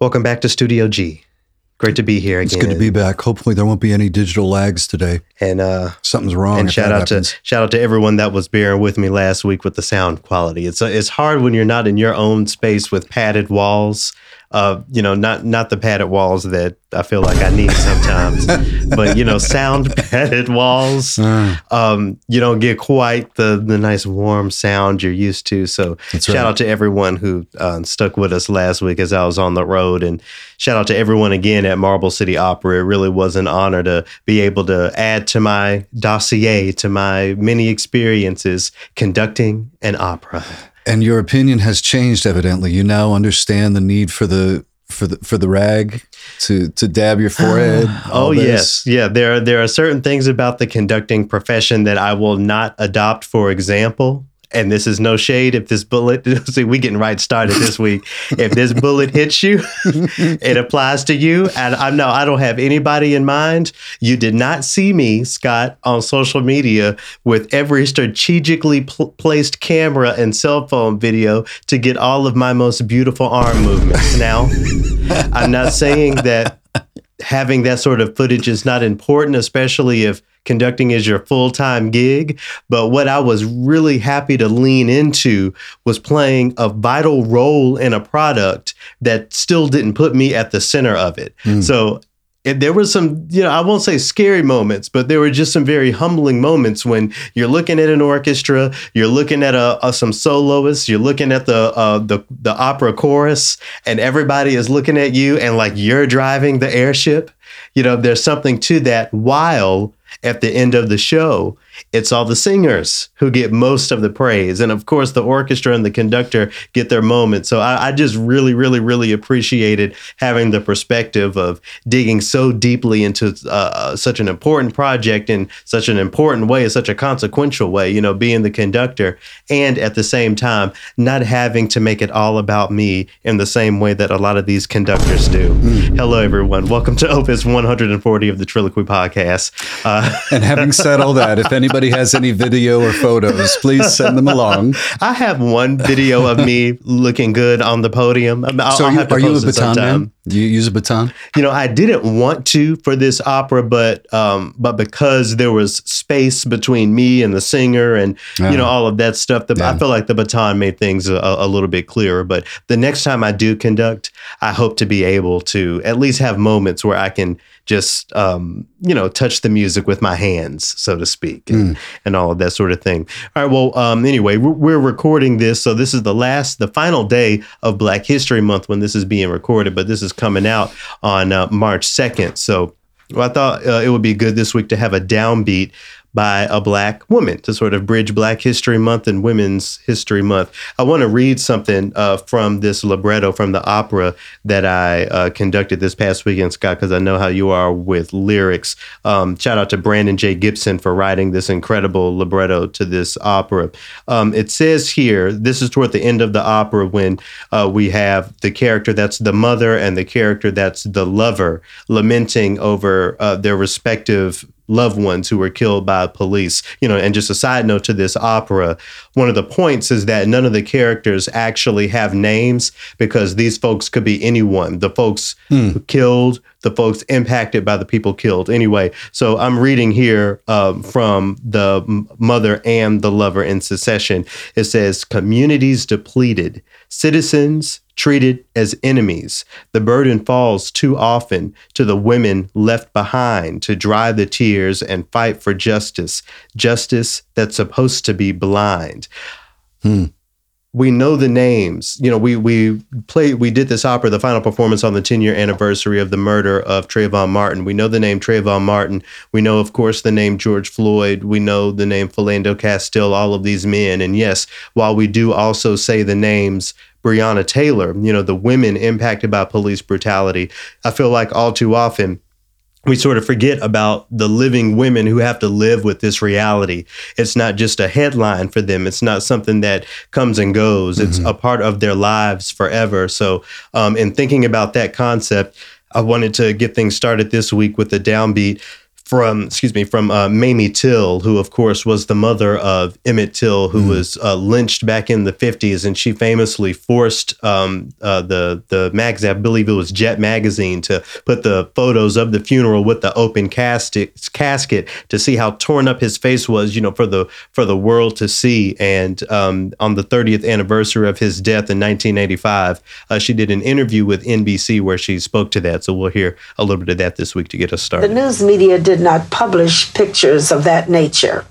Welcome back to Studio G. Great to be here again. It's good to be back. Hopefully, there won't be any digital lags today. And uh, something's wrong. And shout out happens. to shout out to everyone that was bearing with me last week with the sound quality. It's it's hard when you're not in your own space with padded walls uh, you know, not not the padded walls that I feel like I need sometimes, but you know, sound padded walls. Uh, um, you don't get quite the the nice warm sound you're used to. So shout right. out to everyone who uh, stuck with us last week as I was on the road, and shout out to everyone again at Marble City Opera. It really was an honor to be able to add to my dossier, to my many experiences conducting an opera. And your opinion has changed evidently. You now understand the need for the for the for the rag to to dab your forehead. oh yes, yeah. There are there are certain things about the conducting profession that I will not adopt. For example, and this is no shade if this bullet see we getting right started this week. If this bullet hits you it applies to you. And i'm no i don't have anybody in mind. You did not see me scott on social media with every strategically pl- placed camera and cell phone video to get all of my most beautiful arm movements. Now i'm not saying that having that sort of footage is not important especially if conducting is your full time gig. But what I was really happy to lean into was playing a vital role in a product that still didn't put me at the center of it. Mm. So there were some, you know, I won't say scary moments, but there were just some very humbling moments when you're looking at an orchestra, you're looking at a, a some soloists, you're looking at the uh, the the opera chorus, and everybody is looking at you, and like you're driving the airship. You know, there's something to that while at the end of the show, it's all the singers who get most of the praise. And of course, the orchestra and the conductor get their moment. So I, I, just really, really, really appreciated having the perspective of digging so deeply into uh, such an important project in such an important way, in such a consequential way, you know, being the conductor and at the same time, not having to make it all about me in the same way that a lot of these conductors do. Mm. Hello, everyone. Welcome to Opus 140 of the Triloquy Podcast. Uh, and having said all that, if anybody anybody has any video or photos, please send them along. I have one video of me looking good on the podium. I'll, so, you, are you a baton man? Do you use a baton? You know, I didn't want to for this opera, but um, but because there was space between me and the singer, and you know all of that stuff, the, yeah. I feel like the baton made things a, a little bit clearer. But the next time I do conduct, I hope to be able to at least have moments where I can just um, you know touch the music with my hands, so to speak, and, mm. and all of that sort of thing. All right. Well, um, anyway, we're, recording this, so this is the last, the final day of Black History Month when this is being recorded, but this is coming out on uh, March second. So. Well, I thought uh, it would be good this week to have a downbeat by a black woman to sort of bridge Black History Month and Women's History Month. I want to read something uh, from this libretto from the opera that I uh, conducted this past weekend, Scott, because I know how you are with lyrics. Um, shout out to Brandon J. Gibson for writing this incredible libretto to this opera. Um, it says here, this is toward the end of the opera when uh, we have the character that's the mother and the character that's the lover lamenting over uh, their respective loved ones who were killed by police. You know, and just a side note to this opera, one of the points is that none of the characters actually have names because these folks could be anyone. The folks hmm. killed, the folks impacted by the people killed. Anyway, so I'm reading here um, from the mother and the lover in secession. It says, communities depleted, citizens treated as enemies. The burden falls too often to the women left behind to dry the tears and fight for justice, justice that's supposed to be blind. Hmm we know the names. You know, we we played we did this opera, the final performance on the 10 year anniversary of the murder of Trayvon Martin. We know the name Trayvon Martin. We know, of course, the name George Floyd. We know the name Philando Castile, all of these men. And yes, while we do also say the names Breonna Taylor, you know, the women impacted by police brutality, I feel like all too often we sort of forget about the living women who have to live with this reality. It's not just a headline for them. It's not something that comes and goes. Mm-hmm. It's a part of their lives forever. So, um, in thinking about that concept, I wanted to get things started this week with a downbeat from excuse me from uh, Mamie Till, who of course was the mother of Emmett Till, who mm. was uh, lynched back in the fifties, and she famously forced um, uh, the the magazine, I believe it was Jet magazine, to put the photos of the funeral with the open casket casket to see how torn up his face was, you know, for the for the world to see. And um, on the 30th anniversary of his death in 1985, uh, she did an interview with NBC where she spoke to that. So we'll hear a little bit of that this week to get us started. The news media did did not publish pictures of that nature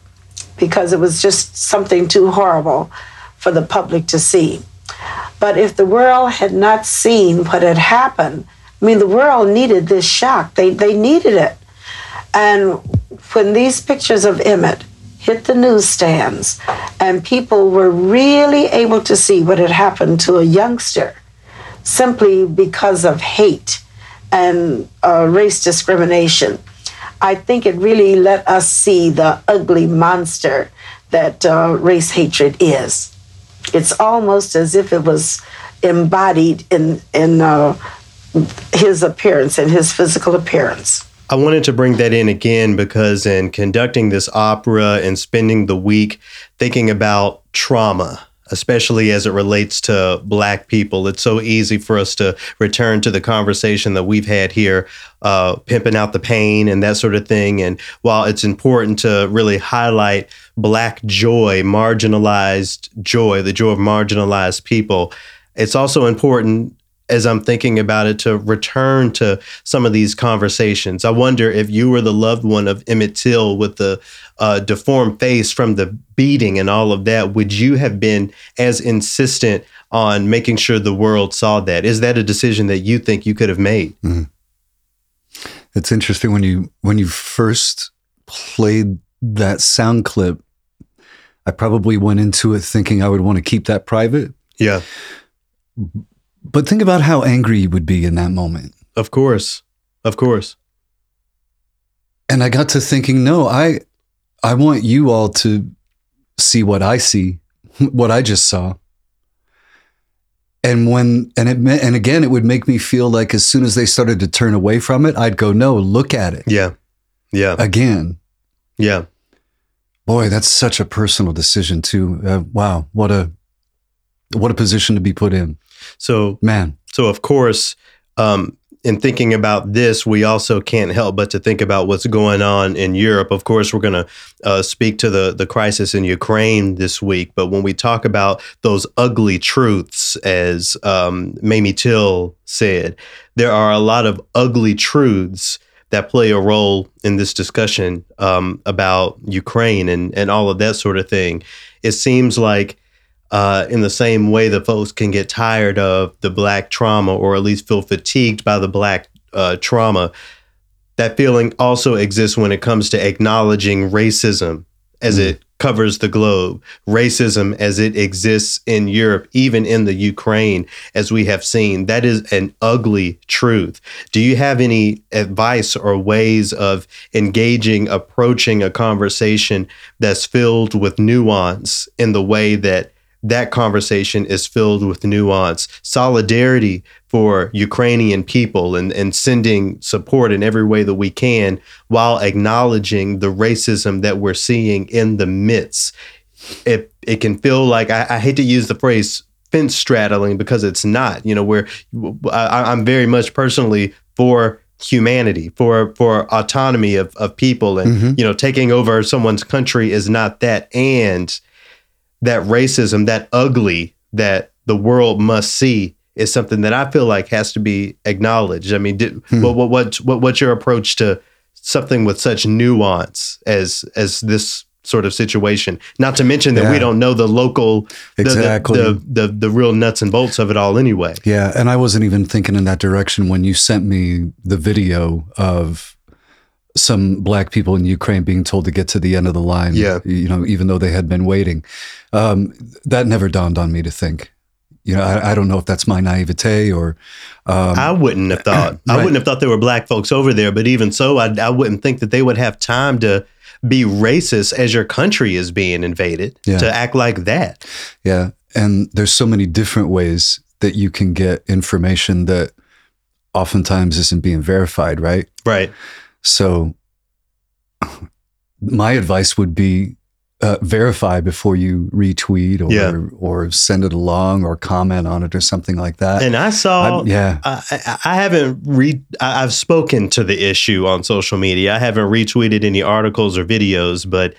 because it was just something too horrible for the public to see. But if the world had not seen what had happened, I mean, the world needed this shock. They, they needed it. And when these pictures of Emmett hit the newsstands and people were really able to see what had happened to a youngster simply because of hate and uh, race discrimination, I think it really let us see the ugly monster that uh, race hatred is. It's almost as if it was embodied in in uh, his appearance and his physical appearance. I wanted to bring that in again because in conducting this opera and spending the week thinking about trauma especially as it relates to black people. It's so easy for us to return to the conversation that we've had here, uh, pimping out the pain and that sort of thing. And while it's important to really highlight black joy, marginalized joy, the joy of marginalized people, it's also important as I'm thinking about it to return to some of these conversations. I wonder if you were the loved one of Emmett Till with the uh, deformed face from the beating and all of that, would you have been as insistent on making sure the world saw that? Is that a decision that you think you could have made? Mm-hmm. It's interesting when you when you first played that sound clip. I probably went into it thinking I would want to keep that private. Yeah but think about how angry you would be in that moment. Of course. Of course. And I got to thinking, no, I I want you all to see what I see, what I just saw. And when and it and again it would make me feel like as soon as they started to turn away from it, I'd go, "No, look at it." Yeah. Yeah. Again. Yeah. Boy, that's such a personal decision too. Uh, wow, what a what a position to be put in. So, man. So, of course, um, in thinking about this, we also can't help but to think about what's going on in Europe. Of course, we're going to uh, speak to the the crisis in Ukraine this week. But when we talk about those ugly truths, as um, Mamie Till said, there are a lot of ugly truths that play a role in this discussion um, about Ukraine and and all of that sort of thing. It seems like uh, in the same way that folks can get tired of the black trauma or at least feel fatigued by the black uh, trauma, that feeling also exists when it comes to acknowledging racism as mm. it covers the globe, racism as it exists in Europe, even in the Ukraine, as we have seen. That is an ugly truth. Do you have any advice or ways of engaging, approaching a conversation that's filled with nuance in the way that that conversation is filled with nuance, solidarity for Ukrainian people, and, and sending support in every way that we can while acknowledging the racism that we're seeing in the midst. It, it can feel like, I, I hate to use the phrase fence straddling because it's not, you know, where I, I'm very much personally for humanity for for autonomy of, of people and mm-hmm. you know taking over someone's country is not that and that racism, that ugly that the world must see is something that I feel like has to be acknowledged. I mean, did, hmm. what, what, what, what, what's your approach to something with such nuance as, as this sort of situation? Not to mention that yeah. we don't know the local, exactly. The, the, the, the, real nuts and bolts of it all anyway. Yeah. And I wasn't even thinking in that direction when you sent me the video of some black people in Ukraine being told to get to the end of the line. Yeah. You know, even though they had been waiting. Um, that never dawned on me to think. You know, I, I don't know if that's my naivete or. Um, I wouldn't have thought. right. I wouldn't have thought there were black folks over there, but even so, I, I wouldn't think that they would have time to be racist as your country is being invaded yeah. to act like that. Yeah. And there's so many different ways that you can get information that oftentimes isn't being verified, right? Right. So my advice would be uh, verify before you retweet or Yeah. or send it along or comment on it or something like that. And I saw, I'm- yeah. I, I, I haven't re. I- I've spoken to the issue on social media. I haven't retweeted any articles or videos, but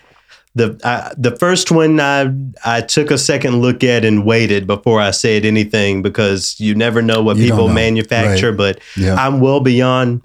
the I, the first one I I took a second look at and waited before I said anything because you never know what You people know. manufacture. But Yeah. I'm well beyond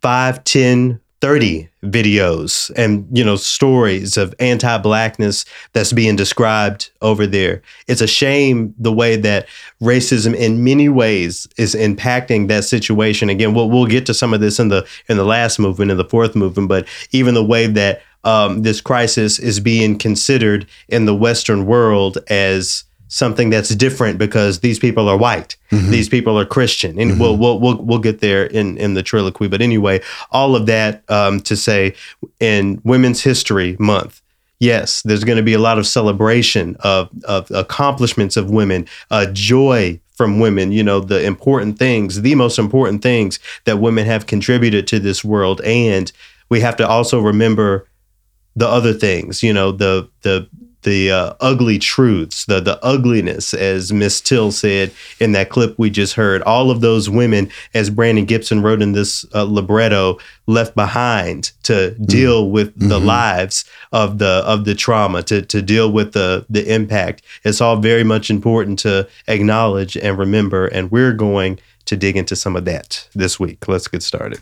five, 10, 30 videos and you know stories of anti-blackness that's being described over there. It's a shame the way that racism in many ways is impacting that situation. Again, we'll we'll get to some of this in the in the last movement, in the fourth movement, but even the way that um, this crisis is being considered in the Western world as something that's different because these people are white, these people are Christian, and we'll, we'll we'll we'll get there in in the triloquy. But anyway, all of that um, to say, in Women's History Month, yes, there's going to be a lot of celebration of of accomplishments of women, uh, joy from women. You know, the important things, the most important things that women have contributed to this world, and we have to also remember the other things, you know, the the the uh, ugly truths, the the ugliness, as Miss Till said in that clip we just heard. All of those women, as Brandon Gibson wrote in this uh, libretto, left behind to deal with the lives of the of the trauma, to to deal with the the impact. It's all very much important to acknowledge and remember, and we're going to dig into some of that this week. Let's get started.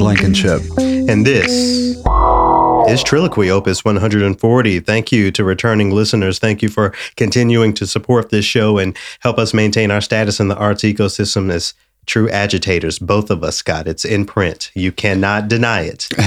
Blankenship. And this is Triloquy Opus 140. Thank you to returning listeners. Thank you for continuing to support this show and help us maintain our status in the arts ecosystem as true agitators. Both of us, Scott. It's in print. You cannot deny it.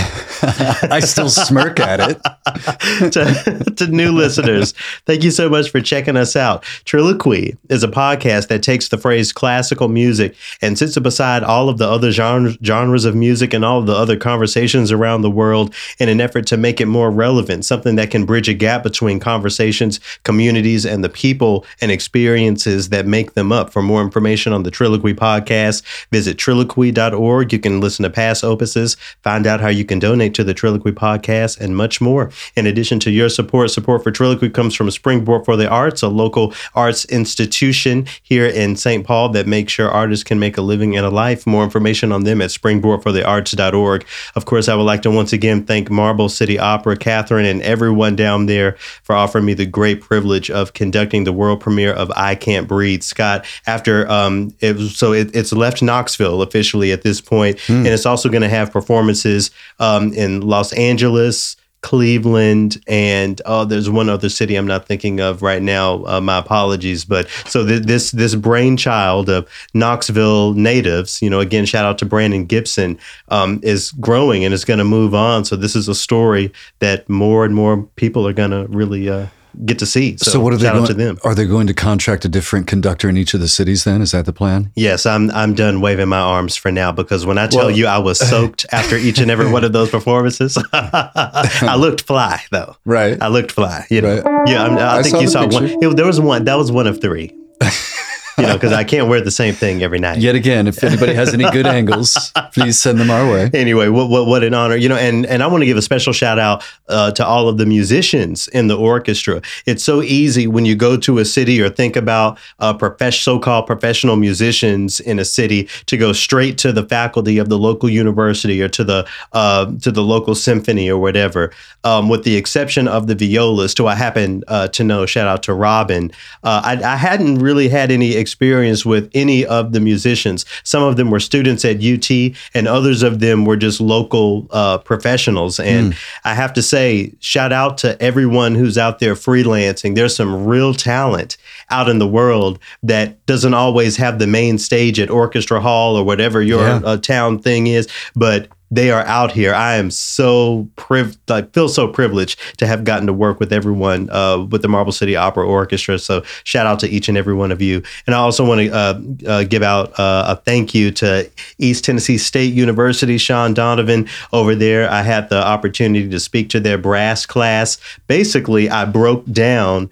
I still smirk at it. to, to new listeners, thank you so much for checking us out. Triloquy is a podcast that takes the phrase classical music and sits it beside all of the other genres, genres of music and all of the other conversations around the world in an effort to make it more relevant, something that can bridge a gap between conversations, communities, and the people and experiences that make them up. For more information on the Triloquy podcast, visit triloquy.org. You can listen to past opuses, find out how you can donate to the Triloquy podcast, and much more. In addition to your support, support for Triloquy comes from Springboard for the Arts, a local arts institution here in St. Paul that makes sure artists can make a living and a life. More information on them at springboardforthearts.org. Of course, I would like to once again thank Marble City Opera, Catherine, and everyone down there for offering me the great privilege of conducting the world premiere of I Can't Breathe. Scott, after um, it was, so it, it's left Knoxville officially at this point, and it's also going to have performances um, in Los Angeles. Cleveland and oh, there's one other city I'm not thinking of right now. Uh, my apologies, but so th- this this brainchild of Knoxville natives, you know, again, shout out to Brandon Gibson, um, is growing and is going to move on. So this is a story that more and more people are going to really uh, get to see. So, So, what are they going to them? Are they going to contract a different conductor in each of the cities then? Is that the plan? Yes, I'm I'm done waving my arms for now because when I tell Well- you I was soaked after each and every one of those performances, I looked fly though. Right. I looked fly. You know. Right. Yeah, I'm, I, I think you saw one. It, there was one. That was one of three. you know, because I can't wear the same thing every night. Yet again, if anybody has any good angles, please send them our way. anyway, what, what what an honor, you know, and and I want to give a special shout out uh, to all of the musicians in the orchestra. It's so easy when you go to a city or think about uh, profess- so-called professional musicians in a city to go straight to the faculty of the local university or to the uh, to the local symphony or whatever. Um, with the exception of the violist, who I happen uh, to know, shout out to Robin. Uh, I, I hadn't really had any experience with any of the musicians. Some of them were students at UT, and others of them were just local uh, professionals. And I have to say, shout out to everyone who's out there freelancing. There's some real talent out in the world that doesn't always have the main stage at Orchestra Hall or whatever your Yeah. uh, town thing is, but they are out here. I am so priv like feel so privileged to have gotten to work with everyone uh, with the Marble City Opera Orchestra. So shout out to each and every one of you. And I also want to uh, uh, give out uh, a thank you to East Tennessee State University, Sean Donovan over there. I had the opportunity to speak to their brass class. Basically, I broke down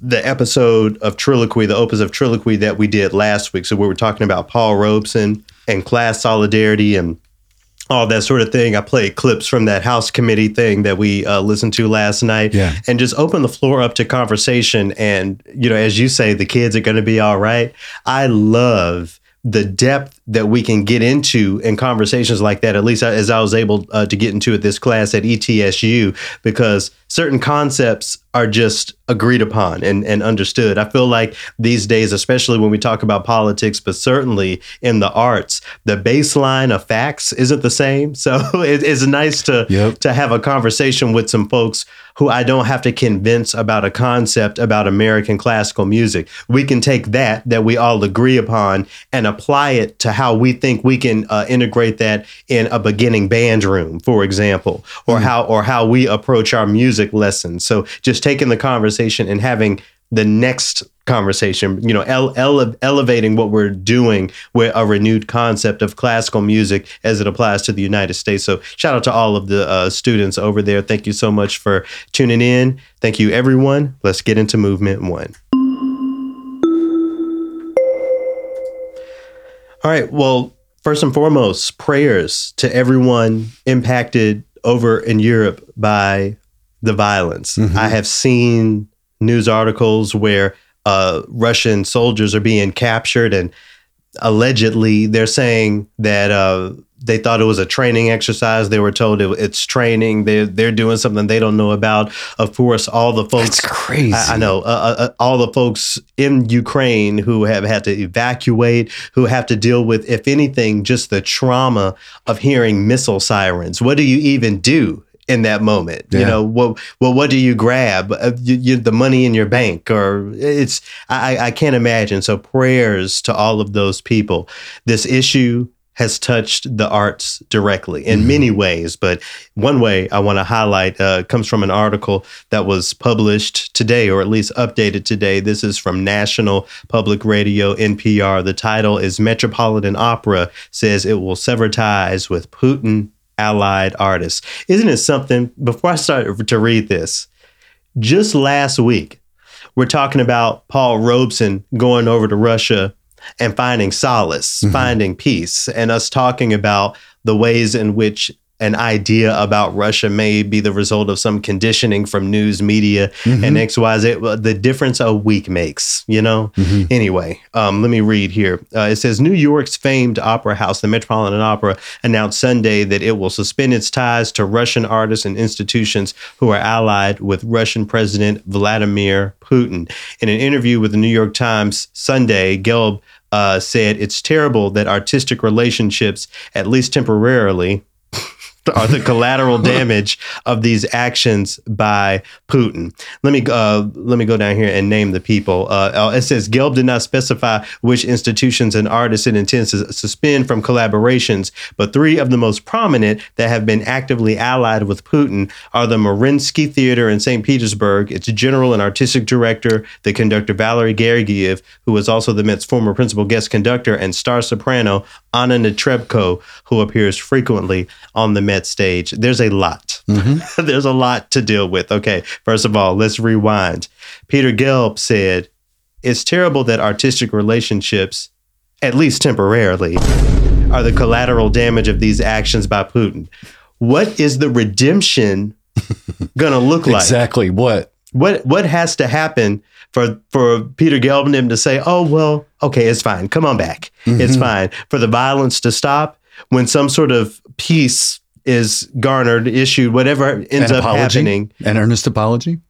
the episode of Triloquy, the opus of Triloquy that we did last week. So we were talking about Paul Robeson and class solidarity and all that sort of thing. I played clips from that House committee thing that we uh, listened to last night, yeah. and just open the floor up to conversation. And you know, as you say, the kids are going to be all right. I love the depth that we can get into in conversations like that, at least as I was able uh, to get into at this class at ETSU, because certain concepts are just agreed upon and, and understood. I feel like these days, especially when we talk about politics, but certainly in the arts, the baseline of facts isn't the same. So it, it's nice to yep. to have a conversation with some folks who I don't have to convince about a concept about American classical music. We can take that that we all agree upon and apply it to how we think we can uh, integrate that in a beginning band room, for example, or mm-hmm. how or how we approach our music lessons. So just taking the conversation and having the next conversation, you know, ele- ele- elevating what we're doing with a renewed concept of classical music as it applies to the United States. So, shout out to all of the uh, students over there. Thank you so much for tuning in. Thank you, everyone. Let's get into movement one. All right. Well, first and foremost, prayers to everyone impacted over in Europe by the violence. Mm-hmm. I have seen news articles where uh, Russian soldiers are being captured, and allegedly they're saying that uh, they thought it was a training exercise. They were told it, it's training. They're they're doing something they don't know about. Of course, all the folks. That's crazy. I, I know. Uh, uh, uh, all the folks in Ukraine who have had to evacuate, who have to deal with, if anything, just the trauma of hearing missile sirens. What do you even do? in that moment. Yeah. You know, what well, what do you grab? Uh, you, you, the money in your bank, or it's I, I can't imagine. So prayers to all of those people. This issue has touched the arts directly in mm-hmm. many ways, but one way I want to highlight uh, comes from an article that was published today, or at least updated today. This is from National Public Radio NPR. The title is Metropolitan Opera says it will sever ties with Putin allied artists. Isn't it something? Before I start to read this, just last week, we're talking about Paul Robeson going over to Russia and finding solace, mm-hmm. finding peace, and us talking about the ways in which an idea about Russia may be the result of some conditioning from news media mm-hmm. and XYZ. The difference a week makes, you know? Mm-hmm. Anyway, um, let me read here. Uh, it says New York's famed opera house, the Metropolitan Opera, announced Sunday that it will suspend its ties to Russian artists and institutions who are allied with Russian President Vladimir Putin. In an interview with the New York Times Sunday, Gelb uh, said it's terrible that artistic relationships, at least temporarily, are the collateral damage of these actions by Putin. Let me uh, let me go down here and name the people. Uh, uh, it says Gelb did not specify which institutions and artists it intends to suspend from collaborations, but three of the most prominent that have been actively allied with Putin are the Mariinsky Theater in St. Petersburg, its general and artistic director, the conductor Valery Gergiev, who was also the Met's former principal guest conductor, and star soprano Anna Netrebko, who appears frequently on the Met stage, there's a lot. Mm-hmm. there's a lot to deal with. Okay, first of all, let's rewind. Peter Gelb said, It's terrible that artistic relationships, at least temporarily, are the collateral damage of these actions by Putin. What is the redemption going to look like? Exactly. What? What what has to happen for for Peter Gelb to say, "Oh well, okay, it's fine. Come on back. Mm-hmm. It's fine." For the violence to stop when some sort of peace is garnered, issued, whatever ends An up happening. An earnest apology?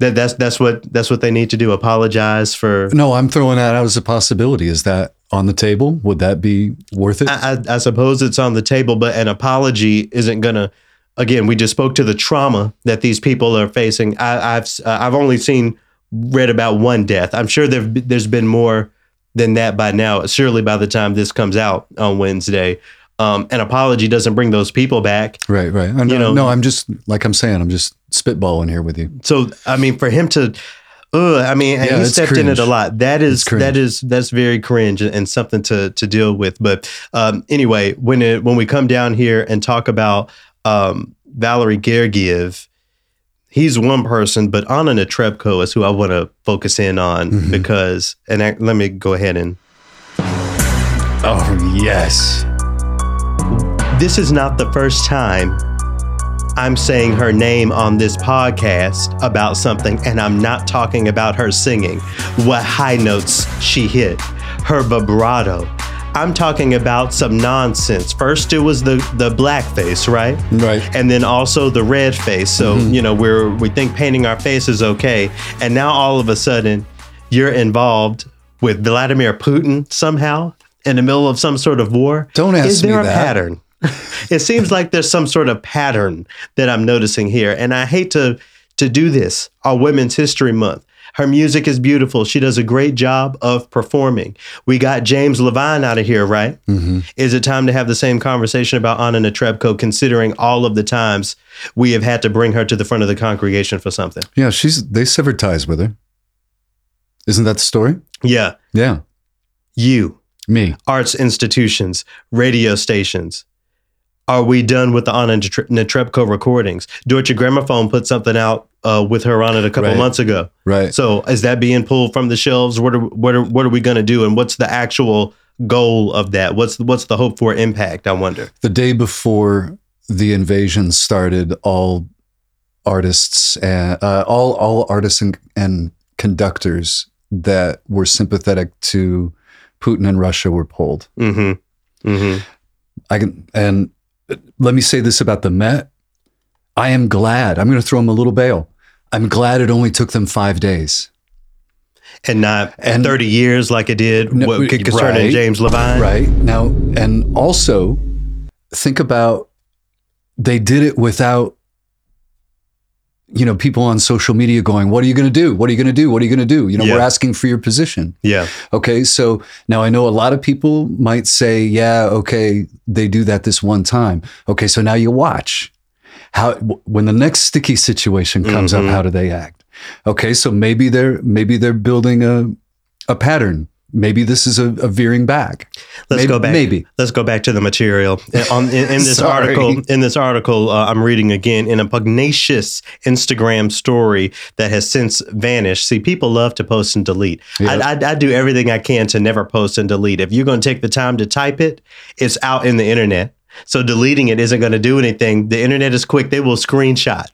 That that's that's what that's what they need to do. Apologize for. No, I'm throwing that out as a possibility. Is that on the table? Would that be worth it? I, I, I suppose it's on the table, but an apology isn't gonna. Again, we just spoke to the trauma that these people are facing. I, have uh, I've only seen read about one death. I'm sure there there's been more than that by now. Surely by the time this comes out on Wednesday, um, an apology doesn't bring those people back. Right, right. I, you know, no, I'm just like I'm saying, I'm just spitballing here with you. So, I mean, for him to, uh, I mean, yeah, he stepped cringe. in it a lot. That is that is that's very cringe and, something to to deal with. But um, anyway, when it when we come down here and talk about um, Valery Gergiev, he's one person, but Anna Netrebko is who I want to focus in on mm-hmm. because, and I, let me go ahead and. Oh yes. This is not the first time I'm saying her name on this podcast about something, and I'm not talking about her singing, what high notes she hit, her vibrato. I'm talking about some nonsense. First, it was the the blackface, right? Right. And then also the red face. So mm-hmm. you know, we're we think painting our face is okay, and now all of a sudden, you're involved with Vladimir Putin somehow in the middle of some sort of war. Don't ask is there me a that. pattern? It seems like there's some sort of pattern that I'm noticing here. And I hate to to do this on Women's History Month. Her music is beautiful. She does a great job of performing. We got James Levine out of here, right? Mm-hmm. Is it time to have the same conversation about Anna Netrebko, considering all of the times we have had to bring her to the front of the congregation for something? Yeah, she's they severed ties with her. Isn't that the story? Yeah. Yeah. You. Me. Arts institutions, radio stations, are we done with the Anna Netrebko recordings? Deutsche Grammophon put something out uh, with her on it a couple right. months ago. Right. So is that being pulled from the shelves? What are what are what are we going to do? And what's the actual goal of that? What's what's the hope for impact? I wonder. The day before the invasion started, all artists and uh, all all artists and, and conductors that were sympathetic to Putin and Russia were pulled. Mm-hmm. Mm-hmm. I can and let me say this about the Met. I am glad. I'm going to throw them a little bail. I'm glad it only took them five days. And not and, 30 years like it did no, what, concerning right, James Levine. Right. Now, and also think about they did it without you know, people on social media going, What are you going to do? What are you going to do? What are you going to do? You know, yeah. we're asking for your position. Yeah. Okay. So now I know a lot of people might say, Yeah, okay, they do that this one time. Okay. So now you watch how, when the next sticky situation comes mm-hmm. up, how do they act? Okay. So maybe they're, maybe they're building a, a pattern maybe this is a, a veering back. Let's maybe, go back. Maybe let's go back to the material on in, in this article. In this article, uh, I'm reading again in a pugnacious Instagram story that has since vanished. See, people love to post and delete. Yep. I, I, I do everything I can to never post and delete. If you're going to take the time to type it, it's out in the internet. So deleting it isn't going to do anything. The internet is quick; they will screenshot.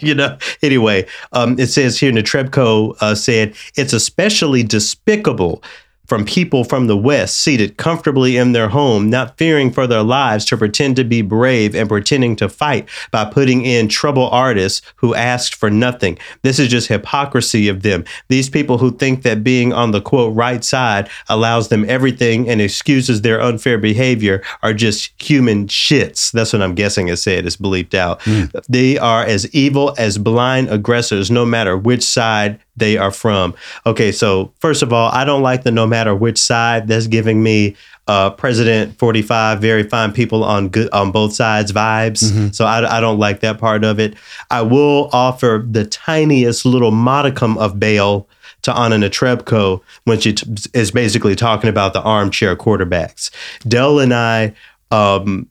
you know. Anyway, um, it says here, Netrebko uh, said it's especially despicable from people from the West seated comfortably in their home, not fearing for their lives to pretend to be brave and pretending to fight by putting in trouble artists who asked for nothing. This is just hypocrisy of them. These people who think that being on the quote right side allows them everything and excuses their unfair behavior are just human shits. That's what I'm guessing it said. It's bleeped out. Mm. They are as evil as blind aggressors, no matter which side they are from. Okay, so first of all, I don't like the no matter which side. That's giving me uh, President 45, very fine people on good on both sides vibes. Mm-hmm. So I, I don't like that part of it. I will offer the tiniest little modicum of bail to Anna Netrebko when she t- is basically talking about the armchair quarterbacks. Dell and I um,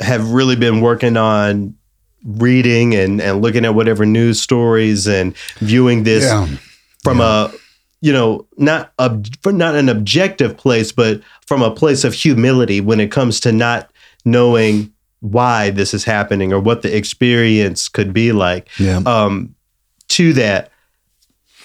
have really been working on reading and, and looking at whatever news stories and viewing this yeah. from yeah. a you know not a not an objective place but from a place of humility when it comes to not knowing why this is happening or what the experience could be like yeah. um, to that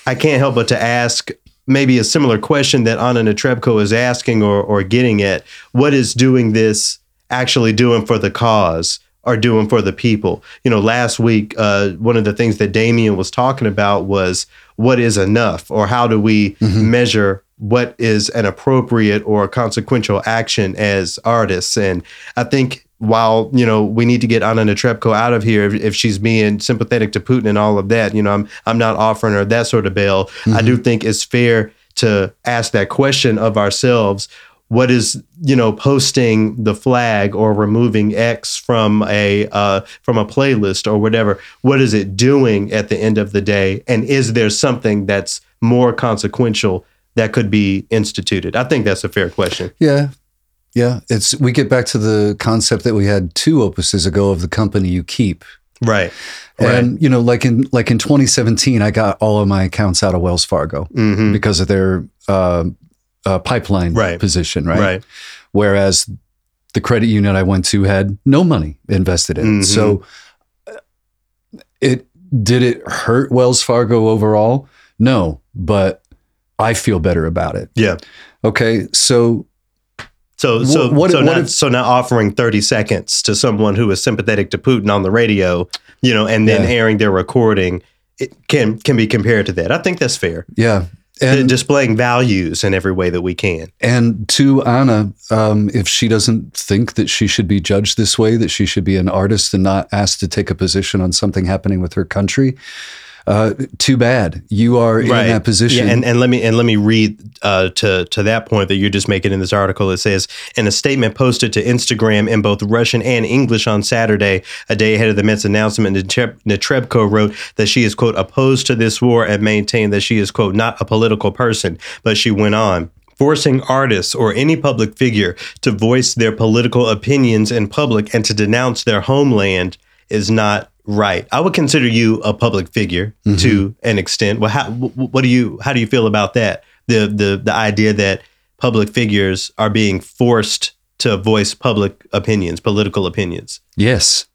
i can't help but to ask maybe a similar question that anna netrebko is asking or, or getting at what is doing this actually doing for the cause are doing for the people. You know, last week, uh, one of the things that Damien was talking about was what is enough, or how do we mm-hmm. measure what is an appropriate or consequential action as artists. And I think while you know we need to get Anna Netrebko out of here if, if, she's being sympathetic to Putin and all of that, you know, I'm I'm not offering her that sort of bail. Mm-hmm. I do think it's fair to ask that question of ourselves what is you know posting the flag or removing X from a uh, from a playlist or whatever? What is it doing at the end of the day? And is there something that's more consequential that could be instituted? I think that's a fair question. Yeah. Yeah. It's we get back to the concept that we had two opuses ago of the company you keep. Right. And right. you know, like in like in 2017, I got all of my accounts out of Wells Fargo Mhm. because of their uh, uh, pipeline Right. position, right? Right. Whereas the credit union I went to had no money invested in. Mhm. it. So it did it hurt Wells Fargo overall? No, but I feel better about it. Yeah. Okay, so So so what- so what now if- so now offering thirty seconds to someone who is sympathetic to Putin on the radio, you know, and then Yeah. airing their recording, it can can be compared to that. I think that's fair. yeah, And displaying values in every way that we can. and to Anna, um, if she doesn't think that she should be judged this way, that she should be an artist and not asked to take a position on something happening with her country, uh, too bad. You are in that position. Yeah, and, and let me and let me read uh, to to that point that you're just making in this article. It says in a statement posted to Instagram in both Russian and English on Saturday, a day ahead of the Mets announcement, Netreb- Netrebko wrote that she is quote opposed to this war and maintained that she is quote not a political person. But she went on. Forcing artists or any public figure to voice their political opinions in public and to denounce their homeland is not right. I would consider you a public figure to an extent. Well, how, what do you how do you feel about that? The the the idea that public figures are being forced to voice public opinions, political opinions. Yes.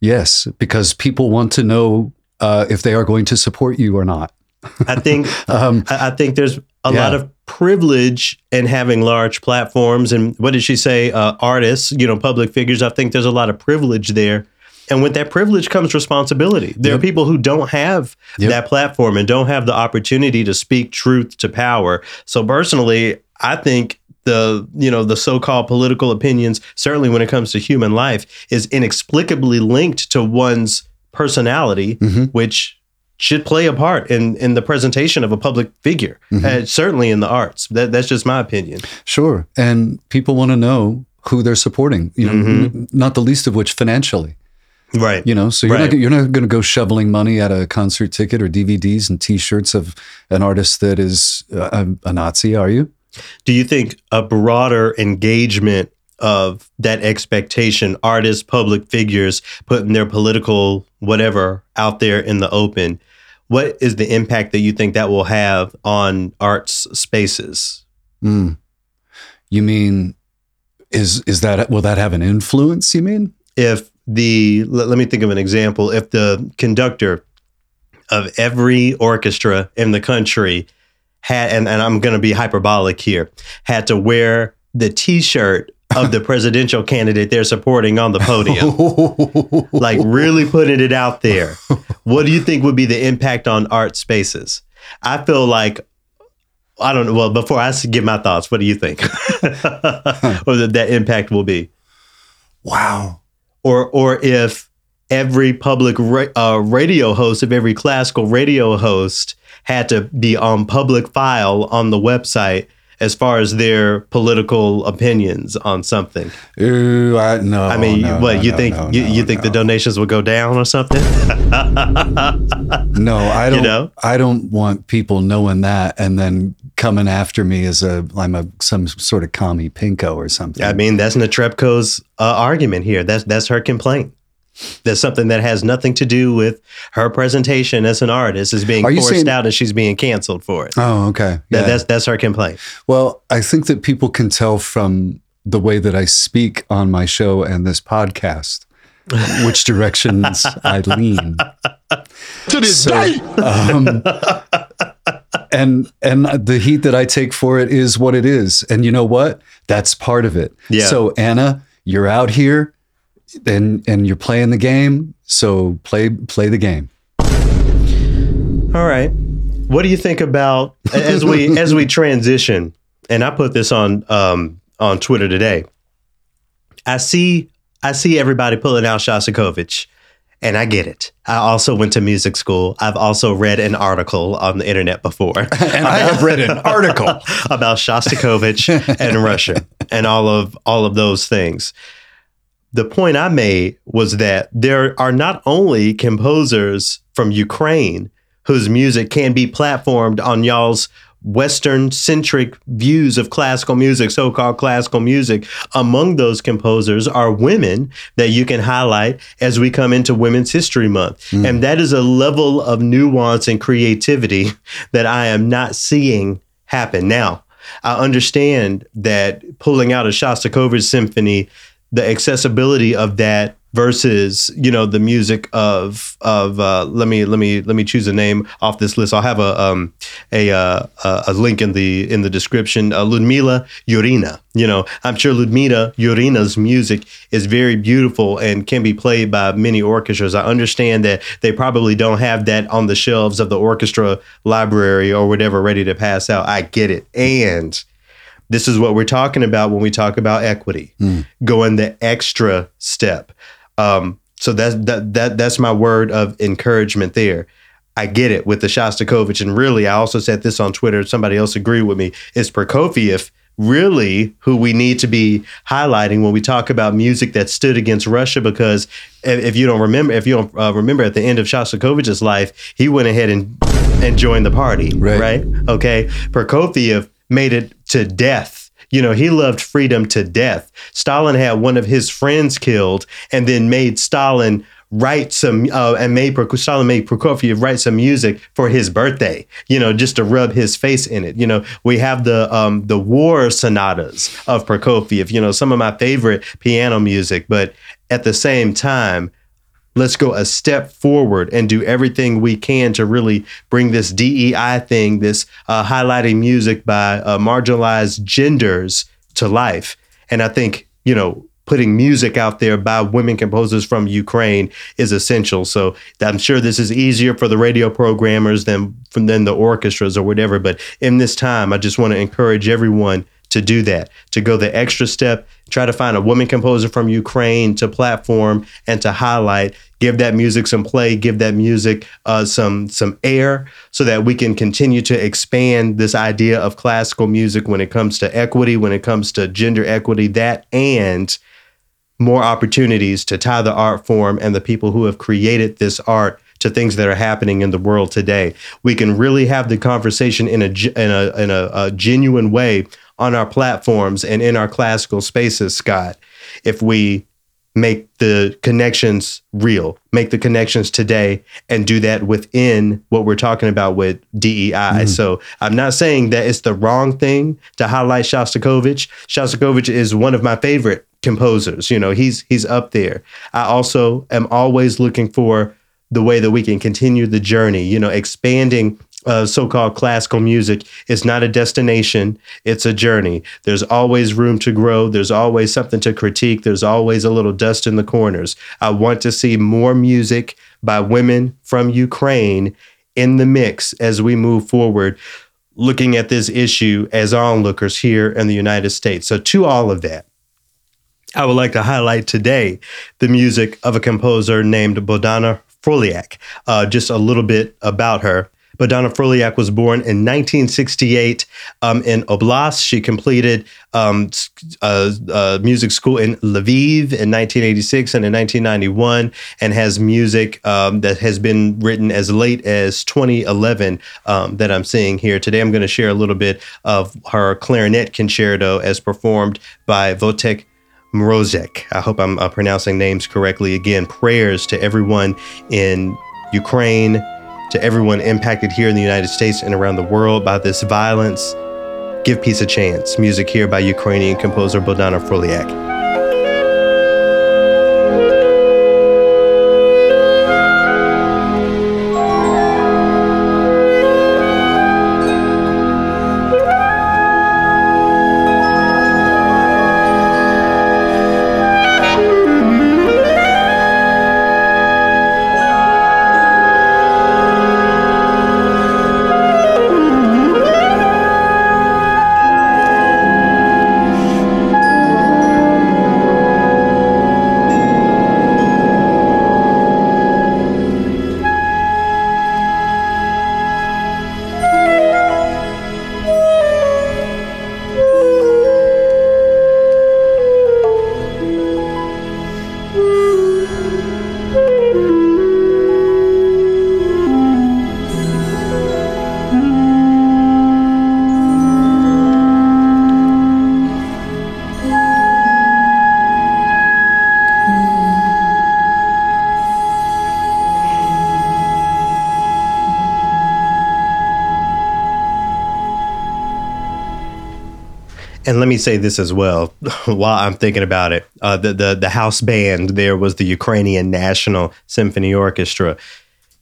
Yes, because people want to know uh, if they are going to support you or not. I think Um, I I think there's a Yeah. lot of privilege in having large platforms. And what did she say? Uh, artists, you know, public figures. I think there's a lot of privilege there. And with that privilege comes responsibility. There are people who don't have Yep. that platform and don't have the opportunity to speak truth to power. So personally, I think the you know the so-called political opinions, certainly when it comes to human life, is inexplicably linked to one's personality, Mhm. which should play a part in in the presentation of a public figure. Uh, certainly in the arts. That, that's just my opinion. Sure. And people want to know who they're supporting, you know, Mhm. n- not the least of which financially, Right. you know, so you're Right. not, you're not going to go shoveling money at a concert ticket or DVDs and t-shirts of an artist that is a, a Nazi, are you? Do you think a broader engagement of that expectation, artists, public figures putting their political whatever out there in the open, what is the impact that you think that will have on arts spaces? Mm. You mean, is, is that, will that have an influence, you mean? If the, let, let me think of an example, if the conductor of every orchestra in the country had, and, and I'm going to be hyperbolic here, had to wear the t shirt of the presidential candidate they're supporting on the podium. like really putting it out there. What do you think would be the impact on art spaces? I feel like I don't know. Well, before I give my thoughts, what do you think? or that that impact will be, wow. Or or if every public ra- uh, radio host of every classical radio host had to be on public file on the website as far as their political opinions on something. Ooh, I, no. I mean, no, what no, you no, think? you, you think the donations will go down or something? No, I don't. You know? I don't want people knowing that and then coming after me as a I'm a some sort of commie pinko or something. I mean, that's Netrebko's uh, argument here. That's that's her complaint. That's something that has nothing to do with her presentation as an artist is being Are forced saying- out and she's being canceled for it. oh, okay. That, Yeah. That's that's her complaint. well, I think that people can tell from the way that I speak on my show and this podcast which directions I lean. To this So, day. um, and and the heat that I take for it is what it is. And you know what? That's part of it. Yeah. So Anna, you're out here and and you're playing the game. So play play the game. All right. What do you think about as we as we transition? And I put this on um, on Twitter today. I see I see everybody pulling out Shostakovich, And I get it. I also went to music school. I've also read an article on the internet before. and I have read an article about Shostakovich and Russia and all of all of those things. The point I made was that there are not only composers from Ukraine whose music can be platformed on y'all's Western centric views of classical music, so called classical music. Among those composers are women that you can highlight as we come into Women's History Month. Mm. And that is a level of nuance and creativity that I am not seeing happen. Now, I understand that pulling out a Shostakovich symphony, the accessibility of that versus you know the music of of uh, let me let me let me choose a name off this list. I'll have a um, a uh, a link in the in the description. Uh, Ludmila Urina. You know, I'm sure Ludmila Urina's music is very beautiful and can be played by many orchestras. I understand that they probably don't have that on the shelves of the orchestra library or whatever ready to pass out. I get it, and this is what we're talking about when we talk about equity, mm. going the extra step. Um, so that's that that that's my word of encouragement there. I get it with the Shostakovich, and really, I also said this on Twitter. Somebody else agreed with me. Is Prokofiev really who we need to be highlighting when we talk about music that stood against Russia? Because if you don't remember, if you don't uh, remember, at the end of Shostakovich's life, he went ahead and and joined the party, right? right? Okay, Prokofiev made it to death you know, he loved freedom to death. Stalin had one of his friends killed and then made Stalin write some uh, and made Stalin made Prokofiev write some music for his birthday. You know, just to rub his face in it. You know, we have the um, the war sonatas of Prokofiev. You know, some of my favorite piano music, but at the same time let's go a step forward and do everything we can to really bring this DEI thing, this uh, highlighting music by uh, marginalized genders to life. And I think, you know, putting music out there by women composers from Ukraine is essential. So I'm sure this is easier for the radio programmers than than the orchestras or whatever. But in this time, I just want to encourage everyone to do that, to go the extra step, try to find a woman composer from Ukraine to platform and to highlight, give that music some play, give that music uh, some some air, so that we can continue to expand this idea of classical music when it comes to equity, when it comes to gender equity, that and more opportunities to tie the art form and the people who have created this art to things that are happening in the world today. We can really have the conversation in a in a in a, a genuine way on our platforms and in our classical spaces, Scott, if we make the connections real, make the connections today, and do that within what we're talking about with DEI. Mm. So I'm not saying that it's the wrong thing to highlight Shostakovich. Shostakovich is one of my favorite composers. You know, he's he's up there. I also am always looking for the way that we can continue the journey, you know, expanding uh, so-called classical music is not a destination it's a journey there's always room to grow there's always something to critique there's always a little dust in the corners i want to see more music by women from ukraine in the mix as we move forward looking at this issue as onlookers here in the united states so to all of that I would like to highlight today the music of a composer named Bodana Froliak. Uh, just a little bit about her. Bodana Froliak was born in 1968 um, in Oblast. She completed um, uh, uh, music school in Lviv in 1986 and in 1991, and has music um, that has been written as late as 2011 um, that I'm seeing here. Today, I'm going to share a little bit of her clarinet concerto as performed by Wojtek Mrozek. I hope I'm uh, pronouncing names correctly. Again, prayers to everyone in Ukraine, to everyone impacted here in the United States and around the world by this violence. Give peace a chance. Music here by Ukrainian composer Bodana Froliak. Me say this as well, while I'm thinking about it, uh, the the the house band there was the Ukrainian National Symphony Orchestra.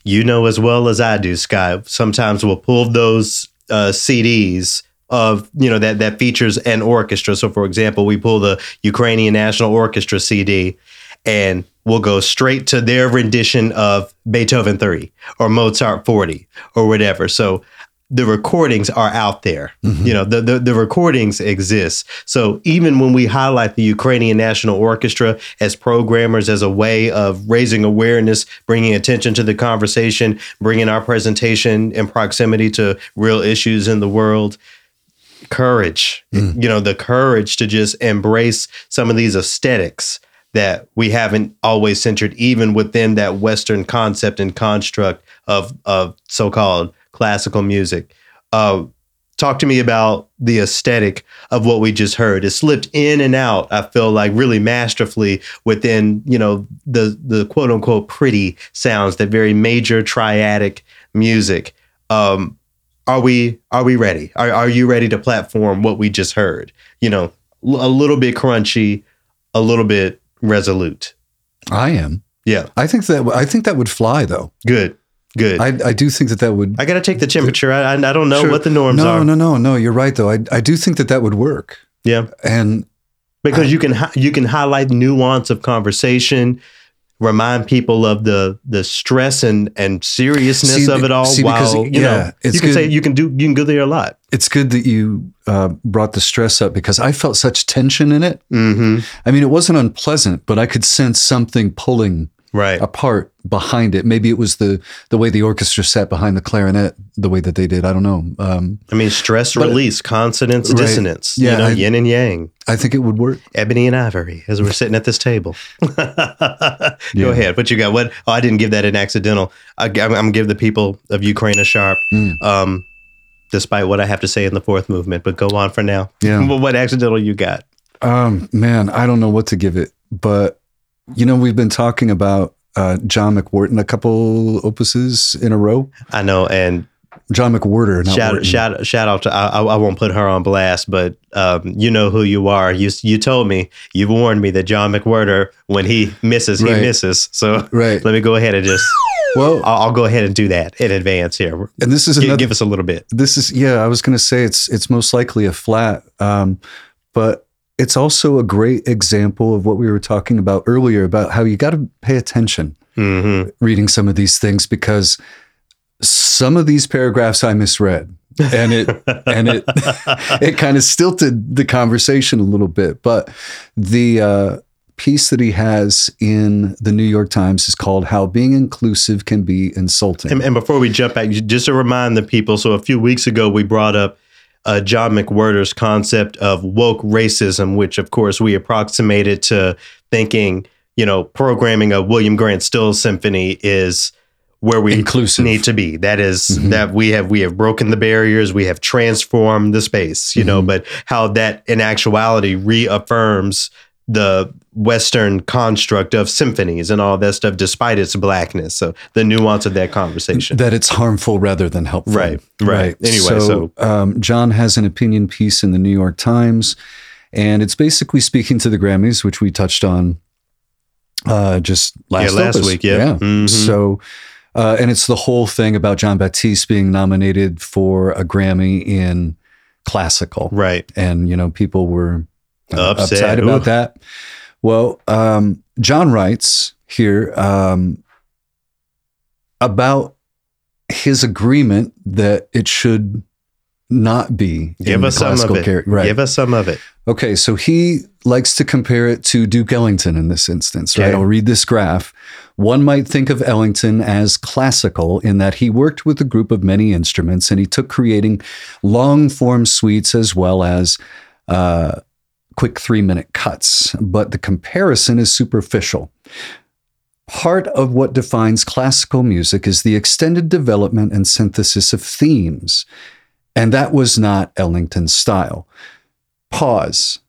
You know as well as I do, Sky. Sometimes we'll pull those uh, CDs of you know that that features an orchestra. So, for example, we pull the Ukrainian National Orchestra CD, and we'll go straight to their rendition of Beethoven 3 or Mozart 40 or whatever. So the recordings are out there. Mm-hmm. You know, the, the, the recordings exist. So even when we highlight the Ukrainian National Orchestra as programmers as a way of raising awareness, bringing attention to the conversation, bringing our presentation in proximity to real issues in the world, courage. Mm. You know, the courage to just embrace some of these aesthetics that we haven't always centered even within that western concept and construct of of so-called classical music. Uh, talk to me about the aesthetic of what we just heard. It slipped in and out. I feel like really masterfully within you know the the quote unquote pretty sounds, that very major triadic music. Um, are we are we ready? Are are you ready to platform what we just heard? You know, a little bit crunchy, a little bit resolute. I am. Yeah. I think that I think that would fly though. Good. Good. I, I do think that that would. I got to take the temperature. I, I don't know sure. what the norms no, are. No, no, no, no. You're right though. I I do think that that would work. Yeah. And because I, you can you can highlight nuance of conversation, remind people of the the stress and and seriousness see, of it all. See, while because, you yeah, know, you can good. say you can do you can go there a lot. It's good that you uh, brought the stress up because I felt such tension in it. Mm-hmm. I mean, it wasn't unpleasant, but I could sense something pulling right apart behind it. Maybe it was the the way the orchestra sat behind the clarinet, the way that they did. I don't know. Um, I mean, stress release, consonance, right. dissonance. Yeah, you know, I, yin and yang. I think it would work. Ebony and ivory, as we're sitting at this table. Go yeah. ahead. What you got? What? Oh, I didn't give that an accidental. I, am gonna give the people of Ukraine a sharp. Mm. Um, despite what I have to say in the fourth movement, but go on for now. Yeah. what accidental you got? Um, man, I don't know what to give it, but you know, we've been talking about uh, John McWhorter a couple opuses in a row. I know, and John McWhorter. shout, shout, shout out to I, I won't put her on blast, but um, you know who you are. You you told me you warned me that John McWhorter, when he misses, he misses. So right. let me go ahead and just well, I'll, I'll, go ahead and do that in advance here. And this is give, another, give us a little bit. This is yeah. I was going to say it's it's most likely a flat, um, but it's also a great example of what we were talking about earlier about how you got to pay attention mm-hmm. reading some of these things because some of these paragraphs I misread and it and it it kind of stilted the conversation a little bit but the uh, piece that he has in the New York Times is called How Being Inclusive Can Be Insulting. And, and before we jump back, just to remind the people, so a few weeks ago we brought up uh, John McWhorter's concept of woke racism, which of course we approximated to thinking, you know, programming a William Grant Still symphony is where we Inclusive. need to be. That is, mm-hmm. that we have we have broken the barriers, we have transformed the space, you mm-hmm. know, but how that in actuality reaffirms the Western construct of symphonies and all that stuff, despite its blackness. So the nuance of that conversation. That it's harmful rather than helpful. Right. Right. right. Anyway, so, so. Um, John has an opinion piece in the New York Times, and it's basically speaking to the Grammys, which we touched on uh, just last, yeah, last opus. week. Yeah. yeah. Mm-hmm. So, uh, and it's the whole thing about Jon Batiste being nominated for a Grammy in classical. Right. And, you know, people were upset, upset about that. Well, um, John writes here um, about his agreement that it should not be give us some of it. Car- right. Give us some of it. Okay, so he likes to compare it to Duke Ellington in this instance, right? Okay. I'll read this graph. One might think of Ellington as classical in that he worked with a group of many instruments and he took creating long form suites as well as uh, quick three minute cuts, but the comparison is superficial. Part of what defines classical music is the extended development and synthesis of themes. And that was not Ellington's style. Pause.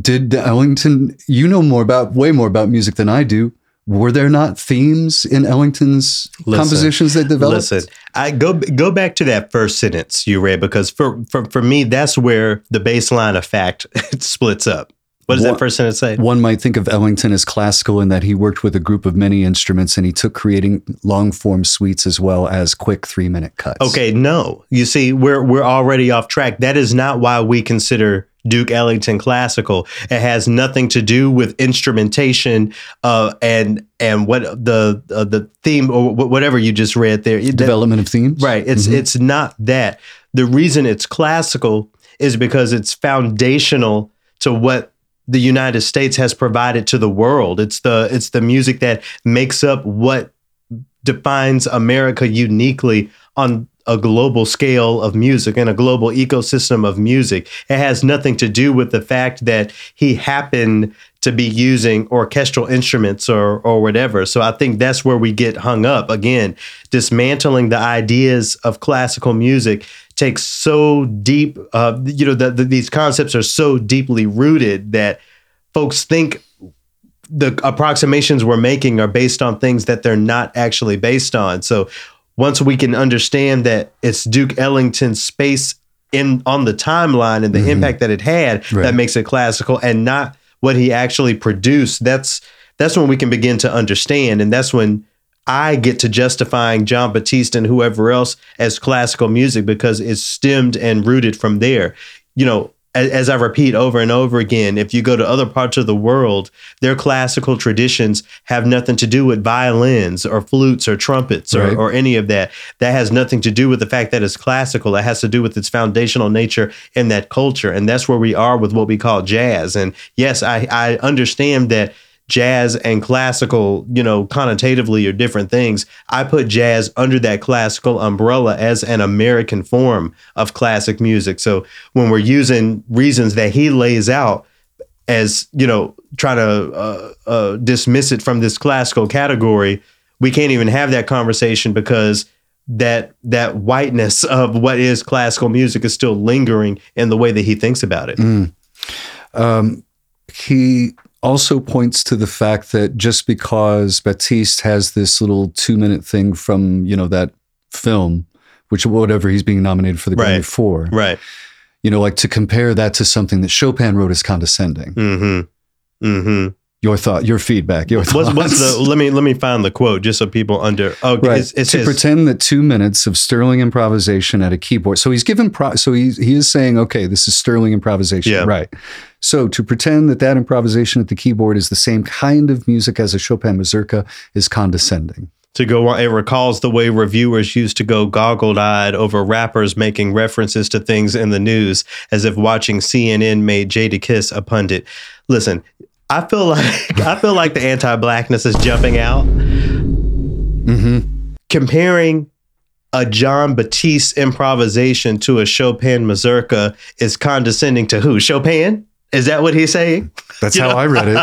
Did Ellington, you know more about, way more about music than I do. Were there not themes in Ellington's listen, compositions that developed? Listen, I go go back to that first sentence you read because for for, for me that's where the baseline of fact splits up. What does one, that first sentence say? One might think of Ellington as classical in that he worked with a group of many instruments and he took creating long form suites as well as quick three minute cuts. Okay, no. You see, we're we're already off track. That is not why we consider Duke Ellington classical. It has nothing to do with instrumentation uh, and and what the uh, the theme or whatever you just read there. Development of themes, right? It's mm-hmm. it's not that. The reason it's classical is because it's foundational to what the United States has provided to the world. It's the it's the music that makes up what defines America uniquely on a global scale of music and a global ecosystem of music. It has nothing to do with the fact that he happened to be using orchestral instruments or or whatever. So I think that's where we get hung up. Again, dismantling the ideas of classical music takes so deep. Uh, you know, that the, these concepts are so deeply rooted that folks think the approximations we're making are based on things that they're not actually based on. So once we can understand that it's Duke Ellington's space in on the timeline and the mm-hmm. impact that it had right. that makes it classical and not what he actually produced, that's that's when we can begin to understand. And that's when I get to justifying Jon Batiste and whoever else as classical music because it's stemmed and rooted from there. You know, as I repeat over and over again, if you go to other parts of the world, their classical traditions have nothing to do with violins or flutes or trumpets or, right. or, any of that. That has nothing to do with the fact that it's classical. It has to do with its foundational nature in that culture. And that's where we are with what we call jazz. And yes, I, I understand that jazz and classical, you know, connotatively are different things. I put jazz under that classical umbrella as an American form of classic music. So when we're using reasons that he lays out as, you know, trying to uh, uh, dismiss it from this classical category, we can't even have that conversation because that that whiteness of what is classical music is still lingering in the way that he thinks about it. Mm. Um, he also points to the fact that just because Batiste has this little two minute thing from, you know, that film, which whatever he's being nominated for the Grammy right. for. Right. You know, like to compare that to something that Chopin wrote is condescending. Mm-hmm. Mm-hmm your thought, your feedback, your thoughts. What's, the? Let me let me find the quote just so people under. Oh, right. It's, it's to his, pretend that two minutes of sterling improvisation at a keyboard. So he's given. Pro, so he he is saying, okay, this is sterling improvisation, yeah. right? So to pretend that that improvisation at the keyboard is the same kind of music as a Chopin mazurka is condescending to go on. It recalls the way reviewers used to go goggled eyed over rappers making references to things in the news as if watching CNN made Jadakiss a pundit. Listen, I feel like I feel like the anti-blackness is jumping out. Mm-hmm. Comparing a Jon Batiste improvisation to a Chopin mazurka is condescending to who? Chopin? Is that what he's saying? That's you how know? I read it.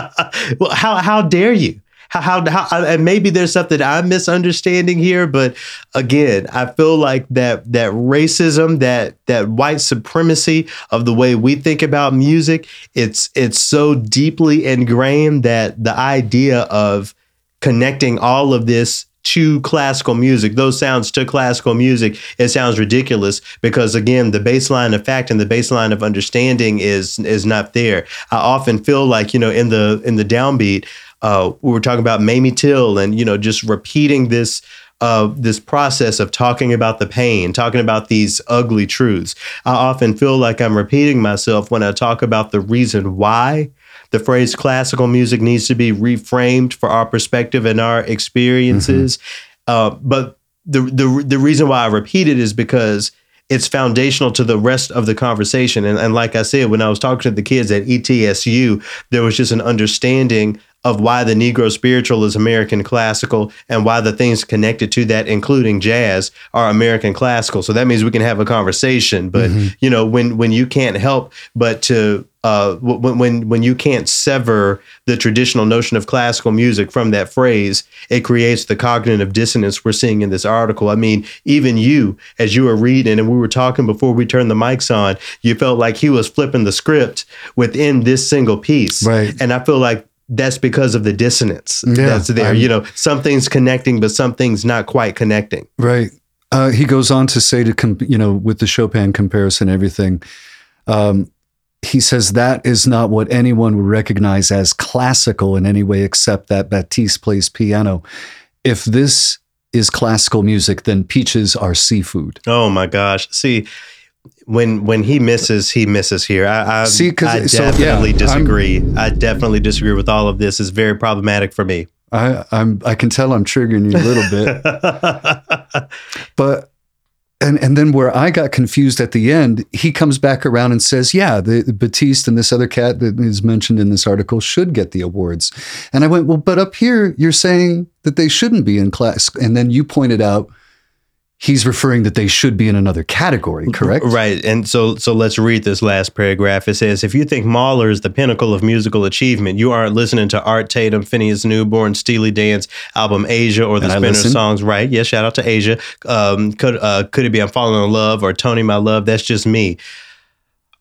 well, how how dare you? How, how, and maybe there's something I'm misunderstanding here, but again, I feel like that that racism, that that white supremacy of the way we think about music, it's it's so deeply ingrained that the idea of connecting all of this to classical music, those sounds to classical music, it sounds ridiculous because again, the baseline of fact and the baseline of understanding is is not there. I often feel like, you know, in the in the downbeat, uh, we were talking about Mamie Till and you know just repeating this uh, this process of talking about the pain, talking about these ugly truths. I often feel like I'm repeating myself when I talk about the reason why the phrase classical music needs to be reframed for our perspective and our experiences. Mm-hmm. Uh, but the, the the reason why I repeat it is because it's foundational to the rest of the conversation. And, and like I said, when I was talking to the kids at ETSU, there was just an understanding of why the Negro spiritual is American classical and why the things connected to that, including jazz, are American classical. So that means we can have a conversation. But mm-hmm. you know, when when you can't help but to uh, when when when you can't sever the traditional notion of classical music from that phrase, it creates the cognitive dissonance we're seeing in this article. I mean, even you, as you were reading and we were talking before we turned the mics on, you felt like he was flipping the script within this single piece. Right. And I feel like that's because of the dissonance yeah, that's there. I'm, you know, something's connecting, but something's not quite connecting. Right. Uh, he goes on to say to comp- you know with the Chopin comparison, everything. Um, he says that is not what anyone would recognize as classical in any way, except that Batiste plays piano. If this is classical music, then peaches are seafood. Oh my gosh! See, when when he misses, he misses here. I, I see. I definitely so, yeah, disagree. I'm, I definitely disagree with all of this. It's very problematic for me. I I'm I can tell I'm triggering you a little bit, but and and then where I got confused at the end, he comes back around and says, "Yeah, the, the, Batiste and this other cat that is mentioned in this article should get the awards." And I went, "Well, but up here you're saying that they shouldn't be in class." And then you pointed out he's referring that they should be in another category, correct? Right. And so so let's read this last paragraph. It says, if you think Mahler is the pinnacle of musical achievement, you aren't listening to Art Tatum, Phineas Newborn, Steely Dan's album Aja or the and Spinner songs, right? Yeah, shout out to Aja. Um, could uh, could it be I'm falling in love or Tony My Love? That's just me.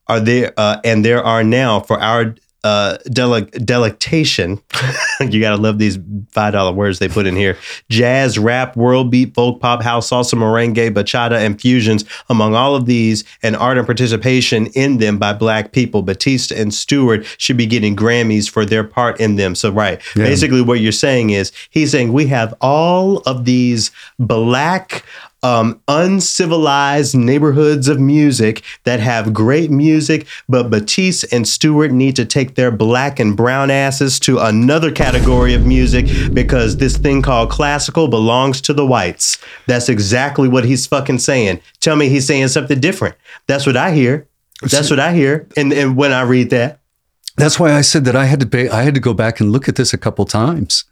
Are there uh, and there are now for our uh, dele- delectation. you gotta love these five dollar words they put in here. Jazz, rap, world beat, folk, pop, house, salsa, merengue, bachata, and fusions. Among all of these, and art and participation in them by Black people, Batista and Stewart should be getting Grammys for their part in them. So, right, yeah. basically, what you're saying is he's saying we have all of these Black um, uncivilized neighborhoods of music that have great music, but Batiste and Stewart need to take their black and brown asses to another category of music because this thing called classical belongs to the whites. That's exactly what he's fucking saying. Tell me he's saying something different. That's what I hear. That's what I hear. And, and when I read that. That's why I said that I had to pay, I had to go back and look at this a couple times,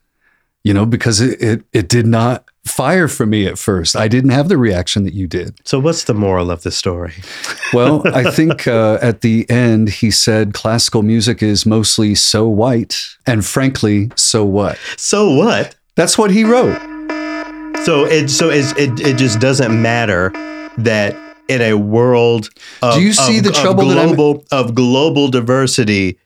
you know, because it, it, it did not fire for me at first. I didn't have the reaction that you did. So, what's the moral of the story? well, I think uh, at the end, he said classical music is mostly so white, and frankly, so what? So what? That's what he wrote. So it so it it just doesn't matter that in a world of, do you see of, the trouble of global, of global diversity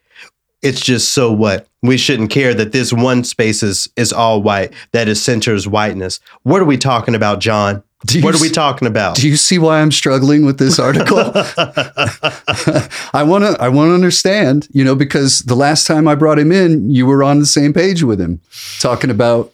it's just so what? We shouldn't care that this one space is is all white that is centers whiteness. What are we talking about john? What are we talking about? do you see why i'm struggling with this article? I want to i want to understand you know because the last time i brought him in you were on the same page with him talking about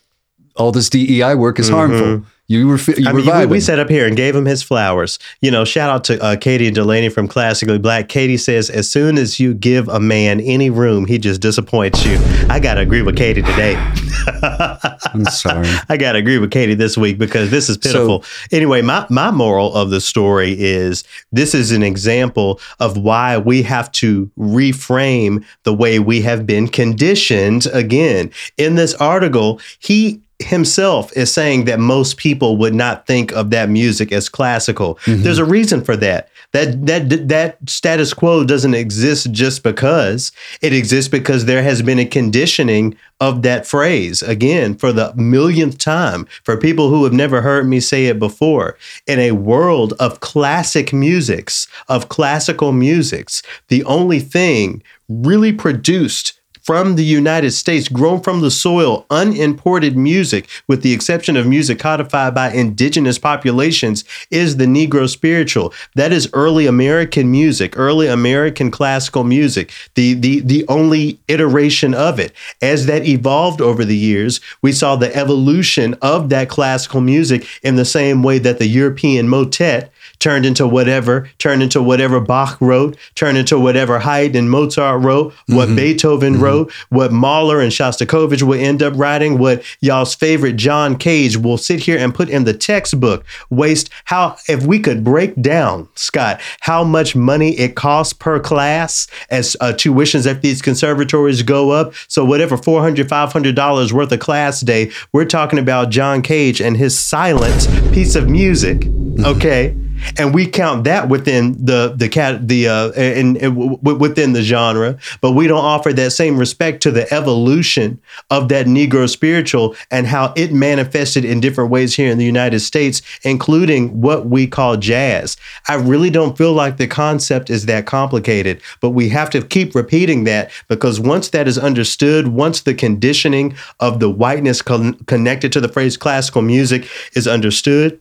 all this dei work is mm-hmm. harmful you were, you I mean, we, we sat up here and gave him his flowers. You know, shout out to uh, Katie and Delaney from Classically Black. Katie says, as soon as you give a man any room, he just disappoints you. I got to agree with Katie today. I'm sorry. I got to agree with Katie this week because this is pitiful. So, anyway, my, my moral of the story is this is an example of why we have to reframe the way we have been conditioned again. In this article, he himself is saying that most people would not think of that music as classical. Mm-hmm. There's a reason for that. That that that status quo doesn't exist just because it exists because there has been a conditioning of that phrase again for the millionth time for people who have never heard me say it before in a world of classic musics of classical musics the only thing really produced from the United States, grown from the soil, unimported music, with the exception of music codified by indigenous populations, is the Negro spiritual. That is early American music, early American classical music, the, the, the only iteration of it. As that evolved over the years, we saw the evolution of that classical music in the same way that the European motet turned into whatever, turned into whatever Bach wrote, turned into whatever Haydn and Mozart wrote, what mm-hmm. Beethoven mm-hmm. wrote, what Mahler and Shostakovich will end up writing, what y'all's favorite John Cage will sit here and put in the textbook. Waste how if we could break down, Scott, how much money it costs per class as uh, tuitions at these conservatories go up. So whatever $400, $500 worth of class day, we're talking about John Cage and his silent piece of music. Mm-hmm. Okay. And we count that within the the cat the uh and, w- within the genre but we don't offer that same respect to the evolution of that negro spiritual and how it manifested in different ways here in the united states including what we call jazz. I really don't feel like the concept is that complicated but we have to keep repeating that because once that is understood once the conditioning of the whiteness con- connected to the phrase classical music is understood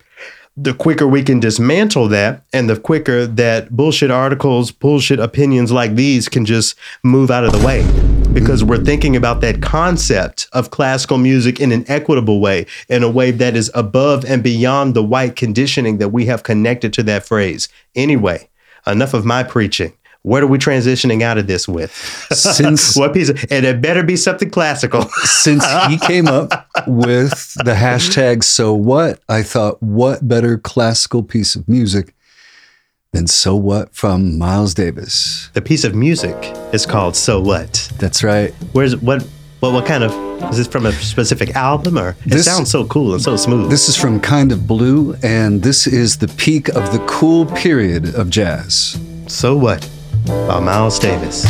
the quicker we can dismantle that and the quicker that bullshit articles, bullshit opinions like these can just move out of the way. Because we're thinking about that concept of classical music in an equitable way, in a way that is above and beyond the white conditioning that we have connected to that phrase. Anyway, enough of my preaching. What are we transitioning out of this with? Since what piece? Of, and it better be something classical. since he came up with the hashtag so what, I thought, what better classical piece of music than So What from Miles Davis? the piece of music is called "So What." That's right. Where's what? What? What kind of? Is this from a specific album, or it This- sounds so cool and so smooth? This is from Kind of Blue, and this is the peak of the cool period of jazz. so what? By Miles Davis.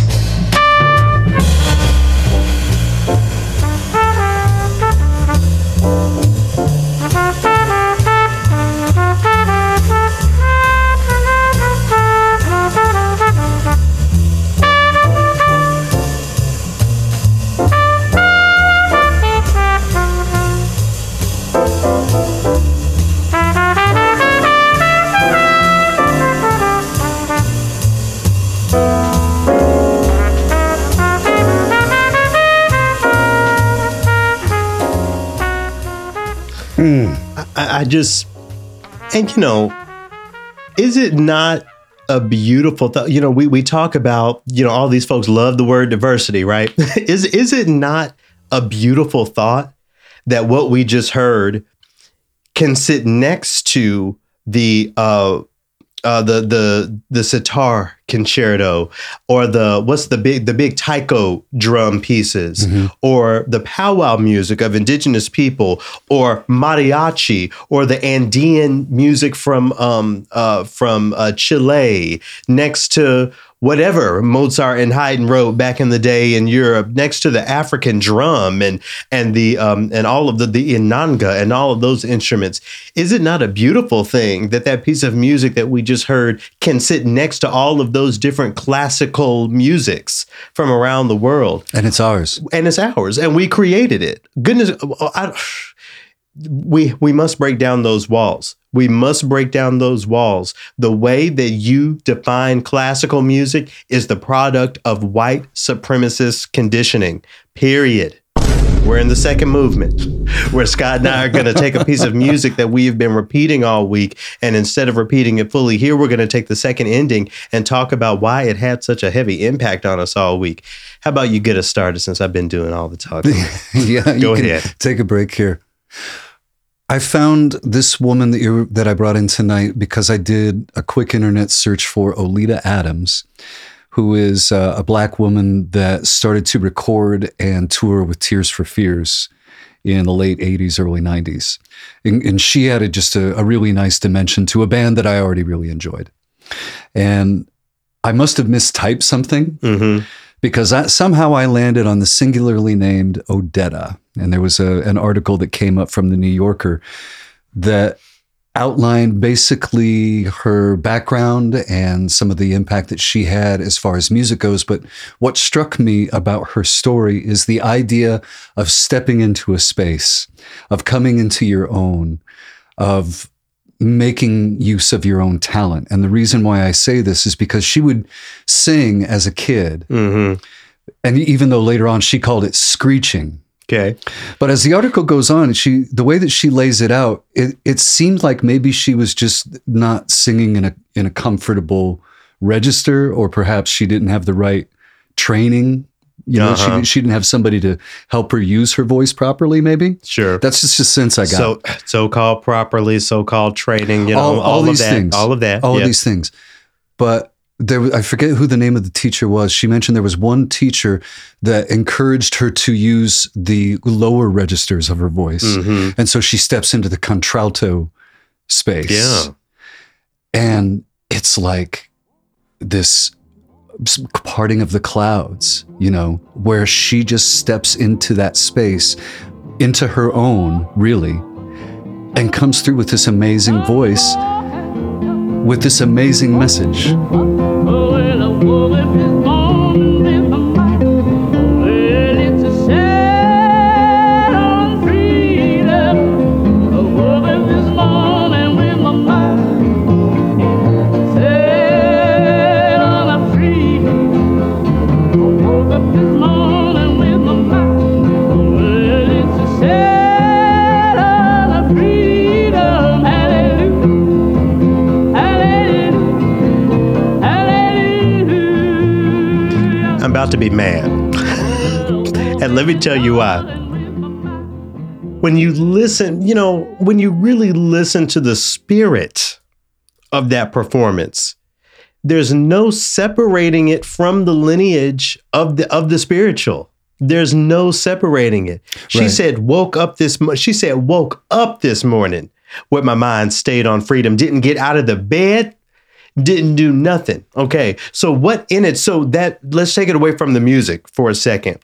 I, just, and you know, is it not a beautiful thought? You know, we we talk about, you know, all these folks love the word diversity, right? is is it not a beautiful thought that what we just heard can sit next to the uh uh, the the the sitar concerto or the what's the big the big taiko drum pieces or the powwow music of indigenous people or mariachi or the Andean music from um uh from uh, Chile next to whatever Mozart and Haydn wrote back in the day in Europe next to the African drum and and the um and all of the the inanga and all of those instruments. Is it not a beautiful thing that that piece of music that we just heard can sit next to all of those different classical musics from around the world. And it's ours. and it's ours and we created it. Goodness I, we we must break down those walls. We must break down those walls. The way that you define classical music is the product of white supremacist conditioning period we're in the second movement where Scott and I are going to take a piece of music that we've been repeating all week. And instead of repeating it fully here, we're going to take the second ending and talk about why it had such a heavy impact on us all week. How about you get us started since I've been doing all the talking? yeah, you Go can ahead. Take a break here. I found this woman that you that I brought in tonight because I did a quick internet search for Oleta Adams, who is uh, a black woman that started to record and tour with Tears for Fears in the late 80s, early 90s. And, and she added just a, a really nice dimension to a band that I already really enjoyed. And I must have mistyped something hmm because I, somehow I landed on the singularly named Odetta. And there was a, an article that came up from the New Yorker that outlined basically her background and some of the impact that she had as far as music goes. But what struck me about her story is the idea of stepping into a space, of coming into your own, of making use of your own talent. And the reason why I say this is because she would sing as a kid. hmm And even though later on she called it screeching, Okay. but as the article goes on, she the way that she lays it out, it, it seemed like maybe she was just not singing in a in a comfortable register, or perhaps she didn't have the right training. You know, Uh-huh. she she didn't have somebody to help her use her voice properly. Maybe Sure. that's just a sense I got. So so called properly, so called training, you know, all, all, all of these that, things, all of that. all yeah. of these things. But there, I forget who the name of the teacher was. She mentioned there was one teacher that encouraged her to use the lower registers of her voice, Mhm. and so she steps into the contralto space. Yeah. And it's like this parting of the clouds, you know, where she just steps into that space, into her own, really, and comes through with this amazing voice, with this amazing message. About to be mad. and let me tell you why. When you listen, you know, when you really listen to the spirit of that performance, there's no separating it from the lineage of the of the spiritual. There's no separating it. She right. said, "Woke up this." Mo-, she said, "Woke up this morning with my mind stayed on freedom. Didn't get out of the bed didn't do nothing. Okay. So what in it? So that let's take it away from the music for a second.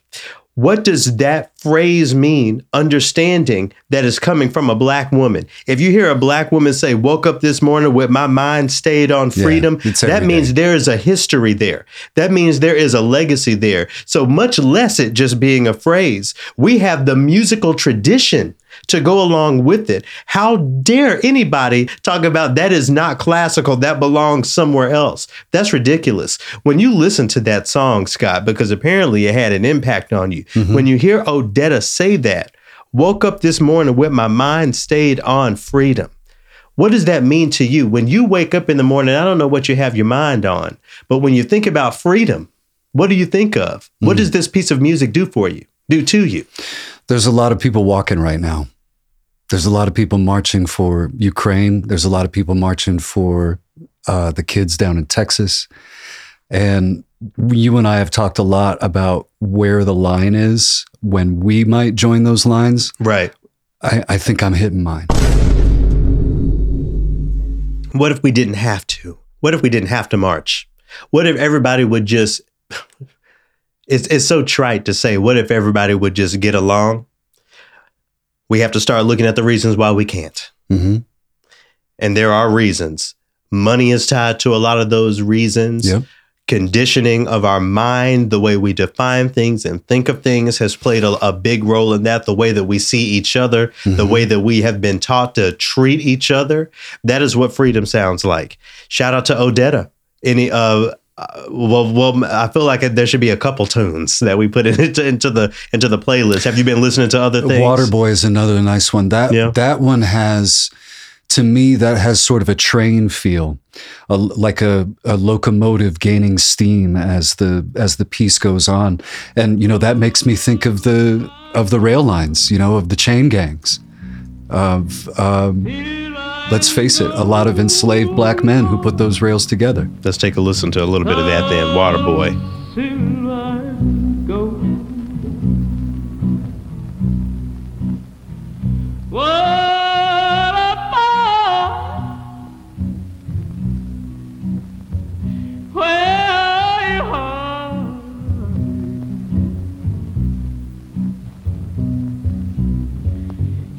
What does that phrase mean? Understanding that is coming from a black woman. If you hear a black woman say, Woke up this morning with my mind stayed on freedom, yeah, that means there is a history there. That means there is a legacy there. So much less it just being a phrase. We have the musical tradition to go along with it. How dare anybody talk about that is not classical, that belongs somewhere else? That's ridiculous. When you listen to that song, Scott, because apparently it had an impact on you, mm-hmm. when you hear Odetta say that, woke up this morning with my mind stayed on freedom. What does that mean to you? When you wake up in the morning, I don't know what you have your mind on, but when you think about freedom, what do you think of? Mm. What does this piece of music do for you, do to you? There's a lot of people walking right now. There's a lot of people marching for Ukraine. There's a lot of people marching for uh, the kids down in Texas. And you and I have talked a lot about where the line is when we might join those lines. Right. I, I think I'm hitting mine. What if we didn't have to? What if we didn't have to march? What if everybody would just it's it's so trite to say, what if everybody would just get along? We have to start looking at the reasons why we can't. Mm-hmm. And there are reasons. Money is tied to a lot of those reasons. Yep. Conditioning of our mind, the way we define things and think of things has played a, a big role in that. The way that we see each other, mm-hmm. the way that we have been taught to treat each other. That is what freedom sounds like. Shout out to Odetta. Any uh uh, well, well, I feel like there should be a couple tunes that we put into, into the into the playlist. Have you been listening to other things? Waterboy is another nice one. That yeah. that one has, to me, that has sort of a train feel, a, like a, a locomotive gaining steam as the as the piece goes on, and you know that makes me think of the of the rail lines, you know, of the chain gangs, of. Um, let's face it, a lot of enslaved black men who put those rails together. Let's take a listen to a little bit of that then, Waterboy.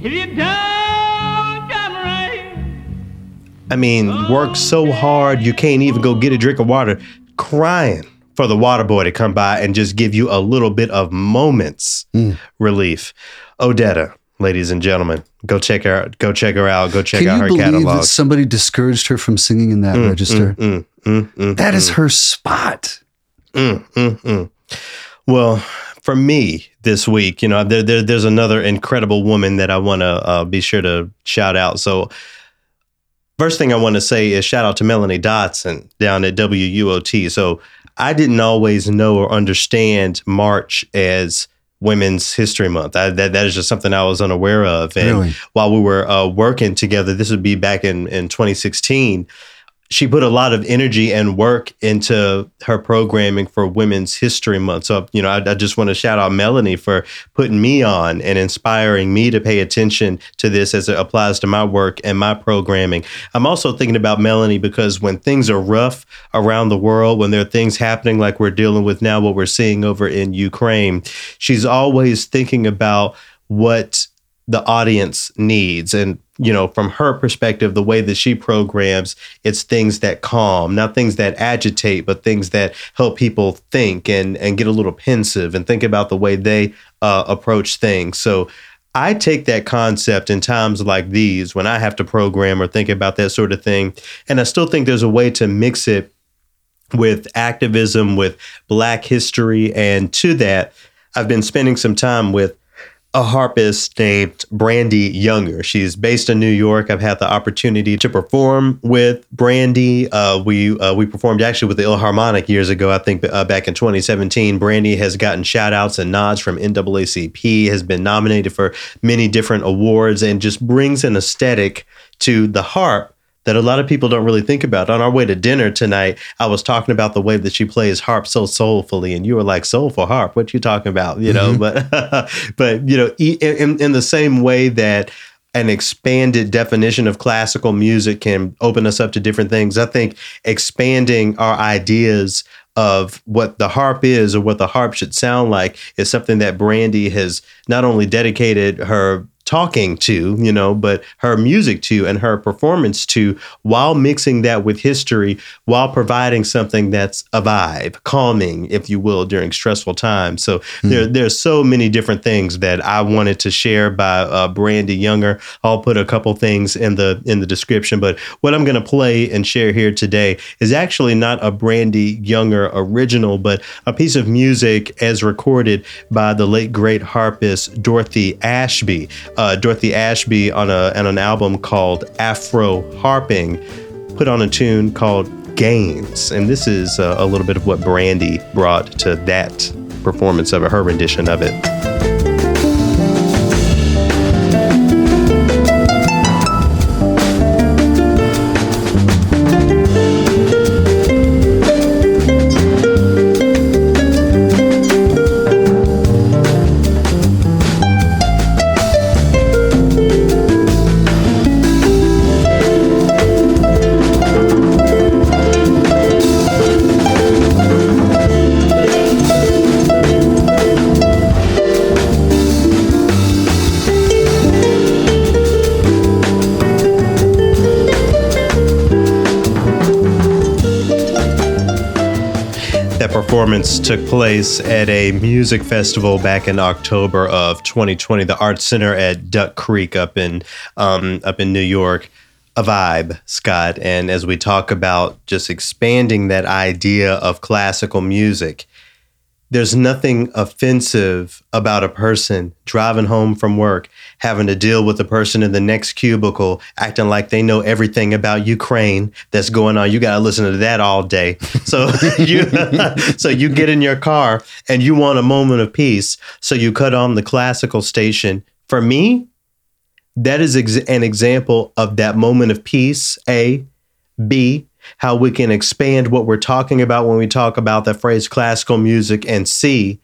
If you die I mean, work so hard you can't even go get a drink of water, crying for the water boy to come by and just give you a little bit of moments mm. relief. Odetta, ladies and gentlemen, go check her out. Go check her out. Go check Can out her catalog. That somebody discouraged her from singing in that mm, register. Mm, mm, mm that is mm. her spot. Well, for me this week, you know, there, there, there's another incredible woman that I want to uh, be sure to shout out. So First thing I want to say is shout out to Melanie Dotson down at WUOT. So I didn't always know or understand March as Women's History Month. I, that that is just something I was unaware of. And really? while we were uh, working together, this would be back in in 2016. She put a lot of energy and work into her programming for Women's History Month. So, you know, I, I, just want to shout out Melanie for putting me on and inspiring me to pay attention to this as it applies to my work and my programming. I'm also thinking about Melanie because when things are rough around the world, when there are things happening like we're dealing with now, what we're seeing over in Ukraine, she's always thinking about what the audience needs and you know from her perspective the way that she programs it's things that calm not things that agitate but things that help people think and and get a little pensive and think about the way they uh, approach things so I take that concept in times like these when I have to program or think about that sort of thing. And I still think there's a way to mix it with activism, with Black history. And to that, I've been spending some time with a harpist named Brandee Younger. She's based in New York. I've had the opportunity to perform with Brandee. Uh, we uh, we performed actually with the Philharmonic years ago. I think uh, back in 2017. Brandee has gotten shout outs and nods from NAACP. Has been nominated for many different awards and just brings an aesthetic to the harp that a lot of people don't really think about. On our way to dinner tonight, I was talking about the way that she plays harp so soulfully, and you were like, "Soulful harp? What you talking about?" You know, mm-hmm. but but you know, in in the same way that an expanded definition of classical music can open us up to different things. I think expanding our ideas of what the harp is or what the harp should sound like is something that Brandee has not only dedicated her talking to, you know, but her music to and her performance to while mixing that with history, while providing something that's a vibe, calming, if you will, during stressful times. So mm. there, there's so many different things that I wanted to share by uh, Brandee Younger. I'll put a couple things in the in the description, but what I'm going to play and share here today is actually not a Brandee Younger original, but a piece of music as recorded by the late great harpist Dorothy Ashby uh, Dorothy Ashby on, a, on an album called Afro Harping, put on a tune called Games. And this is uh, a little bit of what Brandy brought to that performance of it, her rendition of it. Performance took place at a music festival back in October of 2020, the Arts Center at Duck Creek up in um, up in New York. A vibe, Scott. And as we talk about just expanding that idea of classical music, there's nothing offensive about a person driving home from work, having to deal with the person in the next cubicle, acting like they know everything about Ukraine that's going on. You got to listen to that all day. So you, so you get in your car and you want a moment of peace. So you cut on the classical station. For me, that is ex- an example of that moment of peace. A, B, how we can expand what we're talking about when we talk about the phrase classical music, and C,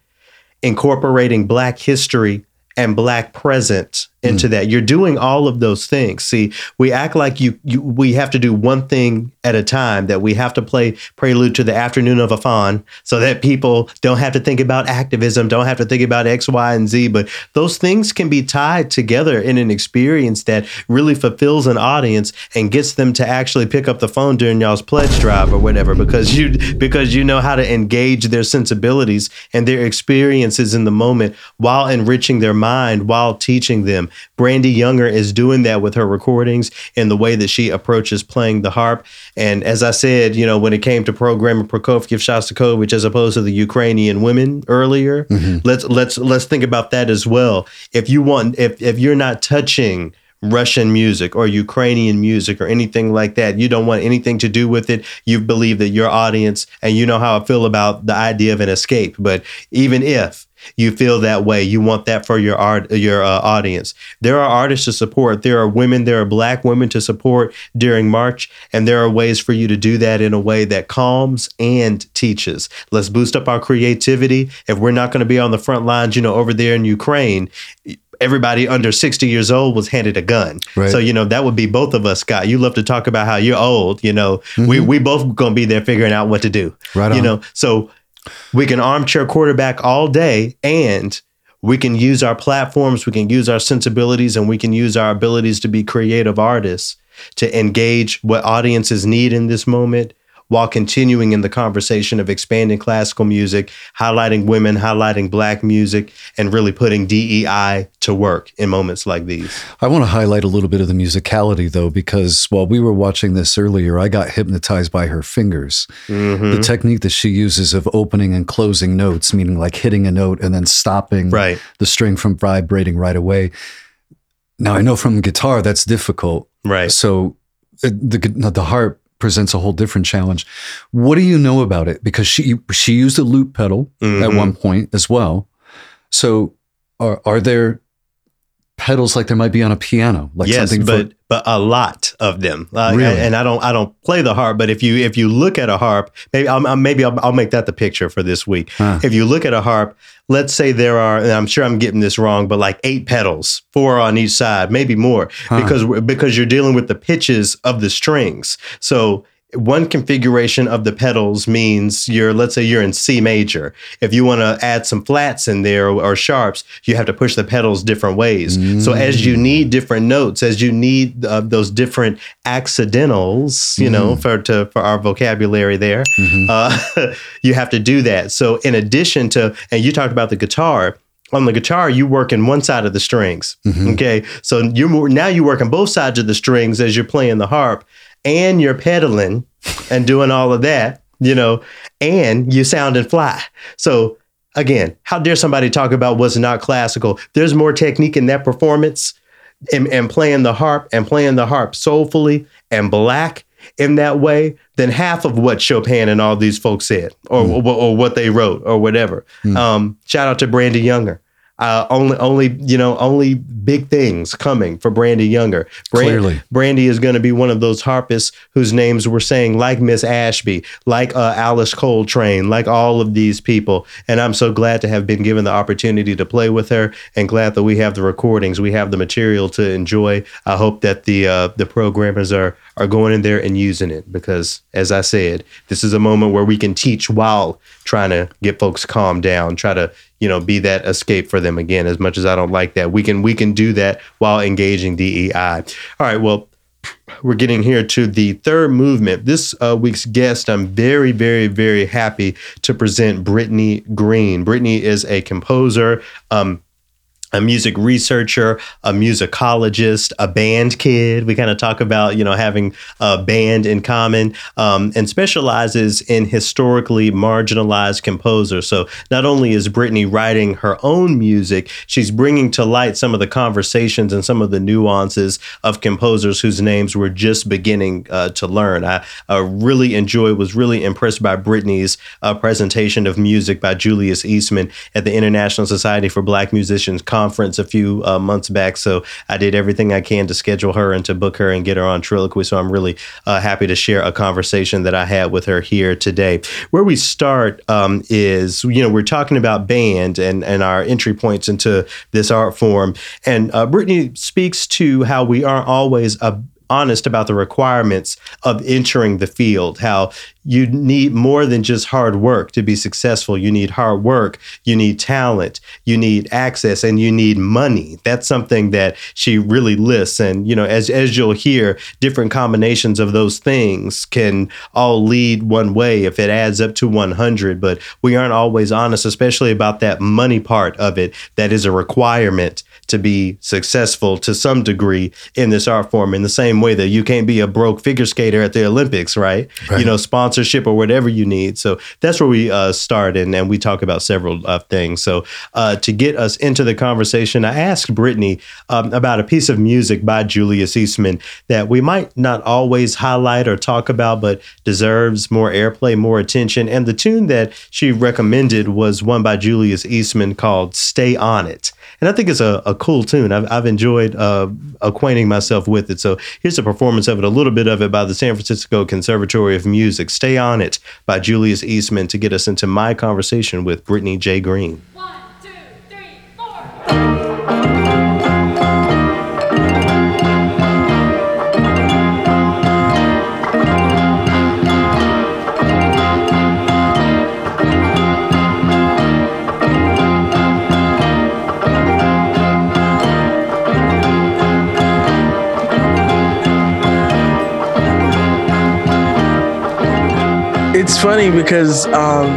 incorporating Black history and Black present into mm. that. You're doing all of those things. See, we act like you, you we have to do one thing at a time, that we have to play prelude to the afternoon of a faun so that people don't have to think about activism, don't have to think about X, Y, and Z. But those things can be tied together in an experience that really fulfills an audience and gets them to actually pick up the phone during y'all's pledge drive or whatever, because you because you know how to engage their sensibilities and their experiences in the moment while enriching their mind, while teaching them Brandee Younger is doing that with her recordings and the way that she approaches playing the harp. And as I said, you know, when it came to programming Prokofiev Shostakovich as opposed to the Ukrainian women earlier, mm-hmm. let's let's let's think about that as well. If you want if if you're not touching Russian music or Ukrainian music or anything like that. You don't want anything to do with it. You believe that your audience, and you know how I feel about the idea of an escape. But even if you feel that way, you want that for your art, your uh, audience. There are artists to support. There are women. There are black women to support during March, and there are ways for you to do that in a way that calms and teaches. Let's boost up our creativity. If we're not going to be on the front lines, you know, over there in Ukraine, everybody under 60 years old was handed a gun. Right. So, you know, that would be both of us, Scott. You love to talk about how you're old, you know, mm-hmm. we, we both going to be there figuring out what to do. Right. On. You know, so we can armchair quarterback all day and we can use our platforms, we can use our sensibilities, and we can use our abilities to be creative artists to engage what audiences need in this moment while continuing in the conversation of expanding classical music, highlighting women, highlighting black music, and really putting DEI to work in moments like these. I want to highlight a little bit of the musicality, though, because while we were watching this earlier, I got hypnotized by her fingers. Mm-hmm. The technique that she uses of opening and closing notes, meaning like hitting a note and then stopping right. the string from vibrating right away. Now, I know from guitar that's difficult. Right. So uh, the, the harp presents a whole different challenge. What do you know about it? Because she she used a loop pedal mm-hmm. at one point as well. So are are there pedals like there might be on a piano, like yes, something but for- but a lot of them. Uh, really? And I don't I don't play the harp, but if you if you look at a harp, maybe I'll, maybe I'll, I'll make that the picture for this week. Huh. If you look at a harp, let's say there are, and I'm sure I'm getting this wrong, but like eight pedals, four on each side, maybe more, huh. because because you're dealing with the pitches of the strings. So one configuration of the pedals means you're let's say you're in C major. If you want to add some flats in there or, or, sharps, you have to push the pedals different ways. Mm. So as you need different notes, as you need uh, those different accidentals, you mm. know, for to for our vocabulary there, mm-hmm. uh, you have to do that. So in addition to, and you talked about the guitar on the guitar, you work in one side of the strings. Mm-hmm. Okay, so you're now you work on both sides of the strings as you're playing the harp, and you're pedaling and doing all of that, you know, and you sound and fly. So again, how dare somebody talk about what's not classical? There's more technique in that performance and, and playing the harp and playing the harp soulfully and black in that way than half of what Chopin and all these folks said or, mm. or, or what they wrote or whatever. Mm. Um, shout out to Brandee Younger. Uh, only, only, you know, only big things coming for Brandee Younger. Brand, Clearly, Brandee is going to be one of those harpists whose names we're saying, like Miss Ashby, like uh, Alice Coltrane, like all of these people. And I'm so glad to have been given the opportunity to play with her, and glad that we have the recordings, we have the material to enjoy. I hope that the uh, the programmers are are going in there and using it because, as I said, this is a moment where we can teach while trying to get folks calmed down, try to you know be that escape for them again. As much as I don't like that, we can we can do that while engaging DEI. All right, well. We're getting here to the third movement. This uh, week's guest, I'm very, very, very happy to present Brittany Green. Brittany is a composer, um, a music researcher, a musicologist, a band kid. We kind of talk about, you know, having a band in common um, and specializes in historically marginalized composers. So not only is Brittany writing her own music, she's bringing to light some of the conversations and some of the nuances of composers whose names we're just beginning uh, to learn. I uh, really enjoyed, was really impressed by Brittany's uh, presentation of music by Julius Eastman at the International Society for Black Musicians conference a few uh, months back. So I did everything I can to schedule her and to book her and get her on Trilloquy. So I'm really uh, happy to share a conversation that I had with her here today. Where we start um, is, you know, we're talking about band and, and our entry points into this art form. And uh, Brittany speaks to how we aren't always a honest about the requirements of entering the field, how you need more than just hard work to be successful. You need hard work, you need talent, you need access, and you need money. That's something that she really lists. And, you know, as, as you'll hear, different combinations of those things can all lead one way if it adds up to 100. But we aren't always honest, especially about that money part of it that is a requirement to be successful to some degree in this art form in the same way that you can't be a broke figure skater at the Olympics, right? right. You know, sponsorship or whatever you need. So that's where we uh, start and, and we talk about several uh, things. So uh, to get us into the conversation, I asked Brittany um, about a piece of music by Julius Eastman that we might not always highlight or talk about, but deserves more airplay, more attention. And the tune that she recommended was one by Julius Eastman called Stay On It. And I think it's a, a cool tune. I've, I've enjoyed uh, acquainting myself with it. So here's a performance of it, a little bit of it by the San Francisco Conservatory of Music. Stay On It by Julius Eastman to get us into my conversation with Brittany J. Green. One, two, three, four. It's funny because um,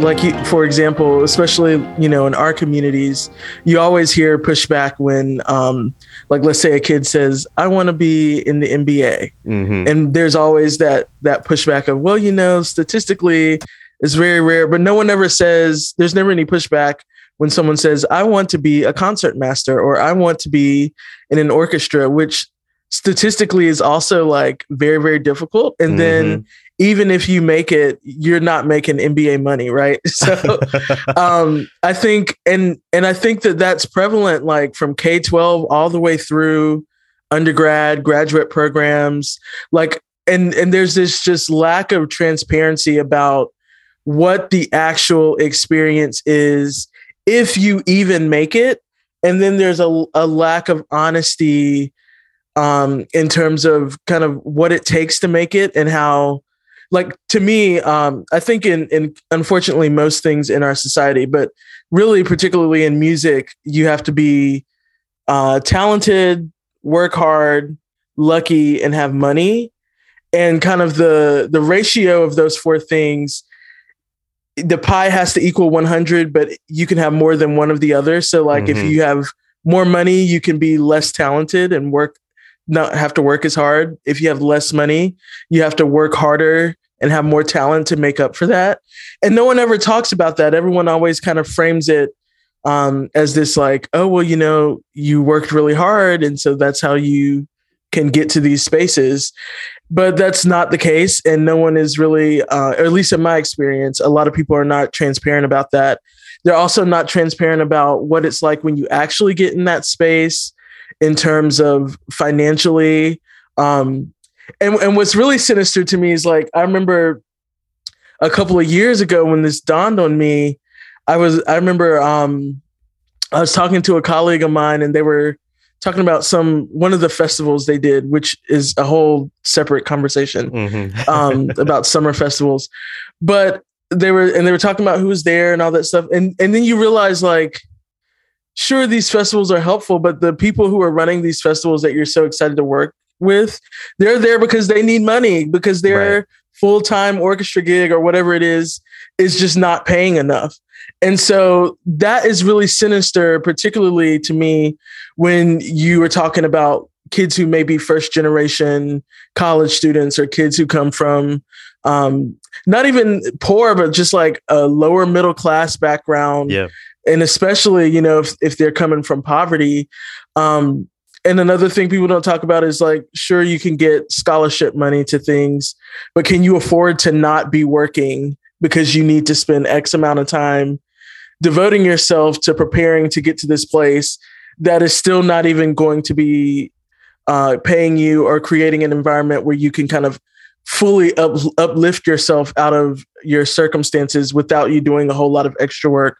like for example especially you know in our communities you always hear pushback when um, like let's say a kid says i want to be in the nba mm-hmm. and there's always that that pushback of well you know statistically it's very rare but no one ever says there's never any pushback when someone says i want to be a concert master or i want to be in an orchestra which statistically is also like very very difficult and mm-hmm. then even if you make it, you're not making NBA money, right? So, um, I think, and and I think that that's prevalent, like from K twelve all the way through undergrad, graduate programs, like, and and there's this just lack of transparency about what the actual experience is if you even make it, and then there's a, a lack of honesty um, in terms of kind of what it takes to make it and how like to me, um, I think in in unfortunately most things in our society, but really particularly in music, you have to be uh, talented, work hard, lucky, and have money. And kind of the the ratio of those four things, the pie has to equal 100, but you can have more than one of the other. So like mm-hmm. if you have more money, you can be less talented and work not have to work as hard. If you have less money, you have to work harder and have more talent to make up for that. And no one ever talks about that. Everyone always kind of frames it um, as this like, oh, well, you know, you worked really hard. And so that's how you can get to these spaces. But that's not the case. And no one is really, uh, or at least in my experience, a lot of people are not transparent about that. They're also not transparent about what it's like when you actually get in that space in terms of financially. Um, and and what's really sinister to me is like I remember a couple of years ago when this dawned on me. I was I remember um, I was talking to a colleague of mine and they were talking about some one of the festivals they did, which is a whole separate conversation mm-hmm. um, about summer festivals. But they were and they were talking about who was there and all that stuff. And and then you realize like sure these festivals are helpful but the people who are running these festivals that you're so excited to work with they're there because they need money because their right. full-time orchestra gig or whatever it is is just not paying enough. And so that is really sinister particularly to me when you were talking about kids who may be first generation college students or kids who come from um, not even poor but just like a lower middle class background. Yeah and especially you know if, if they're coming from poverty um, and another thing people don't talk about is like sure you can get scholarship money to things but can you afford to not be working because you need to spend x amount of time devoting yourself to preparing to get to this place that is still not even going to be uh, paying you or creating an environment where you can kind of fully up, uplift yourself out of your circumstances without you doing a whole lot of extra work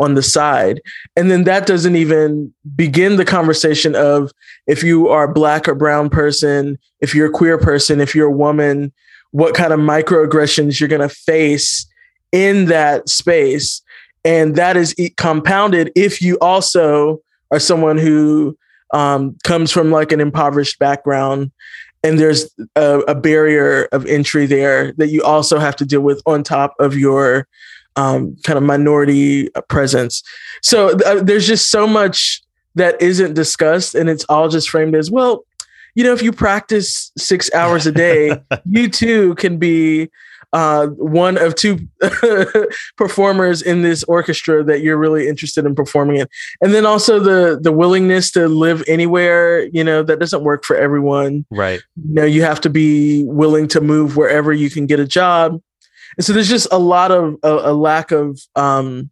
on the side. And then that doesn't even begin the conversation of if you are a black or brown person, if you're a queer person, if you're a woman, what kind of microaggressions you're going to face in that space. And that is compounded if you also are someone who um, comes from like an impoverished background and there's a, a, barrier of entry there that you also have to deal with on top of your um, kind of minority presence. So uh, there's just so much that isn't discussed and it's all just framed as well you know if you practice six hours a day you too can be uh, one of two performers in this orchestra that you're really interested in performing in. And then also the the willingness to live anywhere you know that doesn't work for everyone. Right. You know you have to be willing to move wherever you can get a job and so there's just a lot of a, a lack of um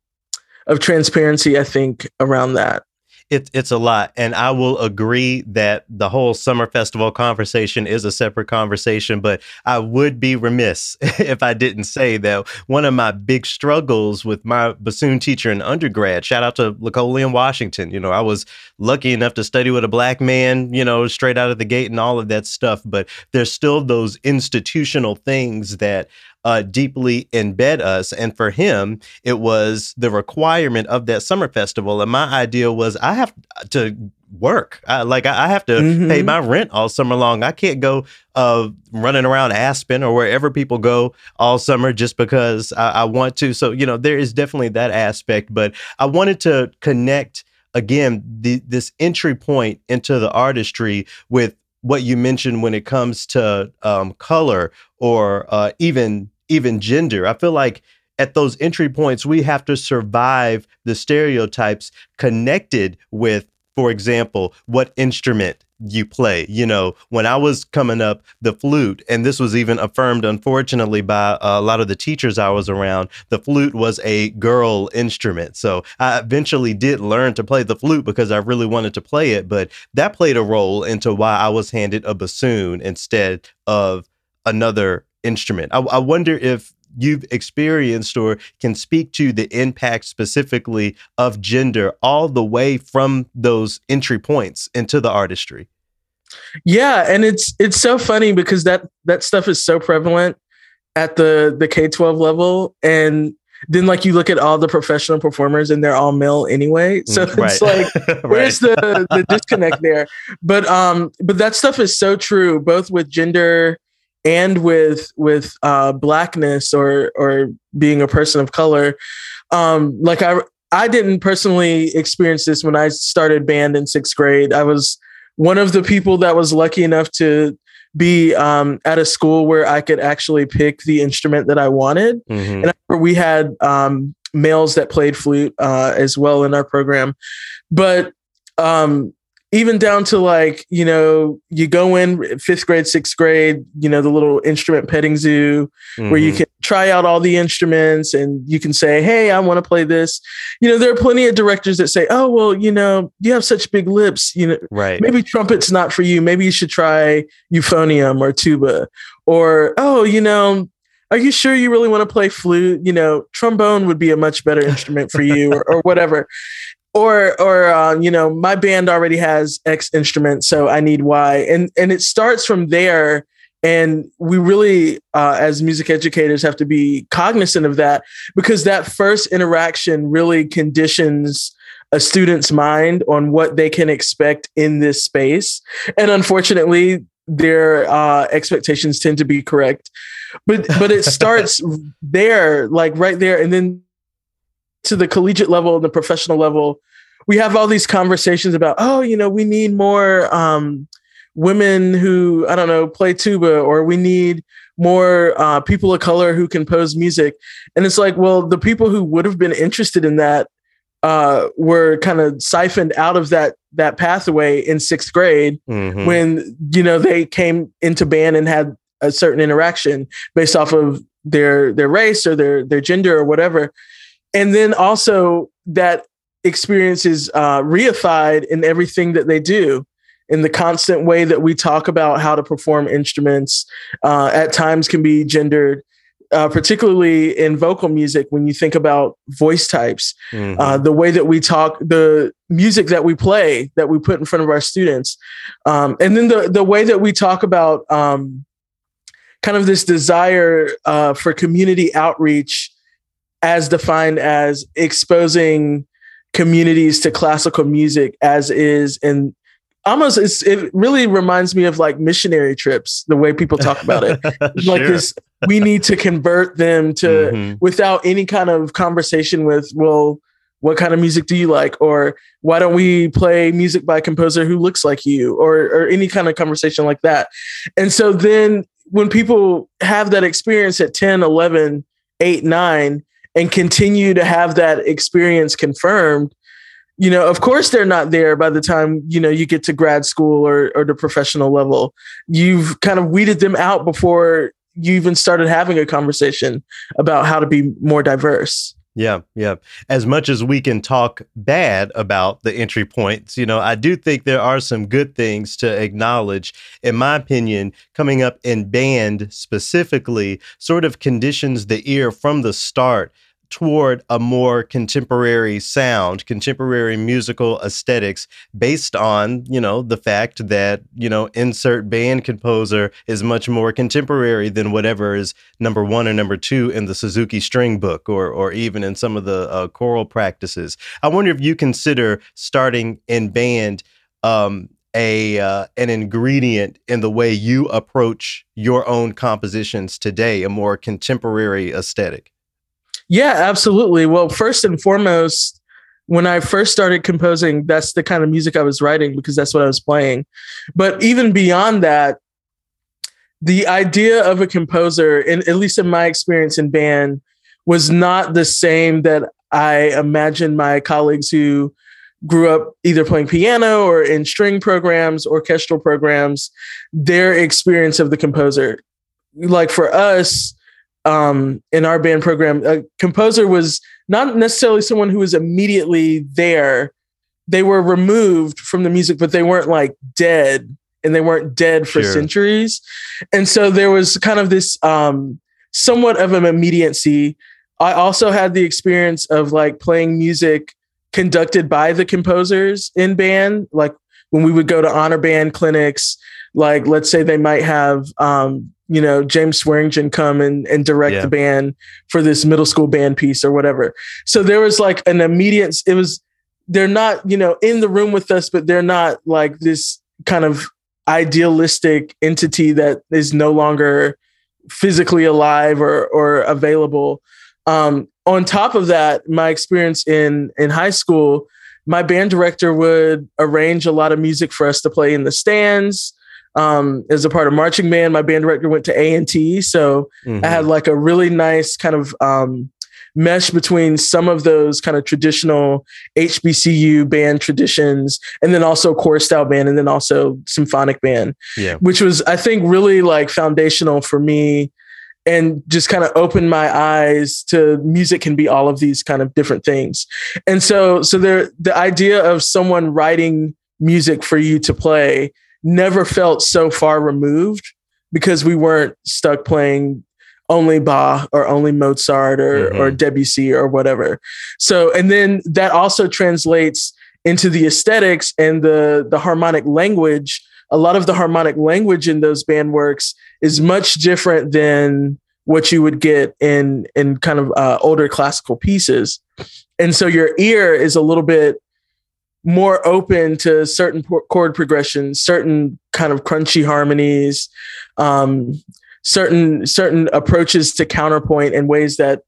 of transparency i think around that it's it's a lot, and I will agree that the whole summer festival conversation is a separate conversation. But I would be remiss if I didn't say that one of my big struggles with my bassoon teacher in undergrad. Shout out to Lecolion Washington. You know, I was lucky enough to study with a black man. You know, straight out of the gate and all of that stuff. But there's still those institutional things that uh, deeply embed us. And for him, it was the requirement of that summer festival. And my idea was I have to work. I, like I have to mm-hmm. pay my rent all summer long. I can't go uh, running around Aspen or wherever people go all summer just because I, I want to. So you know, there is definitely that aspect. But I wanted to connect again the, this entry point into the artistry with what you mentioned when it comes to um, color or uh, even even gender. I feel like at those entry points, we have to survive the stereotypes connected with, for example, what instrument you play. You know, when I was coming up, the flute, and this was even affirmed, unfortunately, by a lot of the teachers I was around, the flute was a girl instrument. So I eventually did learn to play the flute because I really wanted to play it, but that played a role into why I was handed a bassoon instead of another instrument. I, I wonder if you've experienced or can speak to the impact specifically of gender all the way from those entry points into the artistry? Yeah and it's it's so funny because that that stuff is so prevalent at the the k-12 level and then like you look at all the professional performers and they're all male anyway so mm, it's like where's the the disconnect there? But um but that stuff is so true both with gender and with with uh, blackness or or being a person of color. Um, like I I didn't personally experience this when I started band in sixth grade. I was one of the people that was lucky enough to be um, at a school where I could actually pick the instrument that I wanted. Mm-hmm. And we had um, males that played flute uh, as well in our program. But um, even down to like you know you go in fifth grade sixth grade you know the little instrument petting zoo mm-hmm. where you mm-hmm. can try out all the instruments and you can say hey i want to play this you know there are plenty of directors that say oh well you know you have such big lips you know right maybe trumpet's not for you maybe you should try euphonium or tuba or oh you know are you sure you really want to play flute? You know, trombone would be a much better instrument for you, or, or whatever or or um, you know my band already has x instrument so i need y. And and it starts from there and we really uh, as music educators have to be cognizant of that because that first interaction really conditions a student's mind on what they can expect in this space. And unfortunately their uh, expectations tend to be correct. But but it starts there like right there and then to the collegiate level and the professional level, we have all these conversations about, oh, you know, we need more um, women who, I don't know, play tuba, or we need more uh, people of color who compose music. And it's like, well, the people who would have been interested in that uh, were kind of siphoned out of that that pathway in sixth grade mm-hmm. when you know they came into band and had a certain interaction based off of their their race or their their gender or whatever and then also that experience is uh, reified in everything that they do in the constant way that we talk about how to perform instruments uh, at times can be gendered uh, particularly in vocal music when you think about voice types mm-hmm. uh, the way that we talk the music that we play that we put in front of our students um, and then the, the way that we talk about um, kind of this desire uh, for community outreach as defined as exposing communities to classical music as is and almost it really reminds me of like missionary trips the way people talk about it sure. like this we need to convert them to mm-hmm. without any kind of conversation with well what kind of music do you like or why don't we play music by a composer who looks like you or or any kind of conversation like that and so then when people have that experience at 10 11 8 9 and continue to have that experience confirmed you know of course they're not there by the time you know you get to grad school or or the professional level you've kind of weeded them out before you even started having a conversation about how to be more diverse yeah, yeah. As much as we can talk bad about the entry points, you know, I do think there are some good things to acknowledge. In my opinion, coming up in band specifically sort of conditions the ear from the start toward a more contemporary sound, contemporary musical aesthetics based on, you know, the fact that, you know, insert band composer is much more contemporary than whatever is number 1 or number 2 in the Suzuki string book or or even in some of the uh, choral practices. I wonder if you consider starting in band um, a uh, an ingredient in the way you approach your own compositions today, a more contemporary aesthetic. Yeah, absolutely. Well, first and foremost, when I first started composing, that's the kind of music I was writing because that's what I was playing. But even beyond that, the idea of a composer, in, at least in my experience in band, was not the same that I imagined my colleagues who grew up either playing piano or in string programs, orchestral programs, their experience of the composer. Like for us, um, in our band program, a composer was not necessarily someone who was immediately there. They were removed from the music, but they weren't like dead and they weren't dead for sure. centuries. And so there was kind of this um, somewhat of an immediacy. I also had the experience of like playing music conducted by the composers in band, like when we would go to honor band clinics, like let's say they might have um, you know, James Swearingen come and, and direct yeah. the band for this middle school band piece or whatever. So there was like an immediate, it was, they're not, you know, in the room with us, but they're not like this kind of idealistic entity that is no longer physically alive or, or available. Um, on top of that, my experience in, in high school, my band director would arrange a lot of music for us to play in the stands um, as a part of marching band. My band director went to A and T, so mm-hmm. I had like a really nice kind of um, mesh between some of those kind of traditional HBCU band traditions, and then also chorus style band, and then also symphonic band, yeah. which was I think really like foundational for me. And just kind of opened my eyes to music can be all of these kind of different things. And so, so there, the idea of someone writing music for you to play never felt so far removed because we weren't stuck playing only Bach or only Mozart or, mm-hmm. or Debussy or whatever. So, and then that also translates into the aesthetics and the, the harmonic language. A lot of the harmonic language in those band works is much different than what you would get in, in kind of uh, older classical pieces. And so your ear is a little bit more open to certain chord progressions, certain kind of crunchy harmonies, um, certain certain approaches to counterpoint and ways that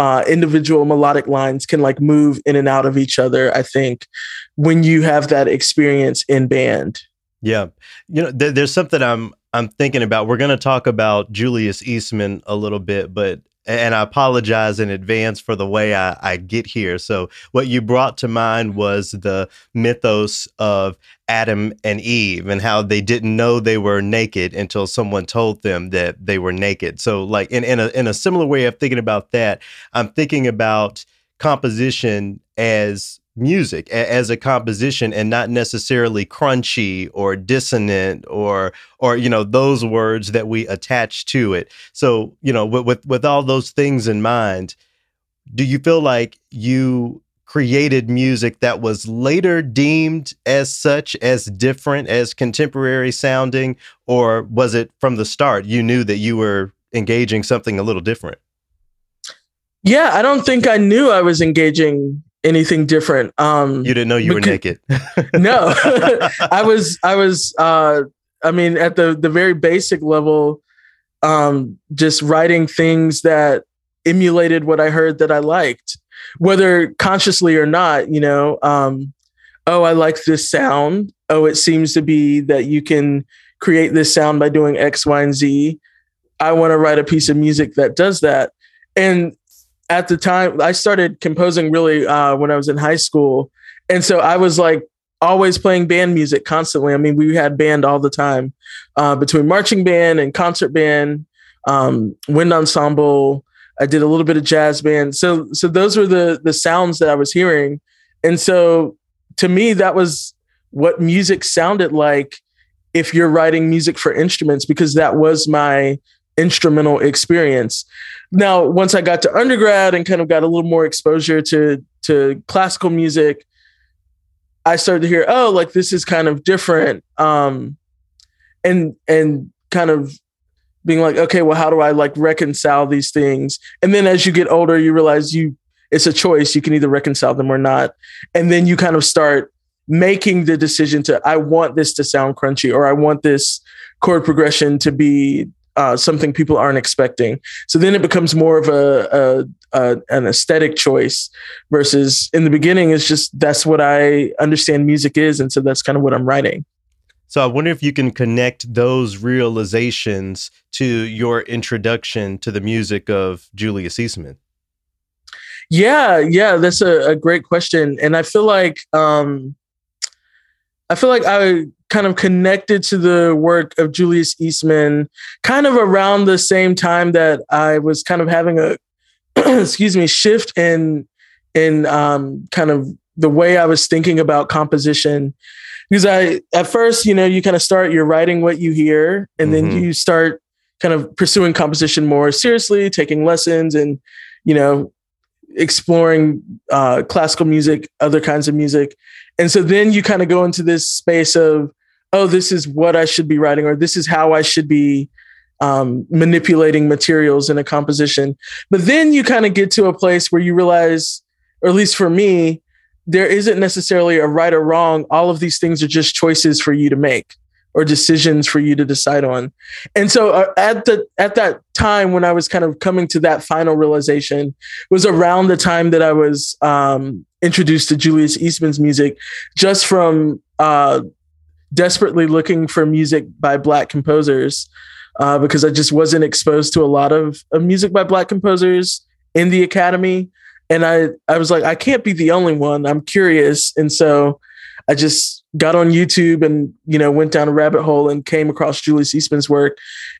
uh, individual melodic lines can like move in and out of each other. I think when you have that experience in band. Yeah, you know, th- there's something I'm I'm thinking about. We're going to talk about Julius Eastman a little bit, but and I apologize in advance for the way I, I, get here. So, what you brought to mind was the mythos of Adam and Eve and how they didn't know they were naked until someone told them that they were naked. So, like in, in a in a similar way of thinking about that, I'm thinking about composition as music as a composition and not necessarily crunchy or dissonant or or you know those words that we attach to it. So you know with with, with all those things in mind do you feel like you created music that was later deemed as such as different as contemporary sounding or was it from the start you knew that you were engaging something a little different? Yeah i don't think i knew i was engaging anything different. Um, you didn't know you because, were naked. no, I was. I was. Uh, I mean, at the the very basic level, um, just writing things that emulated what I heard that I liked. whether consciously or not, you know, um, oh, I like this sound. Oh, it seems to be that you can create this sound by doing X, Y, and Z. I want to write a piece of music that does that. And at the time, I started composing really uh, when I was in high school. And so I was like always playing band music constantly. I mean, we had band all the time uh, between marching band and concert band, um, wind ensemble. I did a little bit of jazz band. So, so those were the the sounds that I was hearing. And so, to me, that was what music sounded like if you're writing music for instruments, because that was my instrumental experience. Now, once I got to undergrad and kind of got a little more exposure to to classical music, I started to hear, oh, like this is kind of different. Um, and and kind of being like, okay, well, how do I like reconcile these things? And then as you get older, you realize you it's a choice. You can either reconcile them or not. And then you kind of start making the decision to I want this to sound crunchy or I want this chord progression to be uh, something people aren't expecting. So then it becomes more of a, a, a, an aesthetic choice versus in the beginning it's just that's what I understand music is, and so that's kind of what I'm writing. So I wonder if you can connect those realizations to your introduction to the music of Julius Eastman. Yeah, yeah, that's a, a great question, and I feel like um, I feel like I kind of connected to the work of Julius Eastman kind of around the same time that I was kind of having a excuse me shift in in um, kind of the way I was thinking about composition because I at first you know you kind of start you're writing what you hear and mm-hmm. then you start kind of pursuing composition more seriously taking lessons and you know exploring uh, classical music other kinds of music and so then you kind of go into this space of oh, this is what I should be writing, or this is how I should be um, manipulating materials in a composition. But then you kind of get to a place where you realize, or at least for me, there isn't necessarily a right or wrong. All of these things are just choices for you to make or decisions for you to decide on. And so uh, at the at that time when I was kind of coming to that final realization was around the time that I was um, introduced to Julius Eastman's music, just from uh, desperately looking for music by black composers uh, because I just wasn't exposed to a lot of, of music by black composers in the academy. And I, I was like, I can't be the only one. I'm curious. And so I just got on YouTube and, you know, went down a rabbit hole and came across Julius Eastman's work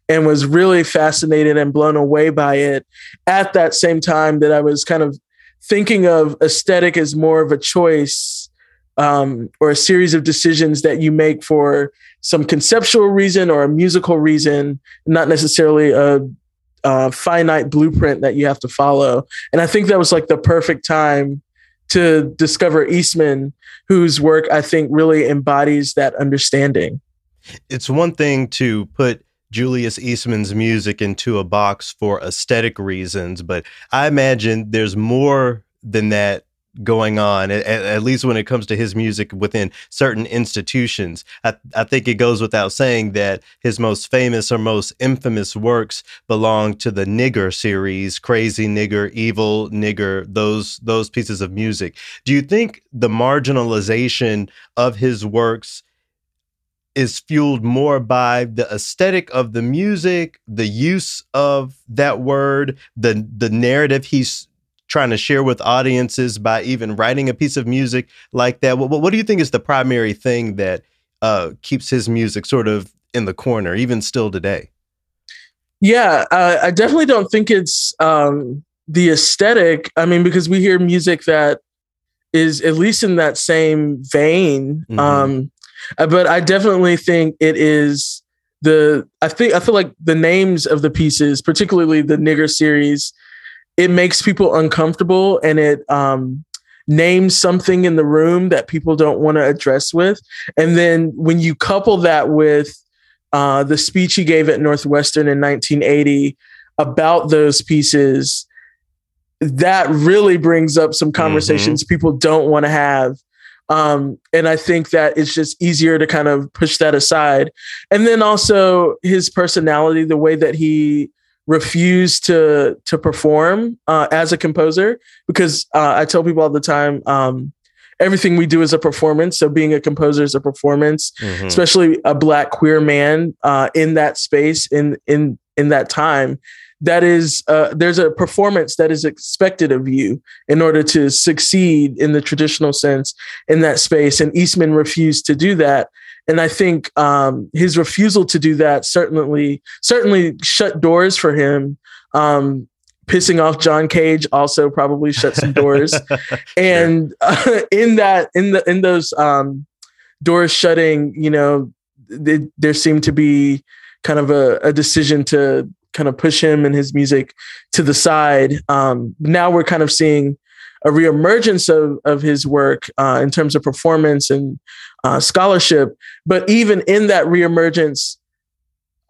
and was really fascinated and blown away by it at that same time that I was kind of thinking of aesthetic as more of a choice um, or a series of decisions that you make for some conceptual reason or a musical reason, not necessarily a, a finite blueprint that you have to follow. And I think that was like the perfect time to discover Eastman, whose work I think really embodies that understanding. It's one thing to put Julius Eastman's music into a box for aesthetic reasons, but I imagine there's more than that going on, at, at, least when it comes to his music within certain institutions. I, I think it goes without saying that his most famous or most infamous works belong to the Nigger series, Crazy Nigger, Evil Nigger, those those pieces of music. Do you think the marginalization of his works is fueled more by the aesthetic of the music, the use of that word, the the narrative he's trying to share with audiences by even writing a piece of music like that? What, what do you think is the primary thing that uh, keeps his music sort of in the corner, even still today? Yeah, uh, I definitely don't think it's um, the aesthetic. I mean, because we hear music that is at least in that same vein. Mm-hmm. Um, uh, but I definitely think it is the. I think I feel like the names of the pieces, particularly the Nigger series, it makes people uncomfortable and it um, names something in the room that people don't want to address with. And then when you couple that with uh, the speech he gave at Northwestern in 1980 about those pieces, that really brings up some mm-hmm. conversations mm-hmm. people don't want to have. Um, and I think that it's just easier to kind of push that aside. And then also his personality, the way that he refuse to to perform uh, as a composer because uh, I tell people all the time um, everything we do is a performance. So being a composer is a performance, mm-hmm. especially a black queer man uh, in that space in in in that time. That is, uh, there's a performance that is expected of you in order to succeed in the traditional sense in that space. And Eastman refused to do that and I think um, his refusal to do that certainly certainly shut doors for him. Um, pissing off John Cage also probably shut some doors, and uh, in that in the in those um, doors shutting, you know, they, there seemed to be kind of a, a, decision to kind of push him and his music to the side. Um, now we're kind of seeing a reemergence of, of his work uh, in terms of performance and uh, scholarship. But even in that reemergence,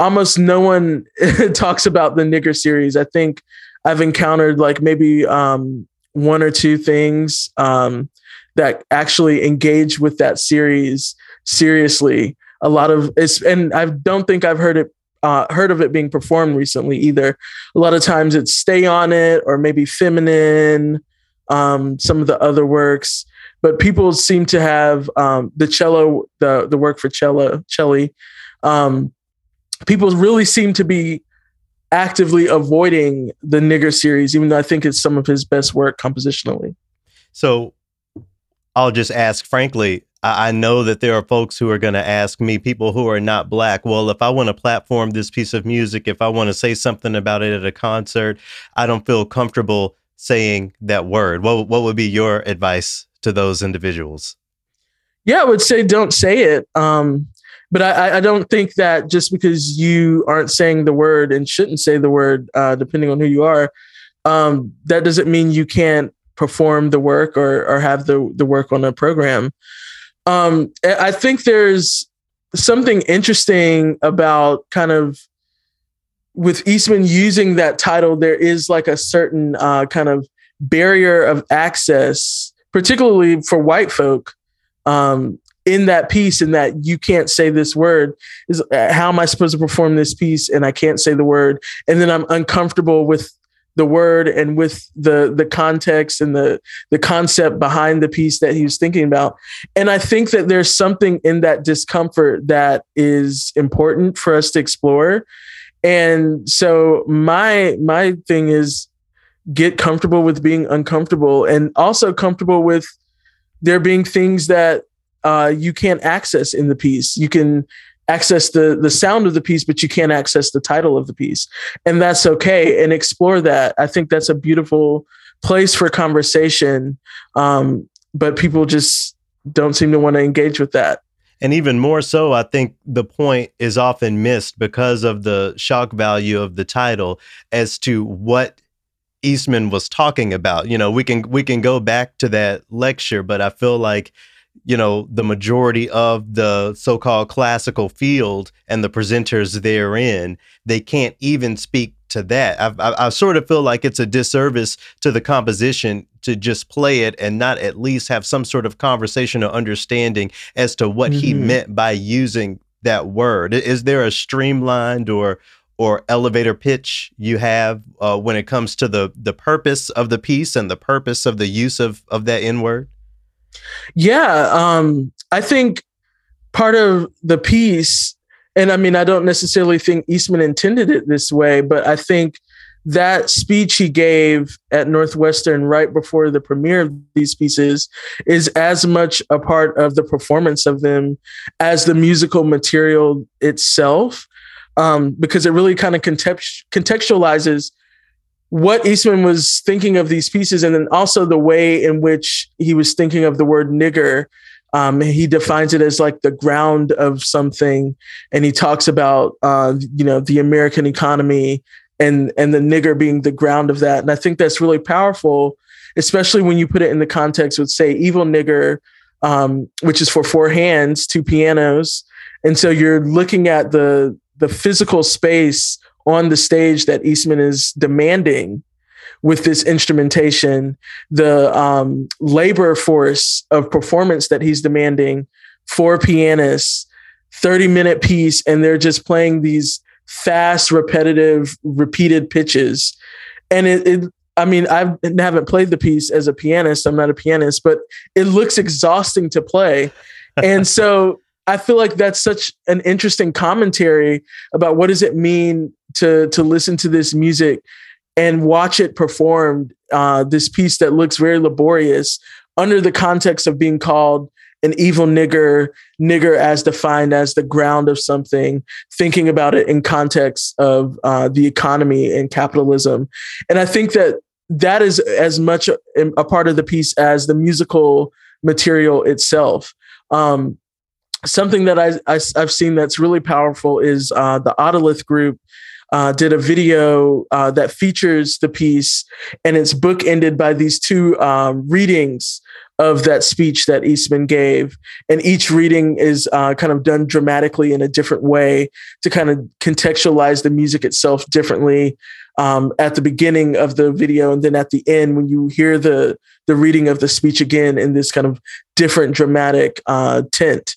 almost no one talks about the nigger series. I think I've encountered like maybe um, one or two things um, that actually engage with that series seriously. A lot of it's, and I don't think I've heard it uh, heard of it being performed recently either. A lot of times it's Stay on It or maybe Feminine, um, some of the other works but people seem to have um, the cello, the the work for cello, celli. Um, people really seem to be actively avoiding the nigger series, even though I think it's some of his best work compositionally. So, I'll just ask frankly. I know that there are folks who are going to ask me, people who are not black, well, if I want to platform this piece of music, if I want to say something about it at a concert, I don't feel comfortable saying that word. What what would be your advice to those individuals? Yeah, I would say don't say it. Um, but I, I, don't think that just because you aren't saying the word and shouldn't say the word, uh, depending on who you are, um, that doesn't mean you can't perform the work or or have the the work on a program. Um, I think there's something interesting about kind of with Eastman using that title. There is like a certain uh, kind of barrier of access particularly for white folk, um, in that piece, in that you can't say this word, is uh, how am I supposed to perform this piece and I can't say the word, and then I'm uncomfortable with the word and with the the context and the the concept behind the piece that he was thinking about and i think that there's something in that discomfort that is important for us to explore and so my my thing is get comfortable with being uncomfortable and also comfortable with there being things that uh, you can't access in the piece. You can access the the sound of the piece, but you can't access the title of the piece, and that's okay. And explore that. I think that's a beautiful place for conversation. Um, but people just don't seem to want to engage with that. And even more so, I think the point is often missed because of the shock value of the title as to what Eastman was talking about. You know, we can we can go back to that lecture, but I feel like you know the majority of the so-called classical field and the presenters therein they can't even speak to that I, I, I, sort of feel like it's a disservice to the composition to just play it and not at least have some sort of conversation or understanding as to what mm-hmm. he meant by using that word is there a streamlined or or elevator pitch you have uh, when it comes to the the purpose of the piece and the purpose of the use of of that N word? Yeah, um, I think part of the piece, and I mean, I don't necessarily think Eastman intended it this way, but I think that speech he gave at Northwestern right before the premiere of these pieces is as much a part of the performance of them as the musical material itself um, because it really kind of context- contextualizes what Eastman was thinking of these pieces, and then also the way in which he was thinking of the word nigger. Um, he defines it as like the ground of something, and he talks about uh, you know the American economy and and the nigger being the ground of that. And I think that's really powerful, especially when you put it in the context with say evil nigger, um, which is for four hands, two pianos, and so you're looking at the the physical space on the stage that Eastman is demanding with this instrumentation, the um, labor force of performance that he's demanding for pianists, 30 minute piece, and they're just playing these fast, repetitive, repeated pitches. And it, it I mean, I haven't played the piece as a pianist. I'm not a pianist, but it looks exhausting to play. And so I feel like that's such an interesting commentary about what does it mean to to listen to this music and watch it performed. Uh, this piece that looks very laborious under the context of being called an evil nigger, nigger as defined as the ground of something, thinking about it in context of uh, the economy and capitalism. And I think that that is as much a, a part of the piece as the musical material itself. Um, something that I, I, have seen that's really powerful is uh, the Otolith group uh, did a video uh, that features the piece, and it's bookended by these two um, readings of that speech that Eastman gave. And each reading is uh, kind of done dramatically in a different way to kind of contextualize the music itself differently. Um, at the beginning of the video, and then at the end, when you hear the the reading of the speech again in this kind of different dramatic uh, tint,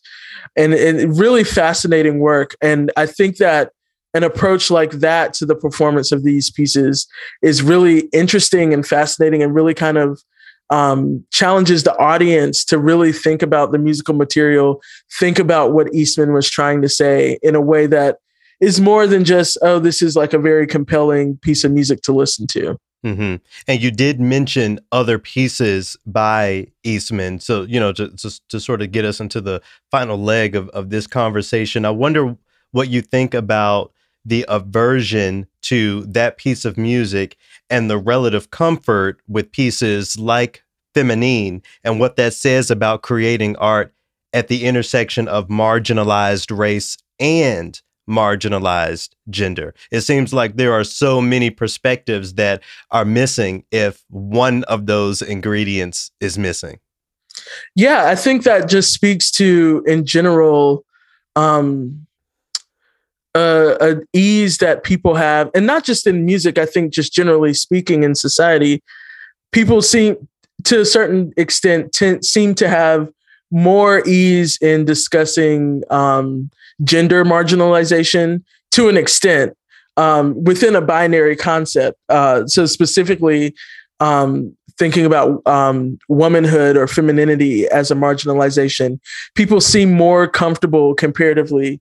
and, and really fascinating work. And I think that an approach like that to the performance of these pieces is really interesting and fascinating and really kind of um, challenges the audience to really think about the musical material, think about what Eastman was trying to say in a way that is more than just, oh, this is like a very compelling piece of music to listen to. Mm-hmm. And you did mention other pieces by Eastman. So, you know, to, to, to, sort of get us into the final leg of, of this conversation, I wonder what you think about the aversion to that piece of music and the relative comfort with pieces like Feminine and what that says about creating art at the intersection of marginalized race and marginalized gender. It seems like there are so many perspectives that are missing if one of those ingredients is missing. Yeah, I think that just speaks to, in general, um, uh, an ease that people have, and not just in music. I think just generally speaking in society, people seem, to a certain extent, t- seem to have more ease in discussing um, gender marginalization to an extent um, within a binary concept. Uh, so specifically, um, thinking about um, womanhood or femininity as a marginalization, people seem more comfortable comparatively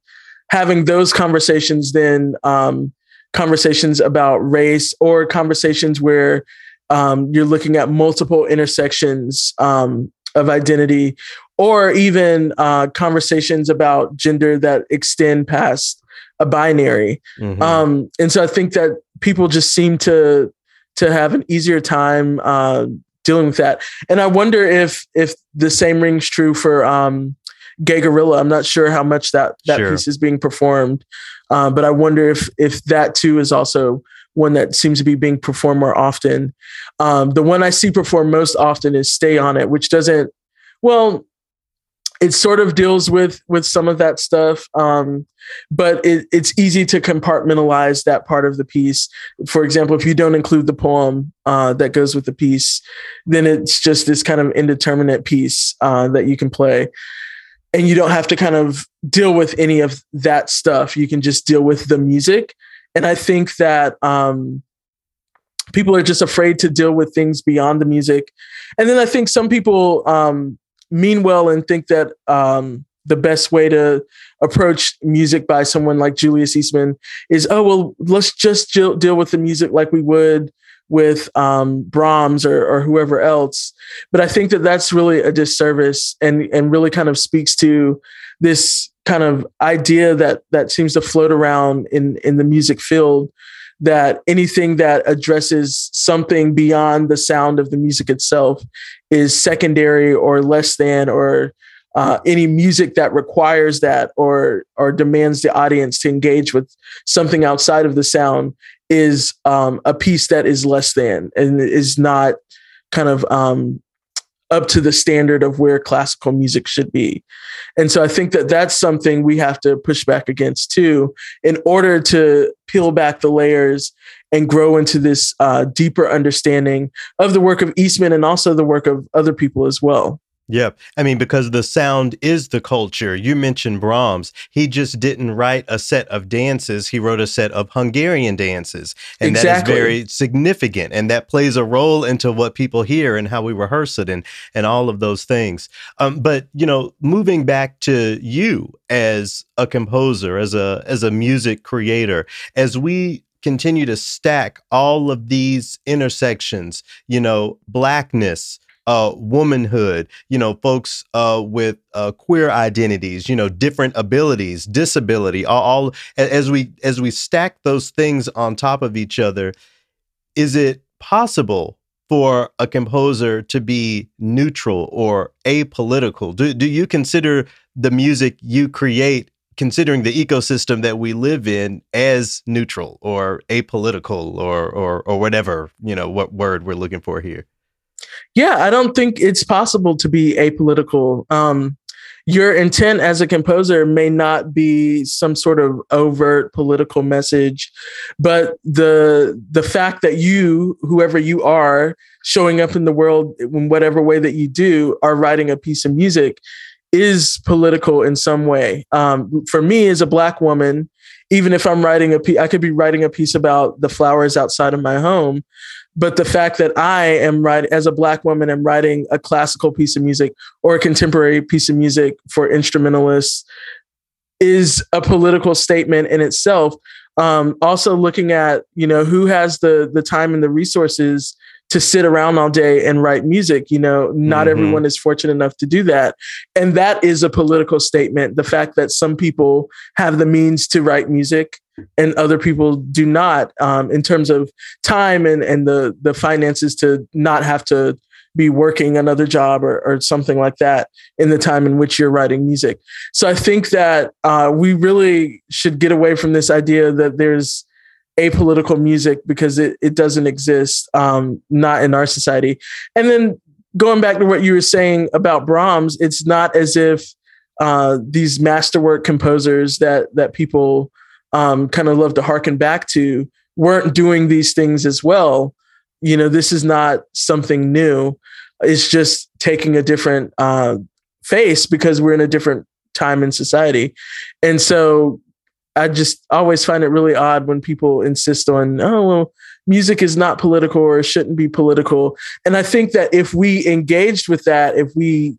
having those conversations than um, conversations about race or conversations where um, you're looking at multiple intersections um, of identity or even uh, conversations about gender that extend past a binary. Mm-hmm. Um, and so I think that people just seem to to have an easier time uh, dealing with that. And I wonder if if the same rings true for um, Gay Guerrilla. I'm not sure how much that that sure. piece is being performed, uh, but I wonder if if that too is also one that seems to be being performed more often. Um, the one I see performed most often is "Stay on It," which doesn't well it sort of deals with with some of that stuff um, but it, it's easy to compartmentalize that part of the piece for example if you don't include the poem uh, that goes with the piece then it's just this kind of indeterminate piece uh, that you can play and you don't have to kind of deal with any of that stuff. You can just deal with the music. And i think that um, people are just afraid to deal with things beyond the music. And then i think some people um, mean well and think that um, the best way to approach music by someone like Julius Eastman is, oh, well, let's just deal with the music like we would with um, Brahms or, or whoever else. But I think that that's really a disservice and, and really kind of speaks to this kind of idea that that seems to float around in, in the music field that anything that addresses something beyond the sound of the music itself is secondary or less than or uh, any music that requires that or or demands the audience to engage with something outside of the sound is um, a piece that is less than and is not kind of um, up to the standard of where classical music should be. And so I think that that's something we have to push back against too, in order to peel back the layers and grow into this uh, deeper understanding of the work of Eastman and also the work of other people as well. Yeah. I mean, because the sound is the culture. You mentioned Brahms. He just didn't write a set of dances, he wrote a set of Hungarian dances. And exactly. that is very significant. And that plays a role into what people hear and how we rehearse it and, and all of those things. Um, but, you know, moving back to you as a composer, as a as a music creator, as we continue to stack all of these intersections, you know, blackness, uh, womanhood, you know, folks uh, with uh, queer identities, you know, different abilities, disability, all, all as we as we stack those things on top of each other, is it possible for a composer to be neutral or apolitical? Do do you consider the music you create considering the ecosystem that we live in as neutral or apolitical or or or whatever, you know, what word we're looking for here? Yeah, I don't think it's possible to be apolitical. Um, your intent as a composer may not be some sort of overt political message, but the the fact that you, whoever you are, showing up in the world in whatever way that you do, are writing a piece of music is political in some way. Um, for me, as a black woman, even if I'm writing a piece, I could be writing a piece about the flowers outside of my home. But the fact that I am writing as a black woman, I'm writing a classical piece of music or a contemporary piece of music for instrumentalists is a political statement in itself. Um, also looking at, you know, who has the the time and the resources to sit around all day and write music. You know, not mm-hmm. everyone is fortunate enough to do that. And that is a political statement. The fact that some people have the means to write music and other people do not, um, in terms of time and, and the, the finances to not have to be working another job or, or something like that in the time in which you're writing music. So I think that uh, we really should get away from this idea that there's apolitical music because it, it doesn't exist, um, not in our society. And then going back to what you were saying about Brahms, it's not as if uh, these masterwork composers that that people um, kind of love to harken back to weren't doing these things as well. You know, this is not something new. It's just taking a different uh, face because we're in a different time in society. And so I just always find it really odd when people insist on, oh, well, music is not political or shouldn't be political. And I think that if we engaged with that, if we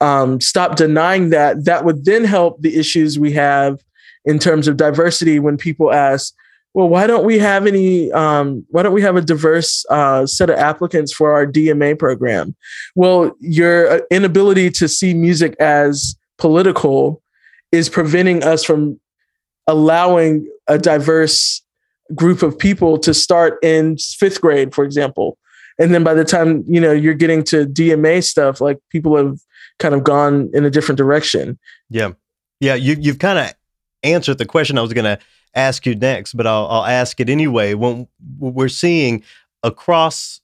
um, stop denying that, that would then help the issues we have in terms of diversity when people ask, well, why don't we have any? Um, why don't we have a diverse uh, set of applicants for our DMA program? Well, your uh, inability to see music as political is preventing us from allowing a diverse group of people to start in fifth grade, for example. And then by the time, you know, you're getting to DMA stuff, like people have kind of gone in a different direction. Yeah. Yeah. You, you've kind of answered the question I was going to ask you next, but I'll, I'll ask it anyway. When we're seeing across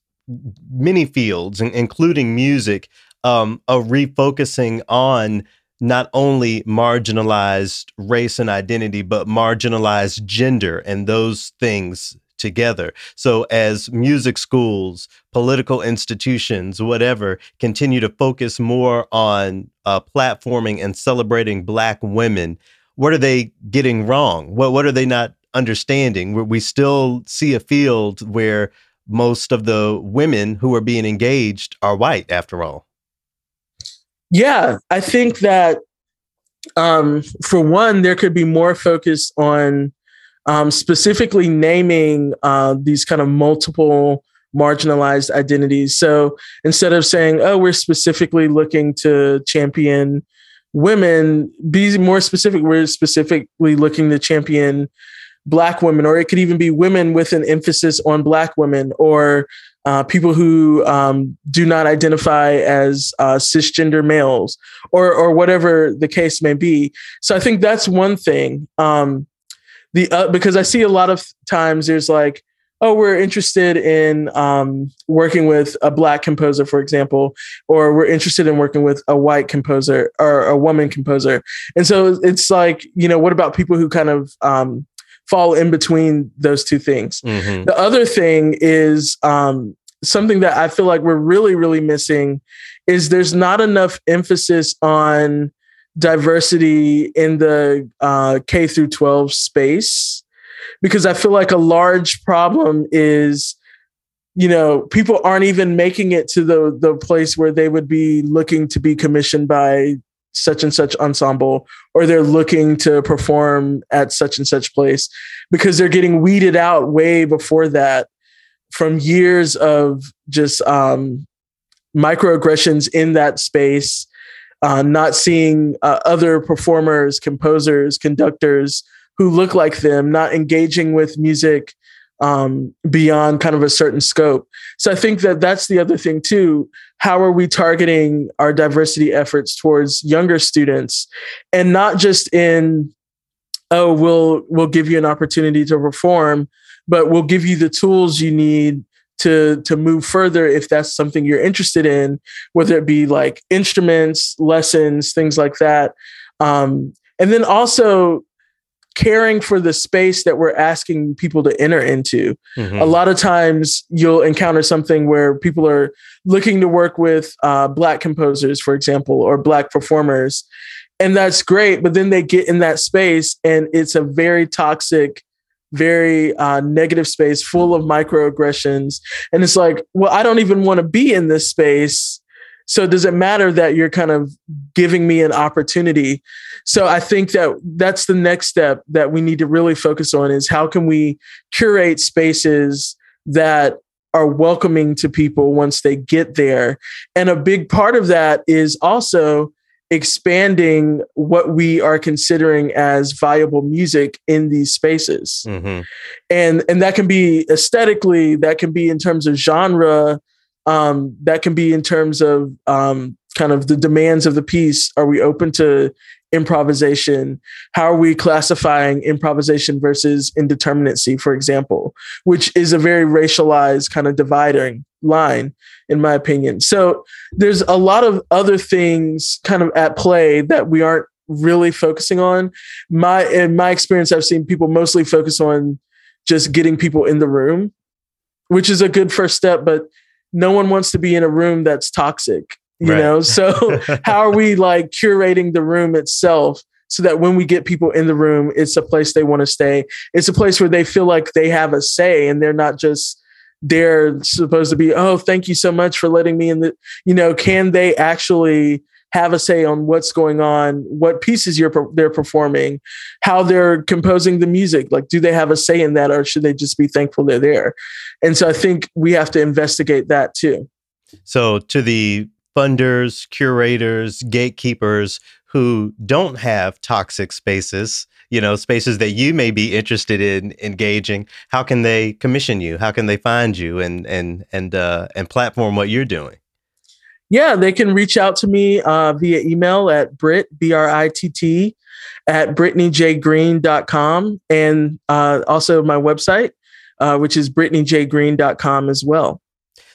many fields, including music, um, a refocusing on not only marginalized race and identity, but marginalized gender and those things together. So, as music schools, political institutions, whatever, continue to focus more on uh, platforming and celebrating Black women, what are they getting wrong? What what are they not understanding? We still see a field where most of the women who are being engaged are white, after all. Yeah, I think that um, for one, there could be more focus on um, specifically naming uh, these kind of multiple marginalized identities. So instead of saying, oh, we're specifically looking to champion women, be more specific. We're specifically looking to champion Black women, or it could even be women with an emphasis on Black women, or uh, people who um, do not identify as uh, cisgender males, or or whatever the case may be. So I think that's one thing. Um, the uh, because I see a lot of times there's like, oh, we're interested in um, working with a black composer, for example, or we're interested in working with a white composer or a woman composer, and so it's like, you know, what about people who kind of um, fall in between those two things. Mm-hmm. The other thing is um, something that I feel like we're really, really missing is there's not enough emphasis on diversity in the uh, K through 12 space because I feel like a large problem is you know people aren't even making it to the the place where they would be looking to be commissioned by such and such ensemble or they're looking to perform at such and such place because they're getting weeded out way before that from years of just um, microaggressions in that space, uh, not seeing uh, other performers, composers, conductors who look like them, not engaging with music um, beyond kind of a certain scope. So I think that that's the other thing too. How are we targeting our diversity efforts towards younger students, and not just in oh we'll we'll give you an opportunity to perform, but we'll give you the tools you need to to move further if that's something you're interested in, whether it be like instruments, lessons, things like that. Um, and then also caring for the space that we're asking people to enter into. Mm-hmm. A lot of times you'll encounter something where people are looking to work with uh, Black composers, for example, or Black performers. And that's great. But then they get in that space and it's a very toxic very uh, negative space full of microaggressions. And it's like, well, I don't even want to be in this space. So does it matter that you're kind of giving me an opportunity? So I think that that's the next step that we need to really focus on is how can we curate spaces that are welcoming to people once they get there. And a big part of that is also expanding what we are considering as viable music in these spaces mm-hmm. and and that can be aesthetically that can be in terms of genre um, that can be in terms of um, kind of the demands of the piece. Are we open to improvisation? How are we classifying improvisation versus indeterminacy for example which is a very racialized kind of dividing line in my opinion. So there's a lot of other things kind of at play that we aren't really focusing on. My in my experience i've seen people mostly focus on just getting people in the room which is a good first step but no one wants to be in a room that's toxic you right. know? So how are we like curating the room itself so that when we get people in the room it's a place they want to stay? It's a place where they feel like they have a say and they're not just they're supposed to be oh thank you so much for letting me in the you know can they actually have a say on what's going on what pieces you're they're performing how they're composing the music? Like do they have a say in that or should they just be thankful they're there and so i think we have to investigate that too. So to the funders curators gatekeepers who don't have toxic spaces you know spaces that you may be interested in engaging how can they commission you? How can they find you and and and uh and platform what you're doing? Yeah they can reach out to me uh via email at brit b-r-i-t-t at brittanyjgreen.com and uh also my website uh which is brittanyjgreen.com as well.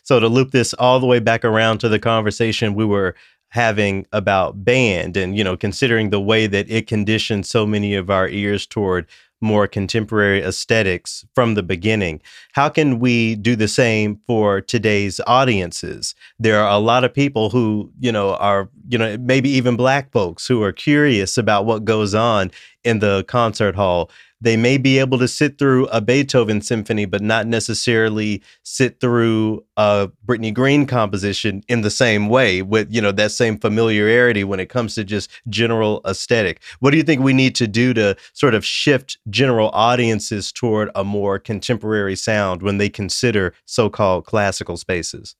So to loop this all the way back around to the conversation we were having about band and you know considering the way that it conditioned so many of our ears toward more contemporary aesthetics from the beginning how can we do the same for today's audiences? There are a lot of people who you know are you know maybe even black folks who are curious about what goes on in the concert hall they may be able to sit through a Beethoven symphony, but not necessarily sit through a Brittany Green composition in the same way with, you know, that same familiarity when it comes to just general aesthetic. What do you think we need to do to sort of shift general audiences toward a more contemporary sound when they consider so-called classical spaces?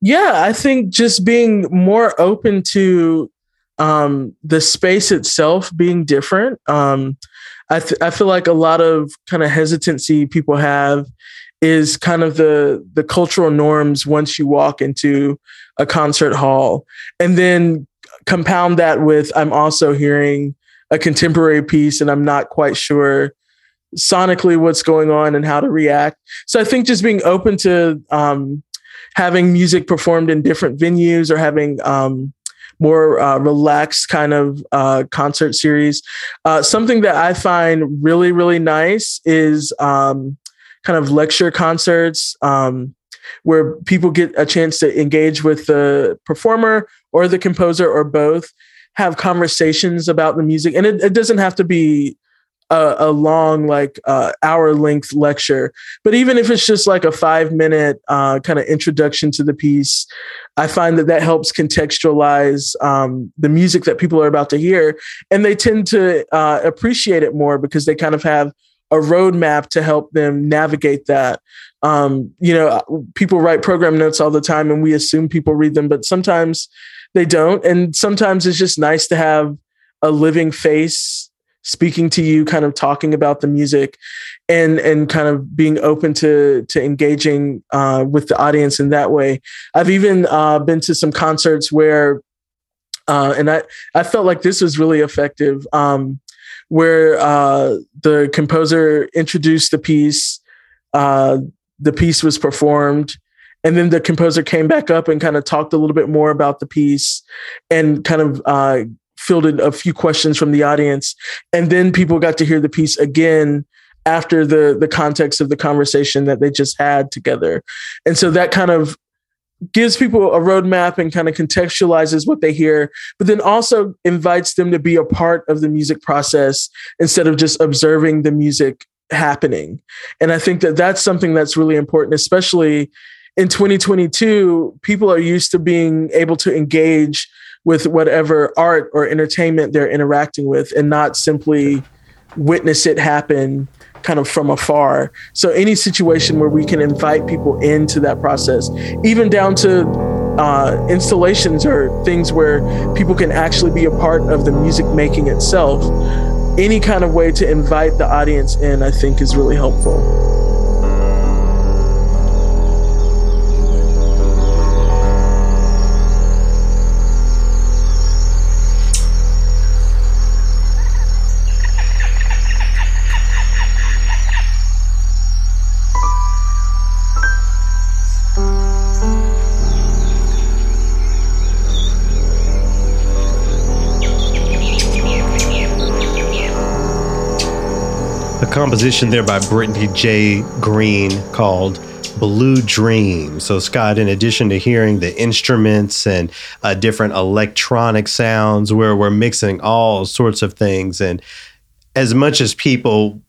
Yeah, I think just being more open to um, the space itself being different. Um, I, th- I feel like a lot of kind of hesitancy people have is kind of the the cultural norms once you walk into a concert hall. And then compound that with i'm also hearing a contemporary piece and i'm not quite sure sonically what's going on and how to react. So i think just being open to um, having music performed in different venues or having um, more uh, relaxed kind of uh, concert series. Uh, something that I find really, really nice is um, kind of lecture concerts. Um, where people get a chance to engage with the performer or the composer or both, have conversations about the music. And it, it doesn't have to be a, a long, like uh, hour length lecture, but even if it's just like a five minute uh, kind of introduction to the piece, I find that that helps contextualize um, the music that people are about to hear. And they tend to uh, appreciate it more because they kind of have a roadmap to help them navigate that. Um, you know, people write program notes all the time and we assume people read them, but sometimes they don't. And sometimes it's just nice to have a living face speaking to you, kind of talking about the music and and kind of being open to to engaging uh, with the audience in that way. I've even uh, been to some concerts where uh, and I, I felt like this was really effective. Um, where uh, the composer introduced the piece, uh, the piece was performed, and then the composer came back up and kind of talked a little bit more about the piece and kind of uh, fielded a few questions from the audience, and then people got to hear the piece again after the the context of the conversation that they just had together, and so that kind of gives people a roadmap and kind of contextualizes what they hear, but then also invites them to be a part of the music process instead of just observing the music happening. And I think that that's something that's really important, especially in 2022. People are used to being able to engage with whatever art or entertainment they're interacting with and not simply witness it happen kind of from afar. So any situation where we can invite people into that process, even down to uh, installations or things where people can actually be a part of the music making itself, any kind of way to invite the audience in, I think is really helpful. Composition there by Brittany J. Green called Blue Dream. So, Scott, in addition to hearing the instruments and uh, different electronic sounds, where we're mixing all sorts of things, and as much as people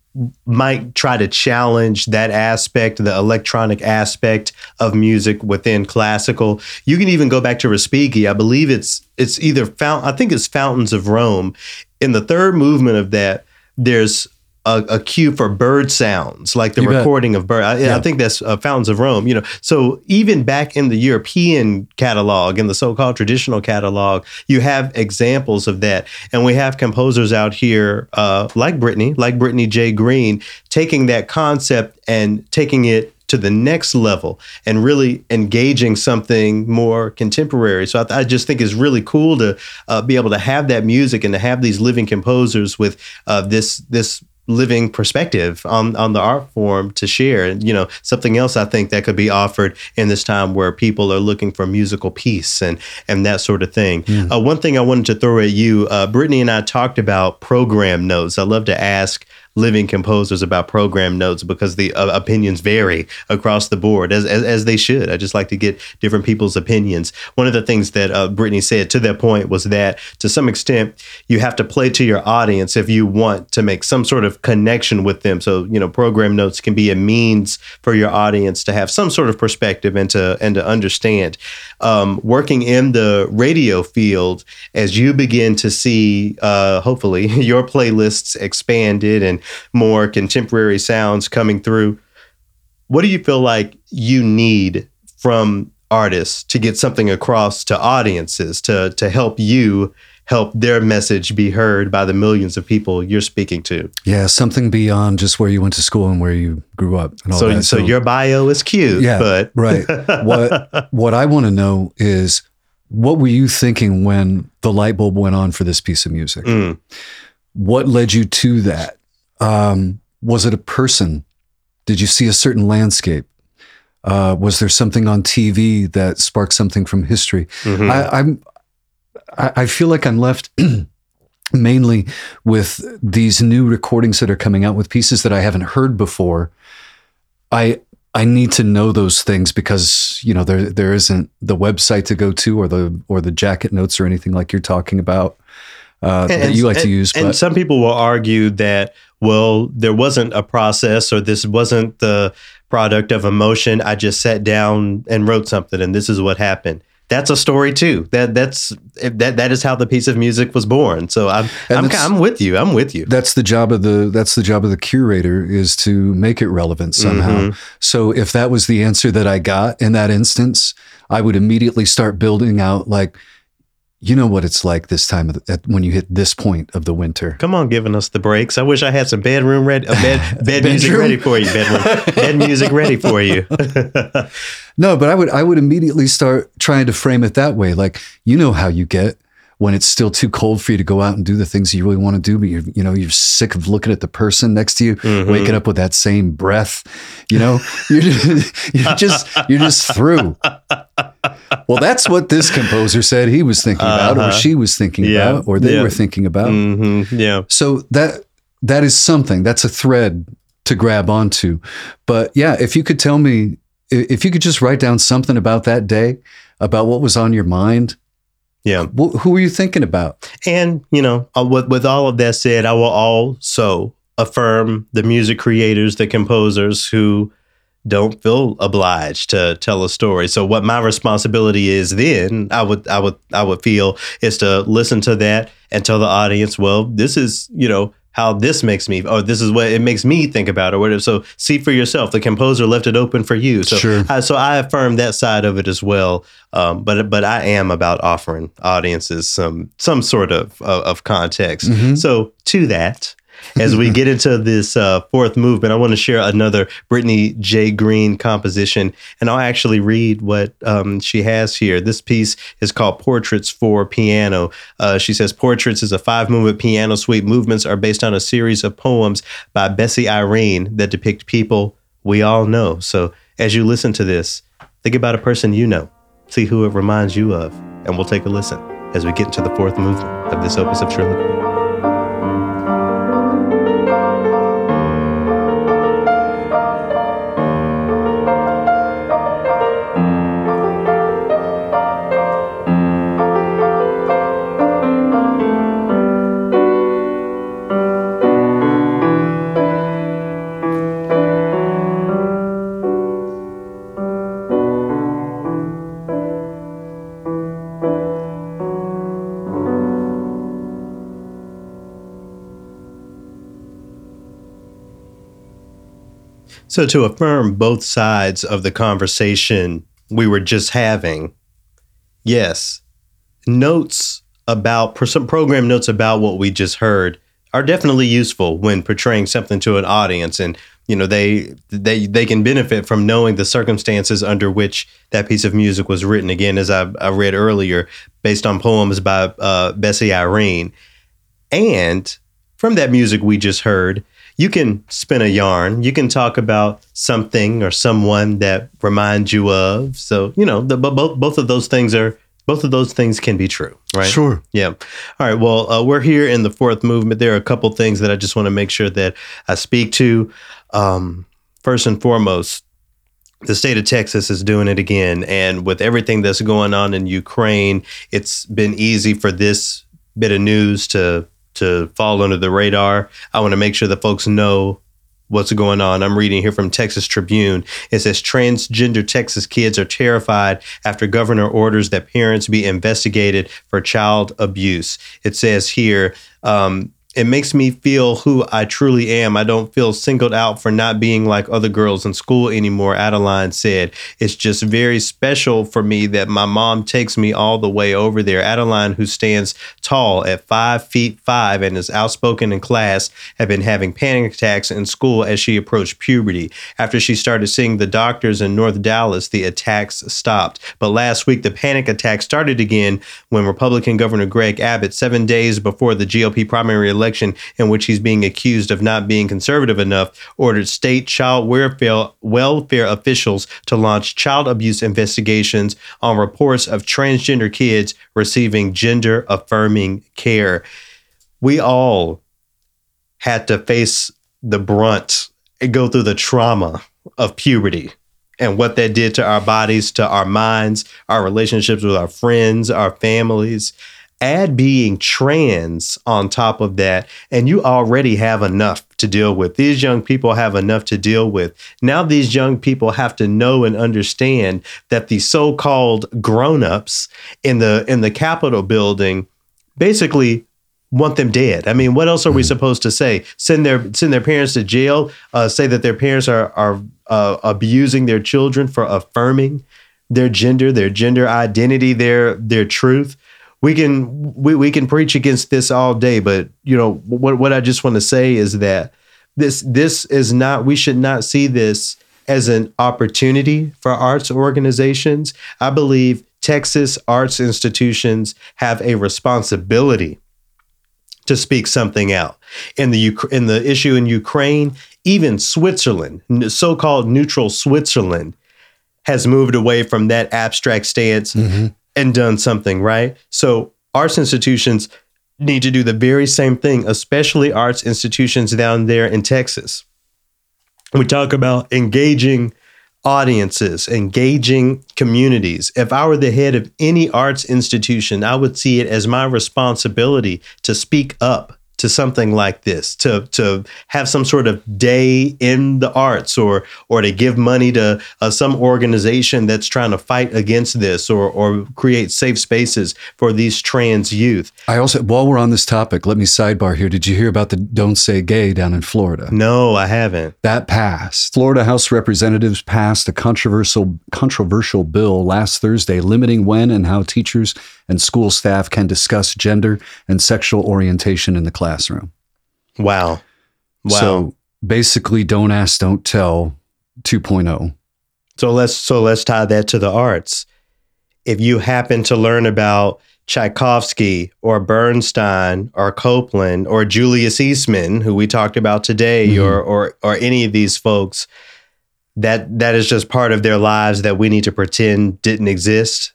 might try to challenge that aspect, the electronic aspect of music within classical. You can even go back to Respighi. I believe it's it's either fount. I think it's Fountains of Rome. In the third movement of that, there's a, a, cue for bird sounds, like the you recording bet. of bird. I, yeah. I think that's uh, Fountains of Rome. You know, so even back in the European catalog, in the so-called traditional catalog, you have examples of that, and we have composers out here uh, like Brittany, like Brittany J. Green, taking that concept and taking it to the next level and really engaging something more contemporary. So I, I just think it's really cool to uh, be able to have that music and to have these living composers with uh, this this living perspective on, on the art form to share. And, you know, something else I think that could be offered in this time where people are looking for musical peace and, and that sort of thing. Mm. Uh, one thing I wanted to throw at you, uh, Brittany and I talked about program notes. I love to ask living composers about program notes because the uh, opinions vary across the board as, as, as they should. I just like to get different people's opinions. One of the things that uh, Brittany said to that point was that to some extent you have to play to your audience if you want to make some sort of connection with them. So you know program notes can be a means for your audience to have some sort of perspective and to and to understand. Um, working in the radio field as you begin to see uh, hopefully your playlists expanded and more contemporary sounds coming through. What do you feel like you need from artists to get something across to audiences to to help you help their message be heard by the millions of people you're speaking to. Yeah, something beyond just where you went to school and where you grew up. so, so, so your bio is cute. Yeah, but right. What what I want to know is what were you thinking when the light bulb went on for this piece of music? Mm. What led you to that? Um, was it a person? Did you see a certain landscape? Uh, was there something on TV that sparked something from history? Mm-hmm. I, I'm, I feel like I'm left mainly with these new recordings that are coming out with pieces that I haven't heard before. I I need to know those things because you know there there isn't the website to go to or the or the jacket notes or anything like you're talking about uh, And- that you like and- to use. And But some people will argue that, well, there wasn't a process or this wasn't the product of emotion. I just sat down and wrote something and this is what happened. That's a story too. That that's that that is how the piece of music was born. So I'm I'm, I'm with you. I'm with you. that's the job of the that's the job of the curator is to make it relevant somehow. Mm-hmm. So if that was the answer that I got in that instance, I would immediately start building out like, you know what it's like this time of the, at, when you hit this point of the winter. Come on, giving us the breaks. I wish I had some bedroom ready, uh, bed bed music ready for you. Bedroom bed music ready for you. No, but I would I would immediately start trying to frame it that way. Like you know how you get when it's still too cold for you to go out and do the things you really want to do, but you're you know you're sick of looking at the person next to you, Mm-hmm. waking up with that same breath. You know, you're just, you're just you're just through. Well, that's what this composer said he was thinking about, or Uh-huh. she was thinking Yeah, about, or they yeah. were thinking about. hmm Yeah. So that that is something. That's a thread to grab onto. But yeah, if you could tell me, if you could just write down something about that day, about what was on your mind, Yeah. wh- who were you thinking about? And you know, uh, with with all of that said, I will also affirm the music creators, the composers who don't feel obliged to tell a story. So what my responsibility is then, I would I would I would feel is to listen to that and tell the audience, well, this is, you know, how this makes me or this is what it makes me think about or whatever. So see for yourself. The composer left it open for you. So Sure. I, so I affirm that side of it as well. Um, but but I am about offering audiences some some sort of of, of context. Mhm. So to that, as we get into this uh, fourth movement, I want to share another Brittany J. Green composition, and I'll actually read what um, she has here. This piece is called Portraits for Piano. Uh, she says Portraits is a five movement piano suite. Movements are based on a series of poems by Bessie Irene that depict people we all know. So as you listen to this, think about a person you know, see who it reminds you of, and we'll take a listen as we get into the fourth movement of this opus of trilogy. So, to affirm both sides of the conversation we were just having, yes, notes about some program notes about what we just heard are definitely useful when portraying something to an audience, and you know they they they can benefit from knowing the circumstances under which that piece of music was written. Again, as I, I read earlier, based on poems by uh, Bessie Irene, and from that music we just heard, you can spin a yarn. You can talk about something or someone that reminds you of. So you know, the, both both of those things are both of those things can be true, right? Sure. Yeah. All right. Well, uh, we're here in the fourth movement. There are a couple things that I just want to make sure that I speak to. Um, first and foremost, the state of Texas is doing it again. And with everything that's going on in Ukraine, it's been easy for this bit of news to to fall under the radar. I want to make sure that folks know what's going on. I'm reading here from Texas Tribune. It says transgender Texas kids are terrified after governor orders that parents be investigated for child abuse. It says here, um, it makes me feel who I truly am. I don't feel singled out for not being like other girls in school anymore, Adeline said. It's just very special for me that my mom takes me all the way over there. Adeline, who stands tall at five feet five and is outspoken in class, had been having panic attacks in school as she approached puberty. After she started seeing the doctors in North Dallas, the attacks stopped. But last week, the panic attack started again when Republican Governor Greg Abbott, seven days before the GOP primary election, in which he's being accused of not being conservative enough, ordered state child welfare, welfare officials to launch child abuse investigations on reports of transgender kids receiving gender affirming care. We all had to face the brunt and go through the trauma of puberty and what that did to our bodies, to our minds, our relationships with our friends, our families. Add being trans on top of that, and you already have enough to deal with. These young people have enough to deal with. Now, these young people have to know and understand that the so-called grown-ups in the in the Capitol building basically want them dead. I mean, what else are we supposed to say? Send their send their parents to jail? Uh, say that their parents are are uh, abusing their children for affirming their gender, their gender identity, their their truth. We can we, we can preach against this all day, but you know what what I just want to say is that this this is not we should not see this as an opportunity for arts organizations. I believe Texas arts institutions have a responsibility to speak something out. In the in the issue in Ukraine, even Switzerland, so-called neutral Switzerland, has moved away from that abstract stance mm-hmm. And done something right. So arts institutions need to do the very same thing, especially arts institutions down there in Texas. We talk about engaging audiences, engaging communities. If I were the head of any arts institution, I would see it as my responsibility to speak up to something like this to to have some sort of day in the arts or or to give money to uh, some organization that's trying to fight against this or or create safe spaces for these trans youth. I also while we're on this topic, let me sidebar here. Did you hear about the don't say gay down in Florida? No, I haven't. That passed. Florida House representatives passed a controversial controversial bill last Thursday limiting when and how teachers and school staff can discuss gender and sexual orientation in the classroom. Wow. Wow. So basically don't ask, don't tell 2.0. So let's so let's tie that to the arts. If you happen to learn about Tchaikovsky or Bernstein or Copland or Julius Eastman, who we talked about today, mm-hmm. or or or any of these folks, that that is just part of their lives that we need to pretend didn't exist.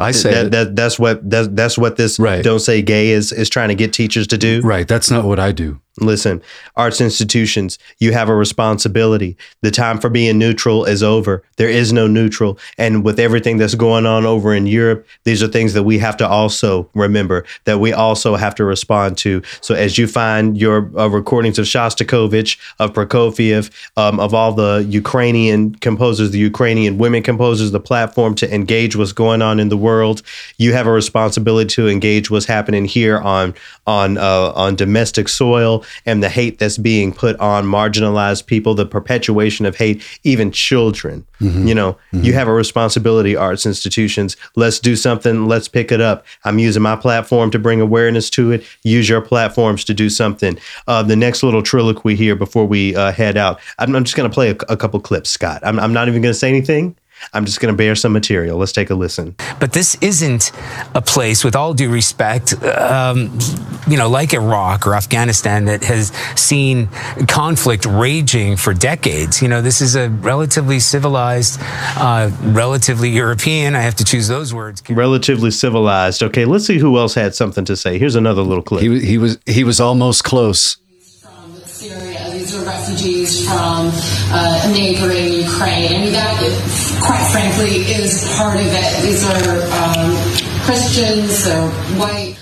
I say that, that, that's what that's, that's what this right. don't say gay is is trying to get teachers to do. Right. That's not what I do. Listen, arts institutions, you have a responsibility. The time for being neutral is over. There is no neutral. And with everything that's going on over in Europe, these are things that we have to also remember, that we also have to respond to. So as you find your uh, recordings of Shostakovich, of Prokofiev, um, of all the Ukrainian composers, the Ukrainian women composers, the platform to engage what's going on in the world, you have a responsibility to engage what's happening here on on uh, on domestic soil and the hate that's being put on marginalized people, the perpetuation of hate, even children. Mm-hmm. You know, mm-hmm. you have a responsibility, arts institutions. Let's do something. Let's pick it up. I'm using my platform to bring awareness to it. Use your platforms to do something. Uh, the next little triloquy here before we uh, head out, I'm, I'm just going to play a, a, couple clips, Scott. I'm, I'm not even going to say anything. I'm just going to bear some material. Let's take a listen. But this isn't a place, with all due respect, um, you know, like Iraq or Afghanistan that has seen conflict raging for decades. You know, this is a relatively civilized, uh, relatively European. I have to choose those words. Relatively civilized. Okay, let's see who else had something to say. Here's another little clip. He, he was he was almost close Syria. These are refugees from uh, neighboring Ukraine. I mean, that, quite frankly, is part of it. These are um, Christians, they're white.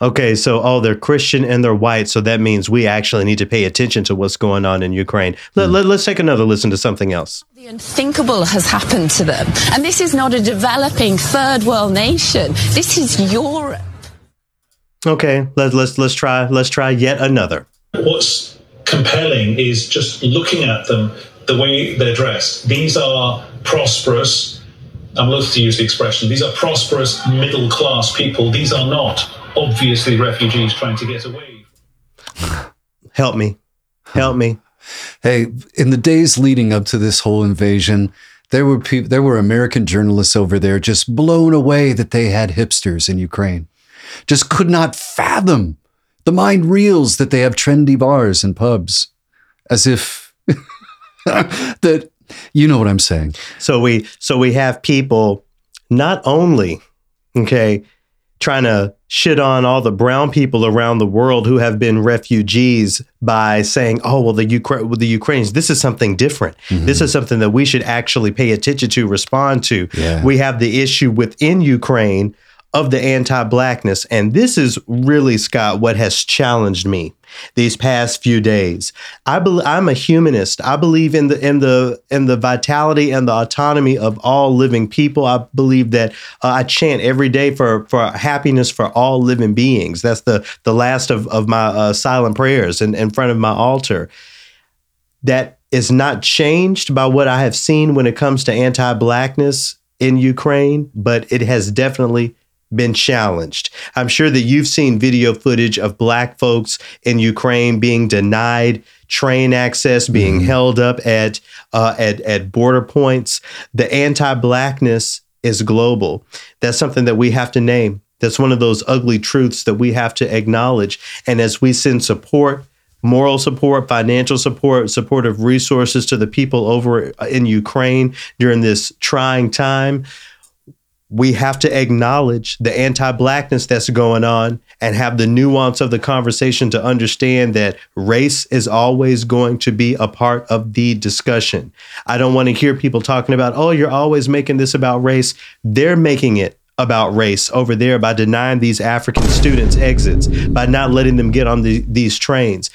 Okay, so oh, they're Christian and they're white, so that means we actually need to pay attention to what's going on in Ukraine. Let, mm. let, let's take another listen to something else. The unthinkable has happened to them, and this is not a developing third world nation. This is Europe. Okay, let, let's let's try let's try yet another. What's compelling is just looking at them, the way they're dressed. These are prosperous, I'm loath to use the expression, these are prosperous middle class people. These are not obviously refugees trying to get away. Help me. Help me. Hey, in the days leading up to this whole invasion, there were people, there were American journalists over there just blown away that they had hipsters in Ukraine. Just could not fathom the mind reels that they have trendy bars and pubs, as if that you know what I'm saying. So we so we have people not only okay trying to shit on all the brown people around the world who have been refugees by saying, "Oh, well, the Ukraine, well, the Ukrainians, this is something different. Mm-hmm. This is something that we should actually pay attention to, respond to." Yeah. We have the issue within Ukraine of the anti-blackness, and this is really Scott what has challenged me these past few days. I be- I'm a humanist. I believe in the in the in the vitality and the autonomy of all living people. I believe that uh, I chant every day for for happiness for all living beings. That's the the last of of my uh, silent prayers in, in front of my altar. That is not changed by what I have seen when it comes to anti-blackness in Ukraine, but it has definitely been challenged. I'm sure that you've seen video footage of black folks in Ukraine being denied train access, being mm-hmm. held up at, uh, at at border points. The anti-blackness is global. That's something that we have to name. That's one of those ugly truths that we have to acknowledge. And as we send support, moral support, financial support, supportive resources to the people over in Ukraine during this trying time, we have to acknowledge the anti-blackness that's going on and have the nuance of the conversation to understand that race is always going to be a part of the discussion. I don't want to hear people talking about, "Oh, you're always making this about race." They're making it about race over there by denying these African students exits, by not letting them get on the, these trains.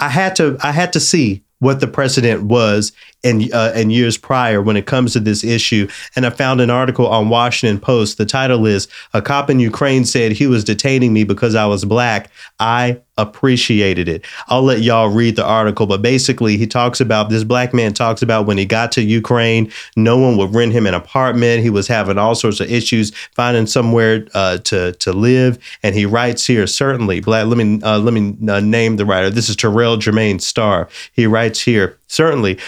I had to I had to see what the precedent was in uh, in years prior when it comes to this issue. And I found an article on Washington Post. The title is "A cop in Ukraine said he was detaining me because I was black. I appreciated it." I'll let y'all read the article, but basically, he talks about this black man talks about when he got to Ukraine, no one would rent him an apartment. He was having all sorts of issues finding somewhere uh, to to live, and he writes here certainly black. Let me uh, let me uh, name the writer. This is Terrell Jermaine Starr. He writes here certainly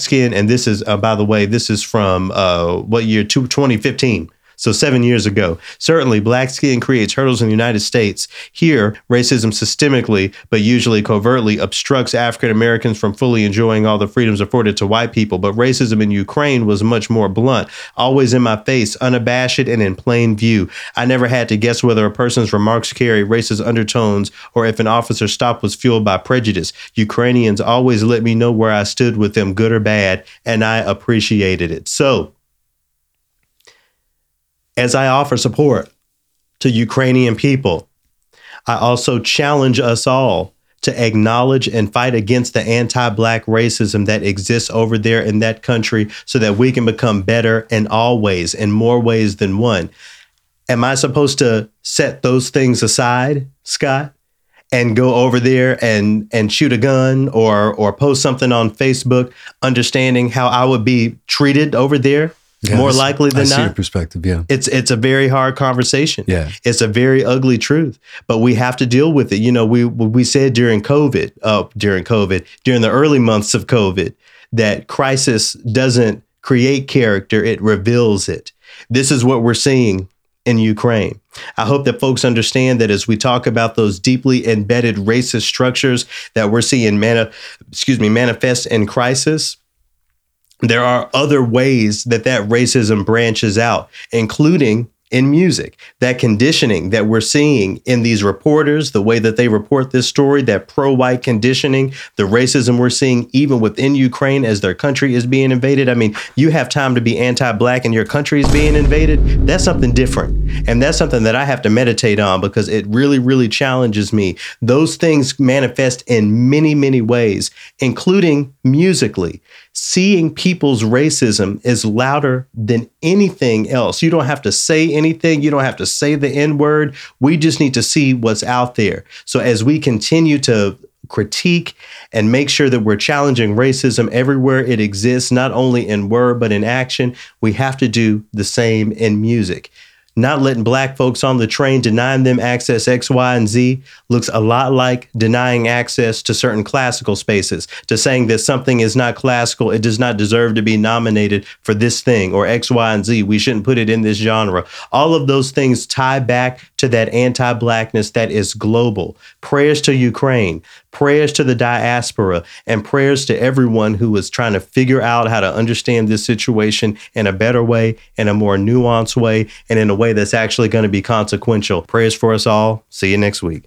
skin and this is uh, by the way this is from uh, what year? 2015 so seven years ago. Certainly, black skin creates hurdles in the United States. Here, racism systemically, but usually covertly, obstructs African Americans from fully enjoying all the freedoms afforded to white people. But racism in Ukraine was much more blunt, always in my face, unabashed, and in plain view. I never had to guess whether a person's remarks carry racist undertones or if an officer's stop was fueled by prejudice. Ukrainians always let me know where I stood with them, good or bad, and I appreciated it. So, as I offer support to Ukrainian people, I also challenge us all to acknowledge and fight against the anti Black racism that exists over there in that country so that we can become better in all ways, in more ways than one. Am I supposed to set those things aside, Scott? and go over there and and shoot a gun or or post something on Facebook understanding how I would be treated over there yeah, more likely than I not. perspective, yeah. It's it's a very hard conversation. Yeah, it's a very ugly truth, but we have to deal with it. You know, we we said during COVID, uh, during COVID, during the early months of COVID, that crisis doesn't create character; it reveals it. This is what we're seeing in Ukraine. I hope that folks understand that as we talk about those deeply embedded racist structures that we're seeing mani- excuse me manifest in crisis there are other ways that that racism branches out, including in music. That conditioning that we're seeing in these reporters, the way that they report this story, that pro white conditioning, the racism we're seeing even within Ukraine as their country is being invaded. I mean, you have time to be anti black and your country is being invaded. That's something different. And that's something that I have to meditate on because it really, really challenges me. Those things manifest in many, many ways, including musically seeing people's racism is louder than anything else. You don't have to say anything, you don't have to say the N word. We just need to see what's out there. So as we continue to critique and make sure that we're challenging racism everywhere it exists, not only in word, but in action, we have to do the same in music not letting black folks on the train, denying them access X, Y, and Z looks a lot like denying access to certain classical spaces, to saying that something is not classical, it does not deserve to be nominated for this thing or X, Y, and Z. We shouldn't put it in this genre. All of those things tie back to that anti blackness that is global. Prayers to Ukraine, prayers to the diaspora, and prayers to everyone who is trying to figure out how to understand this situation in a better way, in a more nuanced way, and in a way that's actually going to be consequential. Prayers for us all. See you next week.